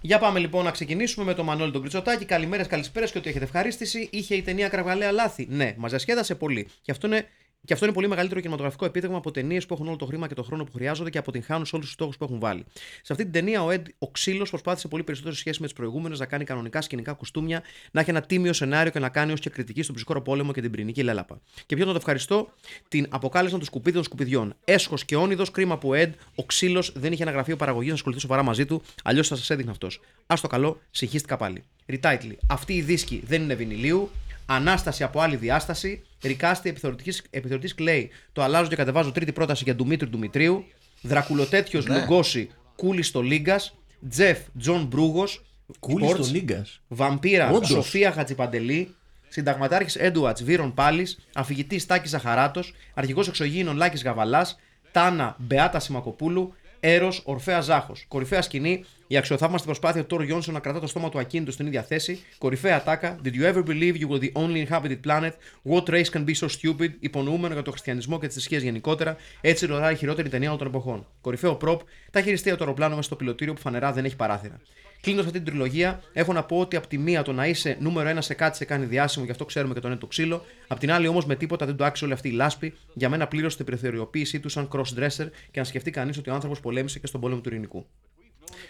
Για πάμε λοιπόν να ξεκινήσουμε με τον Μανώλη τον Κριτσοτάκη. Καλημέρες, καλησπέρα και ότι έχετε ευχαρίστηση. Είχε η ταινία Κραυγαλαία λάθη. Ναι, μας διασκέδασε πολύ. Και αυτό είναι. Και αυτό είναι πολύ μεγαλύτερο κινηματογραφικό επίτευγμα από ταινίες που έχουν όλο το χρήμα και το χρόνο που χρειάζονται και αποτυγχάνουν σε όλους τους στόχους που έχουν βάλει. Σε αυτή την ταινία, ο, Ed, ο ξύλο προσπάθησε πολύ περισσότερο σε σχέση με τις προηγούμενες να κάνει κανονικά σκηνικά κουστούμια, να έχει ένα τίμιο σενάριο και να κάνει ως και κριτική στον ψυχρό πόλεμο και την πυρηνική λέλαπα. Και ποιο να το ευχαριστώ, την αποκάλυψαν τους σκουπίδι των σκουπιδιών. Έσχος και όνειδος, κρίμα που ο Ed, ο ξύλο, δεν είχε ένα γραφείο παραγωγής να ασχοληθεί σοβαρά μαζί του, αλλιώς θα σας έδειχνε αυτός. Α το καλό, συγχύστηκα πάλι. Retitle. Αυτή η δίσκη δεν είναι βινιλίου. Ανάσταση από άλλη διάσταση. Ρικάστη επιθεωρητής Κλέη. Το αλλάζω και κατεβάζω τρίτη πρόταση για Ντουμήτρη Ντουμητρίου. Δρακουλοτέτιος Ναι. Λουγκώση Κούλη στο Λίγκας. Τζεφ Τζον Μπρούγος. Κούλη στο Λίγκας. Βαμπύρα Όντως. Σοφία Χατζιπαντελή. Συνταγματάρχης Έντουατ Βίρον Πάλης. Αφηγητής Τάκης Ζαχαράτο. Αρχηγός εξωγήινων Λάκης Γαβαλάς. Τάνα Μπεάτα Σιμακοπούλου. Έρος Ορφαία Ζάχος. Κορυφαία σκηνή. Η αξιοθαύμαστη προσπάθεια του Τόρ Γιόνσον να κρατά το στόμα του ακίνητο στην ίδια θέση. Κορυφαία τάκα. Did you ever believe you were the only inhabited planet? What race can be so stupid? Υπονοούμενο για το χριστιανισμό και τις θρησκείες γενικότερα. Έτσι ροράει η χειρότερη ταινία όλων των εποχών. Κορυφαίο προπ. Τα χειριστεία του αεροπλάνου μέσα στο πιλωτήριο που φανερά δεν έχει παράθυρα. Κλείνοντας αυτή την τριλογία, έχω να πω ότι από τη μία το να είσαι νούμερο ένα σε κάτι σε κάνει διάσημο, γι' αυτό ξέρουμε και τον είναι το ξύλο. Απ' την άλλη όμως με τίποτα δεν το άξιζε όλη αυτή η λάσπη. Για μένα πλήρωσε την περιθωριοποίησή του σαν cross-dresser και να σκεφτεί κανείς ότι ο άνθρωπος πολέμησε και στον πόλεμο του Ειρηνικού.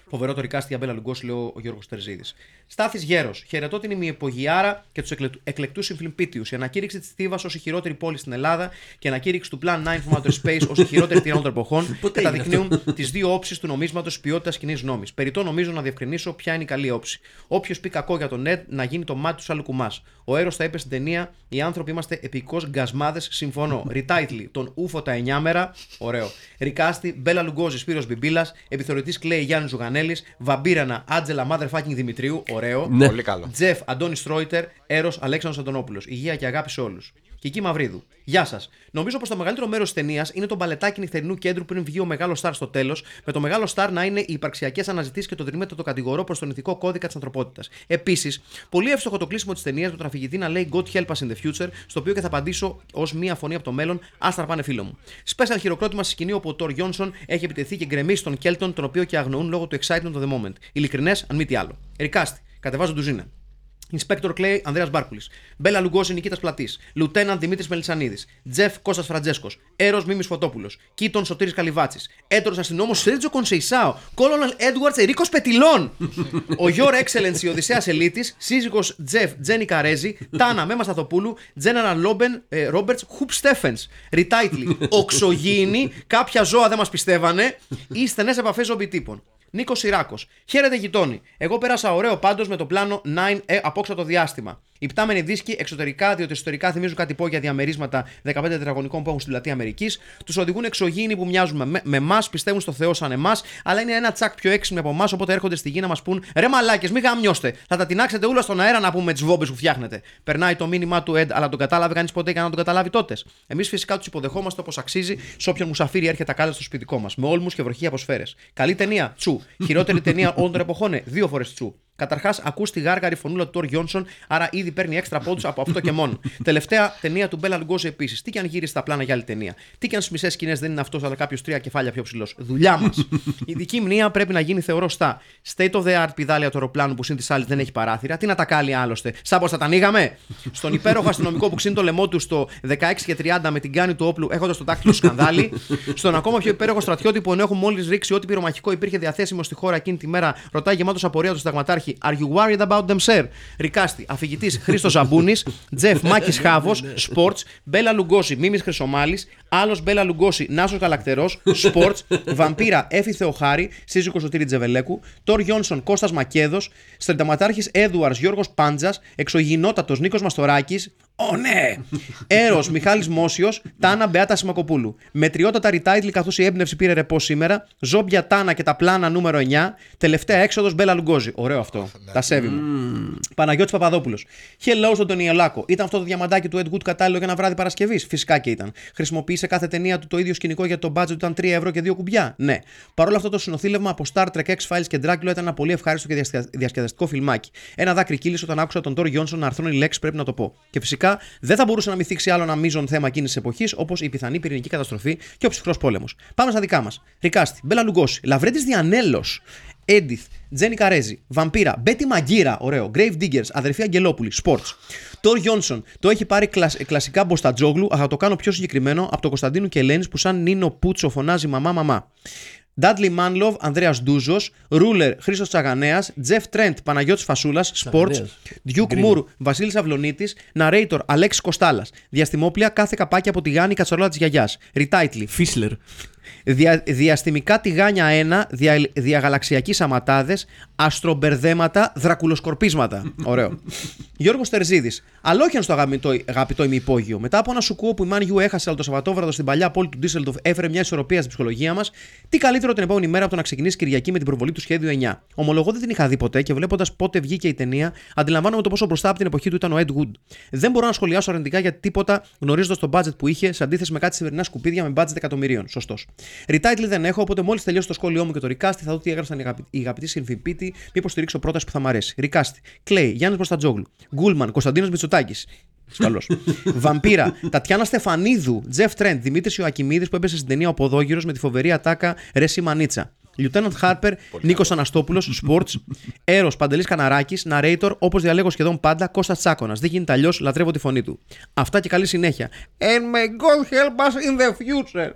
Φοβερό το ρικάστη για Μπέλα Λουγκό, λέει ο Γιώργος Τερζίδης. Στάθης Γέρος. Χαιρετώ την ημιεπογιάρα και τους εκλεκτούς συμφιλμπίτιου. Η ανακήρυξη της Θήβα ως η χειρότερη πόλη στην Ελλάδα και η ανακήρυξη του Plan 9 from Outer Space ως η χειρότερη τυράννων των εποχών Πότε έγινε καταδεικνύουν τις δύο όψεις του νομίσματος ποιότητας κοινής νόμη. Περιτώ νομίζω να διευκρινίσω ποια είναι η καλή όψη. Όποιος πει κακό για τον Ned να γίνει το μάτι του άλλου κουμάς. Ο Έρος θα είπε στην ταινία Οι άνθρωποι είμαστε επικό γκασμάδες. Συμφωνώ. Ριτάιτλι, τον Ούφο τα 9 μέρα. Ωραίο. Ρικάστη, Μπέλα Λουγκόζη, Σπύρος Μπιμπίλας. Επιθεωρητής Κλέη Γιάννη Ζουγανέλης. Βαμπύρανα, Άτζελα Motherfucking Δημητρίου. Ωραίο. Ναι. Πολύ καλό. Τζεφ, Αντώνης Στρόιτερ, Έρος, Αλέξανδρος Αντωνόπουλος. Υγεία και αγάπη σε όλους. Κική Μαυρίδου. Γεια σας. Νομίζω πως το μεγαλύτερο μέρος της ταινίας είναι το μπαλετάκι νυχτερινού κέντρου πριν βγει ο μεγάλος στάρ στο τέλος, με το μεγάλο στάρ να είναι οι υπαρξιακές αναζητήσεις και το τριμέτρο το κατηγορό προς τον ηθικό κώδικα της ανθρωπότητας. Επίσης, πολύ εύστοχο το κλείσιμο της ταινίας με τον αφηγητή να λέει God help us in the future, στο οποίο και θα απαντήσω ως μία φωνή από το μέλλον, άστρα πάνε φίλο μου. Special χειροκρότημα στη σκηνή όπου ο Τόρ Γιόνσον έχει επιτεθεί και γκρεμίσει τον Κέλτον, τον οποίο και αγνοούν λόγω του excitement of the moment. Ειλικρινές, αν μη τι άλλο. Ρικάστη, κατεβάζω ντουζίνα. Inspector Clay Ανδρέας Μπάρκουλης. Μπέλα Λουγκόση Νικήτας Πλατής. Λουτέναν Δημήτρης Μελισανίδης. Τζεφ Κώστας Φραντζέσκος. Έρος Μίμης Φωτόπουλος. Κίτον Σωτήρης Καλυβάτσης. Έτορο αστυνόμος Σέρτζο Κονσεϊσάο. Κόλοναλ Έντουαρτς Ερίκος Πετιλών. ο Γιώργο Έξελεντ η Οδυσσέας Ελίτης. Σύζυγος Τζεφ Τζένι Καρέζη. Τάνα Μέμα Σταθοπούλου. Τζένερα Λόμπεν Ρόμπερτς Χουπ Στέφενς. Ριτάιτλι. Οξογίνη. Κάποια ζώα δεν μας πιστεύανε. Ή στενές επαφές ζωμπιτύπων. Νίκος Σιράκος. Χαίρετε γειτόνι. Εγώ πέρασα ωραίο πάντως με το πλάνο 9 ε, απόξατο διάστημα. Υπτάμενοι δίσκοι εξωτερικά, διότι εσωτερικά θυμίζουν κάτι υπόγεια διαμερίσματα 15 τετραγωνικών που έχουν στη Λατινική Αμερικής. Τους οδηγούν εξωγήινοι που μοιάζουν με, με εμάς, πιστεύουν στο Θεό σαν εμάς, αλλά είναι ένα τσακ πιο έξυπνοι από εμάς, οπότε έρχονται στη γη να μας πούν ρε μαλάκες, μην γαμιώστε. Θα τα τεινάξετε όλα στον αέρα να πούμε τις βόμπες που φτιάχνετε. Περνάει το μήνυμά του Ed, αλλά τον κατάλαβε κανείς ποτέ και να τον καταλάβει τότε. Εμείς φυσικά τους υποδεχόμαστε όπως αξίζει σε όποιον μουσαφίρι έρχεται κάλε στο σπιτικό μας, με όλμους και βροχή αποσφαίρε. Καλή ταινία, τσου. Χειρότερη ταινία όλων των εποχών, ε, δύο φορές τσου. Καταρχάς, ακούς τη γάργαρη φωνούλα του Τόρ Γιόνσον, άρα ήδη παίρνει έξτρα πόντους από αυτό και μόνο. Τελευταία ταινία του Μπέλα Λουγκόζη επίσης. Τι και αν γύρισε τα πλάνα για άλλη ταινία. Τι και αν στις μισές σκηνές δεν είναι αυτός, αλλά κάποιος τρία κεφάλια πιο ψηλός. Δουλειά μας. Η δική μνήμα πρέπει να γίνει θεωρώ στα state of the art πιδάλια του αεροπλάνου που συν τη άλλη δεν έχει παράθυρα. Τι να τα κάλει άλλωστε. Σαν πω θα τα ανοίγαμε. Στον υπέροχο αστυνομικό που ξύνει το λαιμό του στο 16 και 30 με την κάνη του όπλου έχοντας το δάκτυλο σκανδάλι. Στον ακόμα πιο υπέροχο στρατιώτη που ενώ έχουν μόλις ρίξει ό,τι πυρομαχικό υπήρχε διαθέσιμο στη χώρα εκείνη τη μέρα, ρωτάει γεμάτος απορία του συνταγματάρχη Are you worried about them, sir? Ρικάστη, αφηγητής Χρήστος Ζαμπούνης, Τζεφ Μάκης Χάβος, Sports, Μπέλα Λουγκόση, Μίμης Χρυσομάλης, άλλος Μπέλα Λουγκόση, Νάσος Καλακτερός, Sports, Βαμπύρα Έφη Θεοχάρη, σύζυγος Σωτήρη Τζεβελέκου, Τόρ Γιόνσον Κώστας Μακέδος, Στρενταματάρχη Έδουαρ Γιώργος Πάντζας, Εξογεινότατο Νίκος Μαστοράκης, Ω ναι! Έρος Μιχάλης Μόσιος, Τάνα Μπεάτα Σιμακοπούλου. Μετριότατα ριτάιτλι καθώς η έμπνευση πήρε ρεπό σήμερα. Ζόμπια Τάνα και τα πλάνα νούμερο 9. Τελευταία έξοδος Μπέλα Λουγκόζη. Ωραίο αυτό. Τα σέβη μου. Παναγιώτης Παπαδόπουλος. Hello στον Τονιελάκο. Ήταν αυτό το διαμαντάκι του Ed Wood κατάλληλο για ένα βράδυ Παρασκευής; Φυσικά και ήταν. Χρησιμοποίησε κάθε ταινία του το ίδιο σκηνικό για το budget του ήταν 3 ευρώ και 2 κουμπιά; Ναι. Παρ' όλο αυτό το συνοθήλευμα από Star Trek X-Files και Dracula ήταν ένα πολύ ευχάριστο και διασκεδα- διασκεδαστικό φιλμάκι. Ένα δάκρυ κύλησε όταν άκουσα τον Τόρ Γιόνσον να αρθρώνει λέξει, πρέπει να το πω. Και φυσικά δεν θα μπορούσε να μην θίξει άλλο ένα μείζον θέμα εκείνης της εποχής όπως η πιθανή πυρηνική καταστροφή και ο ψυχρός πόλεμος. Πάμε στα δικά μας. Ρικάστη, Μπέλα Λουγκόση, Λαβρέτη Διανέλος, Έντιθ, Τζένι Καρέζη, Βαμπύρα, Μπέτι Μαγκύρα, ωραίο, Grave Diggers, αδερφή Αγγελόπουλη, Sports. Τόρ Γιόνσον, το έχει πάρει κλασ- κλασικά μποστατζόγλου, αλλά θα το κάνω πιο συγκεκριμένο από το Κωνσταντίνου και Ελένης που σαν Νίνο Πούτσο φωνάζει μαμά μαμά. Ντάντλι Μάνλοβ, Ανδρέας Ντούζος, Ρούλερ, Χρήστος Τσαγανέας, Τζεφ Τρέντ, Παναγιώτης Φασούλας, Sports, Τσαγανέας. Διούκ Γκρίνο. Μουρ, Βασίλης Αυλονίτης, Narrator, Αλέξης Κοστάλας. Διαστημόπλια, κάθε καπάκι από τη Γάνη Κατσαρόλα της Γιαγιάς. Ριτάιτλι. Φίσλερ. Δια, διαστημικά τηγάνια 1, δια, διαγαλαξιακοί σαματάδες, αστρομπερδέματα, δρακουλοσκορπίσματα. Ωραίο. Γιώργος Τερζίδης. Αλόχιαν στο αγαπητό, αγαπητό ημιυπόγειο. Μετά από ένα σουκούο που η Man U έχασε αλλά το Σαββατόβραδο στην παλιά πόλη του Ντίσσελντοφ έφερε μια ισορροπία στην ψυχολογία μας, τι καλύτερο την επόμενη μέρα από το να ξεκινήσει Κυριακή με την προβολή του σχέδιου 9. Ομολογώ δεν την είχα δει ποτέ και βλέποντας πότε βγήκε η ταινία, αντιλαμβάνομαι το πόσο μπροστά από την εποχή του ήταν ο Ed Wood. Δεν μπορώ να σχολιάσω αρνητικά για τίποτα γνωρίζοντας το budget που είχε σε αντίθεση με κάτι σημερινά σκουπίδια με budget εκατομμυρίων. Σωστός. Retitle δεν έχω, οπότε μόλις τελειώσει το σχόλιο μου και το Ρικάστη θα δω τι έγραψαν οι, αγαπη- οι αγαπητοί συμφιπίτοι, μήπως στηρίξω πρόταση που θα μ' αρέσει. Ρικάστη. Κλέη, Γιάννης Μποστατζόγλου. Γκούλμαν, Κωνσταντίνος Μητσοτάκης. Καλώς. Βαμπύρα, Τατιάνα Στεφανίδου, Τζεφ Τρέντ, Δημήτρης Ιωακιμίδη που έπεσε στην ταινία Ο Ποδόγυρος με τη φοβερή ατάκα Ρεσί Μανίτσα. Lieutenant Harper, Νίκος Αναστόπουλος, Sports, Έρος Παντελής Καναράκης, Narrator, όπως διαλέγω σχεδόν πάντα, Κώστας Τσάκονα. Δεν γίνεται αλλιώς, λατρεύω τη φωνή του. Αυτά και καλή συνέχεια. And may God help us in the future.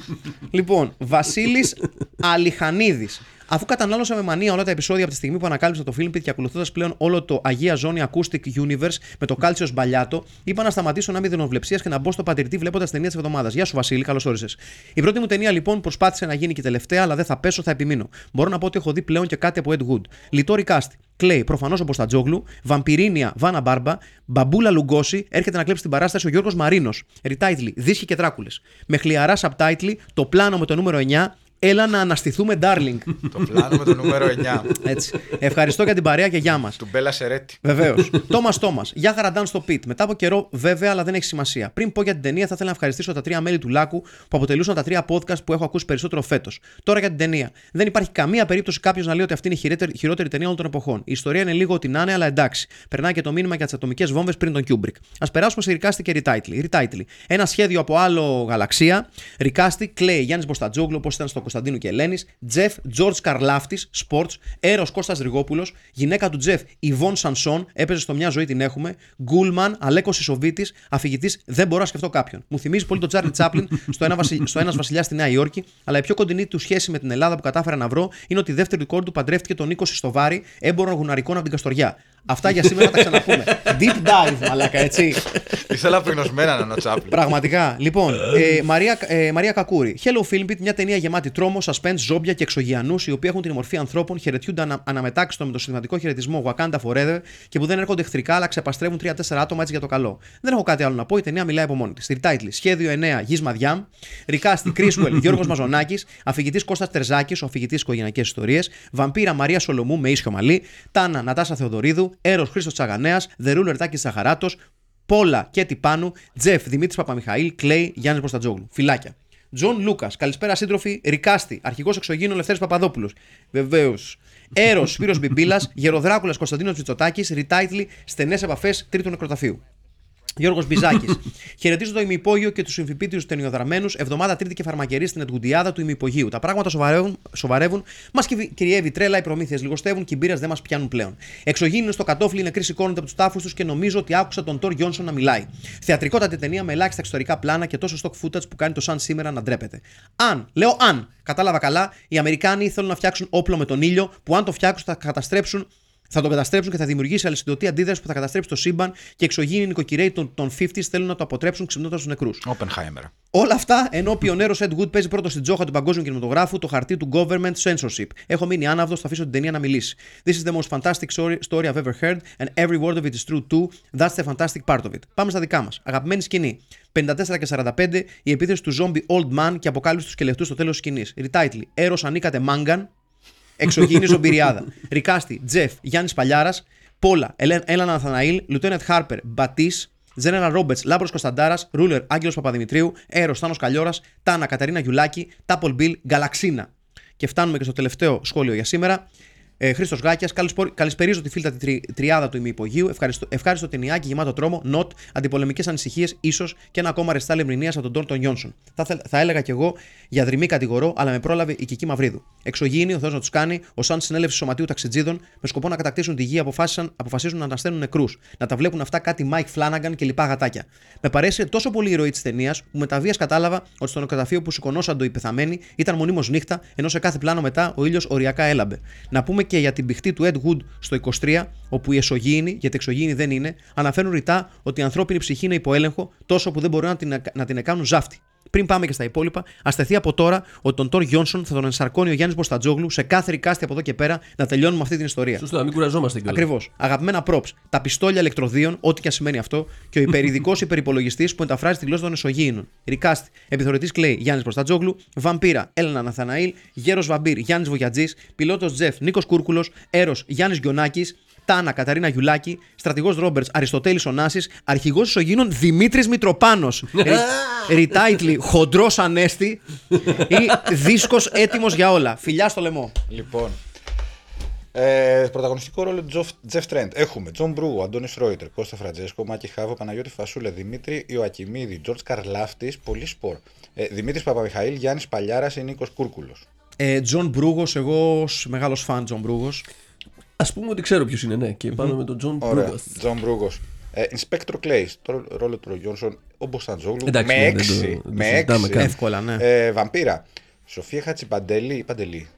λοιπόν, Βασίλης Αλιχανίδης. Αφού κατανάλωσα με μανία όλα τα επεισόδια από τη στιγμή που ανακάλυψα το Filmpit και ακολουθώντα πλέον όλο το Αγία Ζώνη Acoustic Universe με το Κάλτσιο Μπαλιάτο, είπα να σταματήσω να είμαι δενοβλεψία και να μπω στο πατηρτή βλέποντας ταινία της εβδομάδας. Γεια σου, Βασίλη, καλώς όρισες. Η πρώτη μου ταινία λοιπόν προσπάθησε να γίνει και τελευταία, αλλά δεν θα πέσω, θα επιμείνω. Μπορώ να πω ότι έχω δει πλέον και κάτι από Ed Wood. Λιτόρι Κάστη. Κλαίει προφανώς ο Μποστατζόγλου, Βαμπυρίνια Βάνα Μπάρμπα, Μπαμπούλα Λουγκώση, έρχεται να κλέψει την παράσταση ο Γιώργος Μαρίνος. Ριτάιτλι, Δίσχοι και Τράκουλες. Με χλιαρά subtitle, το πλάνο με το νούμερο 9, Έλα να αναστηθούμε, darling. Το πλάνο με το νούμερο 9 Έτσι. Ευχαριστώ για την παρέα και γεια μας. του Μπέλα Σερέτη. Βεβαίως. Τόμας Τόμας. Γεια χαραντάν στο πιτ. Μετά από καιρό, βέβαια, αλλά δεν έχει σημασία. Πριν πω για την ταινία, θα ήθελα να ευχαριστήσω τα τρία μέλη του Λάκου που αποτελούσαν τα τρία podcast που έχω ακούσει περισσότερο φέτος. Τώρα για την ταινία. Δεν υπάρχει καμία περίπτωση κάποιος να λέει ότι αυτή είναι η χειρότερη, χειρότερη ταινία όλων των εποχών. Η ιστορία είναι λίγο ότι να είναι, αλλά εντάξει. Περνάει και το μήνυμα για τις ατομικές βόμβες πριν τον Kubrick. Α περάσουμε σε Ρικάστη και Ριτάιτλι. Retitle. Ένα σχέδιο από άλλο γαλαξία. Recasting, Κλέη, Γιάννης Μποστατζόγλου, όπως ήταν στο Κωνσταντίνου και Ελένης. Τζεφ, Τζορτ Καρλάφτης, Sports. Έρος Κώστας Ριγόπουλος. Γυναίκα του Τζεφ, Ιβόν Σανσόν. Έπαιζε στο μια ζωή την έχουμε. Γκούλμαν, Αλέκο Ισοβίτη. Αφηγητής, δεν μπορώ να σκεφτώ κάποιον. Μου θυμίζει πολύ τον Τσάρλι Τσάπλιν στο ένα, βασι... στο ένας βασιλιάς στη Νέα Υόρκη. Αλλά η πιο κοντινή του σχέση με την Ελλάδα που κατάφερα να βρω είναι ότι η δεύτερη κόρη του παντρεύτηκε τον Νίκο Ιστοβάρη, έμπορο γουναρικών από την Καστοριά. Αυτά για σήμερα, θα τα ξαναπούμε. Deep dive, μαλάκα, έτσι. Ήθελα απεγνωσμένα να είναι ο Τσάπλιν. Πραγματικά. Λοιπόν, ε, Μαρία, ε, Μαρία Κακούρη. Hello Filmpit, μια ταινία γεμάτη τρόμο, suspense, ζόμπια και εξωγιανού, οι οποίοι έχουν την μορφή ανθρώπων, χαιρετιούνται ανα, αναμετάξιτο με το συνθηματικό χαιρετισμό Wakanda Forever και που δεν έρχονται εχθρικά αλλά ξεπαστρεύουν 3-4 άτομα έτσι για το καλό. Δεν έχω κάτι άλλο να πω, η ταινία μιλάει από μόνη της. Retitle, σχέδιο 9, Γης Μαδιάμ. Ρικάστη, Κρίσουελ, Γιώργος Μαζονάκης. Αφηγητής Κώστας Τερζάκης, ο αφηγητής οικογενειακές ιστορίες. Βαμπύρα Μαρία Σολομού με ίσιο μαλλί. Τάνα Νατάσα Θεοδωρίδου. Έρος Χρήστος Τσαγανέας. Δερούλο Ερτάκη Σαχαράτος. Πόλα και Τιπάνου, Τζεφ Δημήτρης Παπαμιχαήλ, Κλέη Γιάννης Μποστατζόγλου. Φυλάκια. Τζον Λούκας, καλησπέρα σύντροφοι, Ρικάστη, αρχηγός εξωγήνου Λευτέρης Παπαδόπουλος. Βεβαίως. Έρος Σπύρος Μπιμπίλας, Γεροδράκουλας Κωνσταντίνος Μητσοτάκης, Ριτάιτλι, στενές επαφές τρίτου νεκροταφείου. Γιώργος Μπιζάκης. Χαιρετίζω το ημυπόγειο και τους συμφιπίτριου ταινιοδραμένους. Εβδομάδα Τρίτη και φαρμακερή στην Ετγουντιάδα του ημυπογείου. Τα πράγματα σοβαρεύουν, σοβαρεύουν μας κυριεύει τρέλα, οι προμήθειες λιγοστεύουν και οι μπύρες δεν μας πιάνουν πλέον. Εξωγήινο στο κατόφλι, οι νεκροί σηκώνονται από τους τάφους τους και νομίζω ότι άκουσα τον Τόρ Γιόνσον να μιλάει. Θεατρικότατη ταινία με ελάχιστα εξωτερικά πλάνα και τόσο stock footage που κάνει το σαν σήμερα να ντρέπεται. Αν, λέω αν, κατάλαβα καλά, οι Αμερικάνοι θέλουν να φτιάξουν όπλο με τον ήλιο που αν το φτιάξουν θα καταστρέψουν θα τον καταστρέψουν και θα δημιουργήσει αλυσιδωτή αντίδραση που θα καταστρέψει το σύμπαν και εξωγήινοι νοικοκυρέοι των, των 50s θέλουν να το αποτρέψουν ξυπνώντας τους νεκρούς. Oppenheimer. Όλα αυτά ενώ ο πιονέρο Ed Wood παίζει πρώτο στην τσόχα του παγκόσμιου κινηματογράφου το χαρτί του government censorship. Έχω μείνει άναυδος, θα αφήσω την ταινία να μιλήσει. This is the most fantastic story, story I've ever heard and every word of it is true too. That's the fantastic part of it. Πάμε στα δικά μας. Αγαπημένη σκηνή. 54 και 45, η επίθεση του zombie Old Man και αποκάλυψη του σκελετού στο τέλος της σκηνής. Retitle. Έρως ανίκατε μάχαν, Εξωγήινη Ζωμπυριάδα. Recasting, Τζεφ, Γιάννης Παλιάρας, Πόλα, Έλενα Ναθαναήλ, Lieutenant Χάρπερ, Μπατής, General Ρόμπερτς, Λάμπρος Κωνσταντάρας, Ruler Άγγελος Παπαδημητρίου, Έρος Τάνο Καλιόρα, Τάνα Καταρίνα Γιουλάκη, Τάπολ Μπιλ, Γκαλαξίνα. Και φτάνουμε και στο τελευταίο σχόλιο για σήμερα. Ε, Χρήστος Γάκιας, καλησπερίζω τη φίλτα τη τριάδα του ημιυπογείου. Ευχαριστώ, ευχάριστο ταινιάκι γεμάτο τρόμο, νοτ, αντιπολεμικές ανησυχίες, ίσως και ένα ακόμα ρεστάλ ερμηνεία από τον Τόρτον Γιόνσον. Θα, θα, θα έλεγα κι εγώ για δρυμή κατηγορώ, αλλά με πρόλαβε η Κική Μαυρίδου. Εξωγήινη, ο Θεός να τους κάνει, ω σαν συνέλευση σωματείου ταξιτζίδων, με σκοπό να κατακτήσουν τη γη, αποφάσισαν, αποφασίζουν να αναστέλνουν νεκρούς. Να τα βλέπουν αυτά κάτι Mike Flanagan και λοιπά γατάκια. Με παρέσει τόσο πολύ η ροή της ταινίας που με τα βίας κατάλαβα ότι στο νεκροταφείο που σηκωνόσαν το οι πεθαμένοι ήταν μονίμως νύχτα, ενώ σε κάθε πλάνο μετά ο ήλιος οριακά έλαμπε. Να πούμε και για την πηχτή του Ed Wood στο 23, όπου οι εσωγήινοι, γιατί εξωγήινοι δεν είναι, αναφέρουν ρητά ότι η ανθρώπινη ψυχή είναι υποέλεγχο τόσο που δεν μπορούν να την, να την κάνουν ζάφτη. Πριν πάμε και στα υπόλοιπα, α τεθεί από τώρα ότι τον Τόρ Γιόνσον θα τον ενσαρκώνει ο Γιάννης Μποστατζόγλου σε κάθε ρικάστη από εδώ και πέρα να τελειώνουμε αυτή την ιστορία. Σωστό, να μην κουραζόμαστε κιόλας. Ακριβώς. Αγαπημένα props. Τα πιστόλια ηλεκτροδίων, ό,τι και αν σημαίνει αυτό, και ο υπερηδικός υπερυπολογιστής που ενταφράζει τη γλώσσα των εσωγήινων. Ρικάστη. Επιθεωρητής Κλέη Γιάννης Μποστατζόγλου. Βαμπύρα Έλενα Ναθαναήλ. Γέρος Βαμπύρ Γιάννης Βογιατζής. Πιλότος Τζεφ Νίκος Κούρκουλος. Έρος Γιάννης Γκιονάκης. Τάνα Καταρίνα Γιουλάκη, στρατηγός Ρόμπερτς Αριστοτέλης Ονάσης, αρχηγός εξωγήινων Δημήτρης Μητροπάνος. Retitle Χοντρός Ανέστη ή Δίσκος έτοιμος για όλα. Φιλιά στο λαιμό. Λοιπόν. Ε, πρωταγωνιστικό ρόλο Τζεφ Τρέντ. Έχουμε Τζον Μπρούγο, Αντώνης Ρόιτερ, Κώστα Φρατζέσκο, Μάκη Χάβο, Παναγιώτη Φασούλε, Δημήτρη Ιωακιμίδη, Τζορτ Καρλάφτης, πολύ σπορ. Ε, Δημήτρης Παπαμιχαήλ, Γιάννης Παλιάρας ή Νίκος Κούρκουλος. Ε, Τζον Μπρούγος, εγώ μεγάλος φαν Τζον Μπρούγος. Α πούμε ότι ξέρω ποιος είναι, ναι. Και πάμε με τον Τζον Ωραία. Μπρούγκοθ. Τζον Μπρούγος. Ε, Inspector Clay, το ρόλο του Γιόνσον, ο Μποσταντζόγλου. Εντάξει, με ναι, δεν έξι. το- δεν το με συζητάμε έξι. καν. Εύκολα, ναι. Ε, βαμπύρα. Σοφία Χατσιπαντελή ή Παντελή.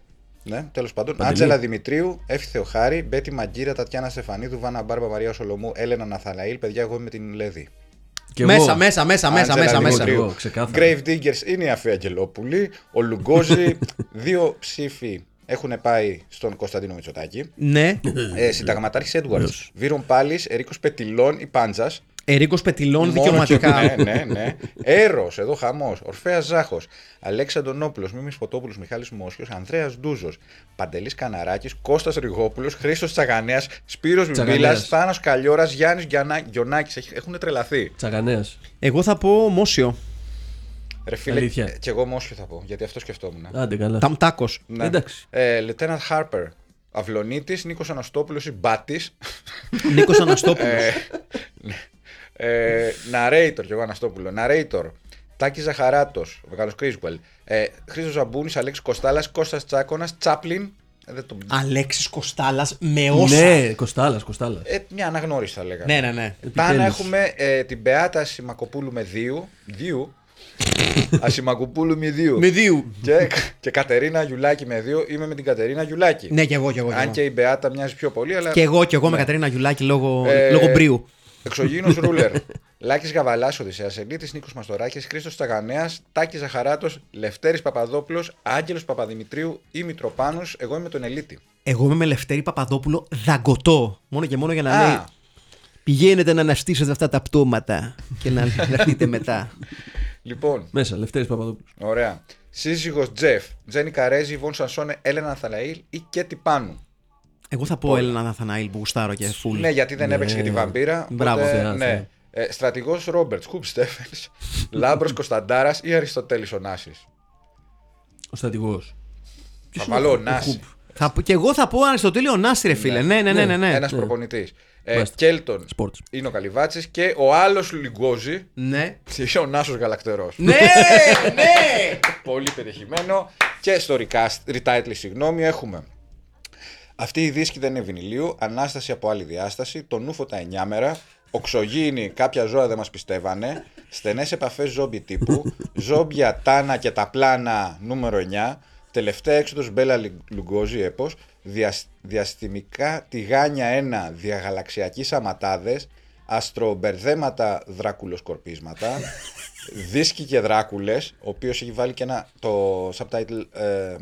Ναι, τέλος πάντων. Παντελή. Άντζελα Δημητρίου, Εύη Θεοχάρη, Μπέτη Μαγκύρα, Τατιάνα Στεφανίδου, Βάνα Μπάρμπα Μαρία Σολομού, Έλενα Ναθαλαήλ. Παιδιά, εγώ είμαι την Λέδη. Και Μέσα, εγώ. μέσα, μέσα, μέσα, Άντζελα μέσα, μέσα. Δημητρίου. Εγώ, ξεκάθαρα. Grave Diggers είναι η Αφή Αγγελόπουλη. Ο Λουγκόζη, δύο ψήφοι έχουν πάει στον Κωνσταντίνο Μητσοτάκη. Ναι. Ε, Συνταγματάρχης Έντουαρτ. Βύρον Πάλι, Ερίκος Πετιλών ή Πάντζας. Ερίκος Πετιλών Μόνο δικαιωματικά. και- Ναι, ναι, ναι. Έρος, εδώ χαμός. Ορφαία Ζάχος. Αλέξης Αντωνόπουλος, Μίμης Φωτόπουλο, Μιχάλης Μόσχιο, Ανδρέας Ντούζος. Παντελής Καναράκης, Κώστας Ριγόπουλο, Χρήστος Τσαγανέας, Σπύρος Βιμπίλα, Τσαγανέας. Θάνος Καλιόρα, Γιάννης Γιονάκη. Έχουν τρελαθεί. Τσαγανέας. Εγώ θα πω Μόσιο. Ρε φίλε, Αλήθεια. ε, κι εγώ Μόσχιο θα πω, γιατί αυτό σκεφτόμουν. Άντε καλά. Ταμτάκος. Ναι. εντάξει. Ε, Lieutenant Harper. Αυλονίτης, Νίκος Αναστόπουλος ή Μπάτης. Νίκος Αναστόπουλος. ε, narrator, κι εγώ Αναστόπουλο. Narrator. Τάκης Ζαχαράτος, ο μεγάλο Κρίσουελ. Ε, Χρήστος Ζαμπούνη, Αλέξης Κοστάλας, Κώστας Τσάκονα, Τσάπλιν. Ε, δεν το... Αλέξης Κοστάλας με όσα; Ναι, Κοστάλας, Κοστάλας. ε, μια αναγνώριση θα λέγαμε. Ναι, ναι, ναι. Πάνω Επιτέλους. έχουμε ε, την Πεάτα Σιμακοπούλου με δύο. Δύο. Ασημακοπούλου με δύο. Με δύο. και, και Κατερίνα Γιουλάκη με δύο. Είμαι με την Κατερίνα Γιουλάκη. Ναι, κι εγώ, κι εγώ. κι εγώ. Αν και η Μπεάτα μοιάζει πιο πολύ, αλλά. Και εγώ, κι εγώ με Κατερίνα Γιουλάκη λόγω, Ε, λόγω μπρίου. Εξωγήινος ρούλερ. Λάκης Γαβαλά, Οδυσσέα Ελίτη, Νίκος Μαστοράκης, Χρήστος Τσαγανέας, Τάκης Ζαχαράτος, Λευτέρης Παπαδόπουλος, Άγγελος Παπαδημητρίου ή Μητροπάνου. Εγώ είμαι τον Ελίτη. Εγώ είμαι με Λευτέρη Παπαδόπουλο δαγκωτό. Μόνο και μόνο για να λέει. Α, Πηγαίνετε να αναστήσετε αυτά τα πτώματα και να έρθετε μετά. Λοιπόν, Μέσα, Λευτέρης Παπαδόπουλος. ωραία. Σύζυγος Τζεφ, Τζένι Καρέζη, Βον Σανσόνε, Έλενα Θαλαήλ ή Κέτι Πάνου. Εγώ θα πω Έλληνα Ναθαναήλ που γουστάρω και φουλ. Ναι, γιατί δεν έπαιξε και τη βαμπύρα. Μπράβο, οπότε, θεά, θεά. ναι. Ε, Στρατηγός Ρόμπερτς, Χουπ Στέφενς, Λάμπρος Κωνσταντάρας ή Αριστοτέλης ο Νάσης. Ο στρατηγός. Θα βάλω ο Νάση. Θα, πω- και εγώ θα πω Αριστοτέλειο Νάση, ρε φίλε. Ναι, ναι, ναι. ναι, ναι. Ένας προπονητής. Ε, Μάλιστα. Κέλτον Sports. είναι ο Καλυβάτσης και ο άλλος Λιγκόζη ναι. είναι ο Νάσος Γαλακτερός. ναι, ναι. Πολύ πετυχημένο. Και στο recast, retitle, συγγνώμη, έχουμε. Αυτή η δίσκη δεν είναι βινιλίου. Ανάσταση από άλλη διάσταση. Το νούφο τα εννιάμερα. Οξογίνη, κάποια ζώα δεν μας πιστεύανε. Στενές επαφές ζόμπι τύπου. Ζόμπια, τάνα και τα πλάνα νούμερο 9. Τελευταία έξοδος Μπέλα Λι- Λουγκόζη έπος. Διαστημικά τηγάνια 1. Διαγαλαξιακοί σαματάδες. Αστρομπερδέματα δράκουλοσκορπίσματα. Δίσκοι και δράκουλες. Ο οποίος έχει βάλει και ένα το subtitle. ε,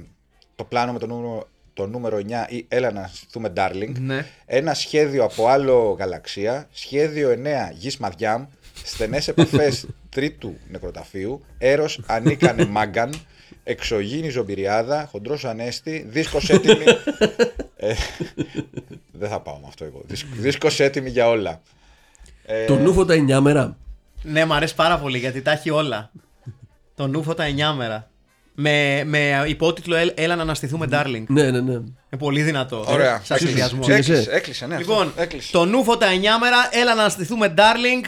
το πλάνο με το νούμερο, το νούμερο 9 ή Έλα να στηθούμε Darling. Ναι. Ένα σχέδιο από άλλο γαλαξία. Σχέδιο 9 γης Μαδιάμ. Στενές επαφές τρίτου νεκροταφείου. Έρος ανίκανε μάγκαν. Εξωγήινη ζομπυριάδα. Χοντρός ανέστη. Δίσκος έτοιμη. ε, δεν θα πάω με αυτό εγώ. Δίσκος έτοιμη για όλα. Ε, Το νούφο τα 9 μέρα. Ναι, μου αρέσει πάρα πολύ γιατί τα έχει όλα. Το νούφο τα 9 μέρα. Με, με υπότιτλο «Έλ- Έλα να αναστηθούμε, darling. Ναι, ναι, ναι. Είναι πολύ δυνατό. Ωραία. Σαν συνδυασμό. Ψήφισε. Έκλεισε, έκλεισε, ναι. Λοιπόν, αυτό, έκλεισε. το νούφο τα 9 μέρα, έλα να αναστηθούμε, darling.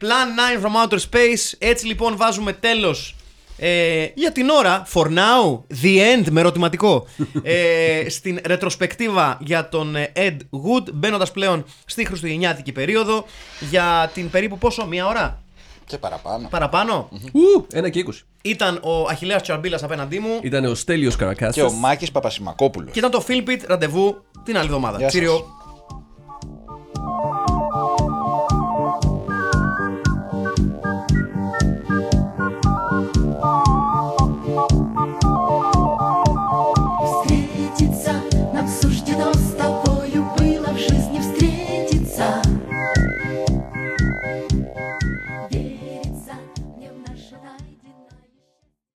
Plan 9 from outer space. Έτσι λοιπόν βάζουμε τέλος. Ε, για την ώρα, for now, the end με ερωτηματικό. ε, στην ρετροσπεκτίβα για τον ε, Ed Wood, μπαίνοντας πλέον στη Χριστουγεννιάτικη περίοδο για την περίπου πόσο, μία ώρα; Και παραπάνω. παραπάνω. Ου, 1 και 20. Ήταν ο Αχιλέας Τσαρμπίλας απέναντί μου Ήταν ο Στέλιος Και ο Καρακάσης. Μάκης Παπασημακόπουλος. και ήταν το Philpit ραντεβού την άλλη εβδομάδα. Γεια σας. Cheerio.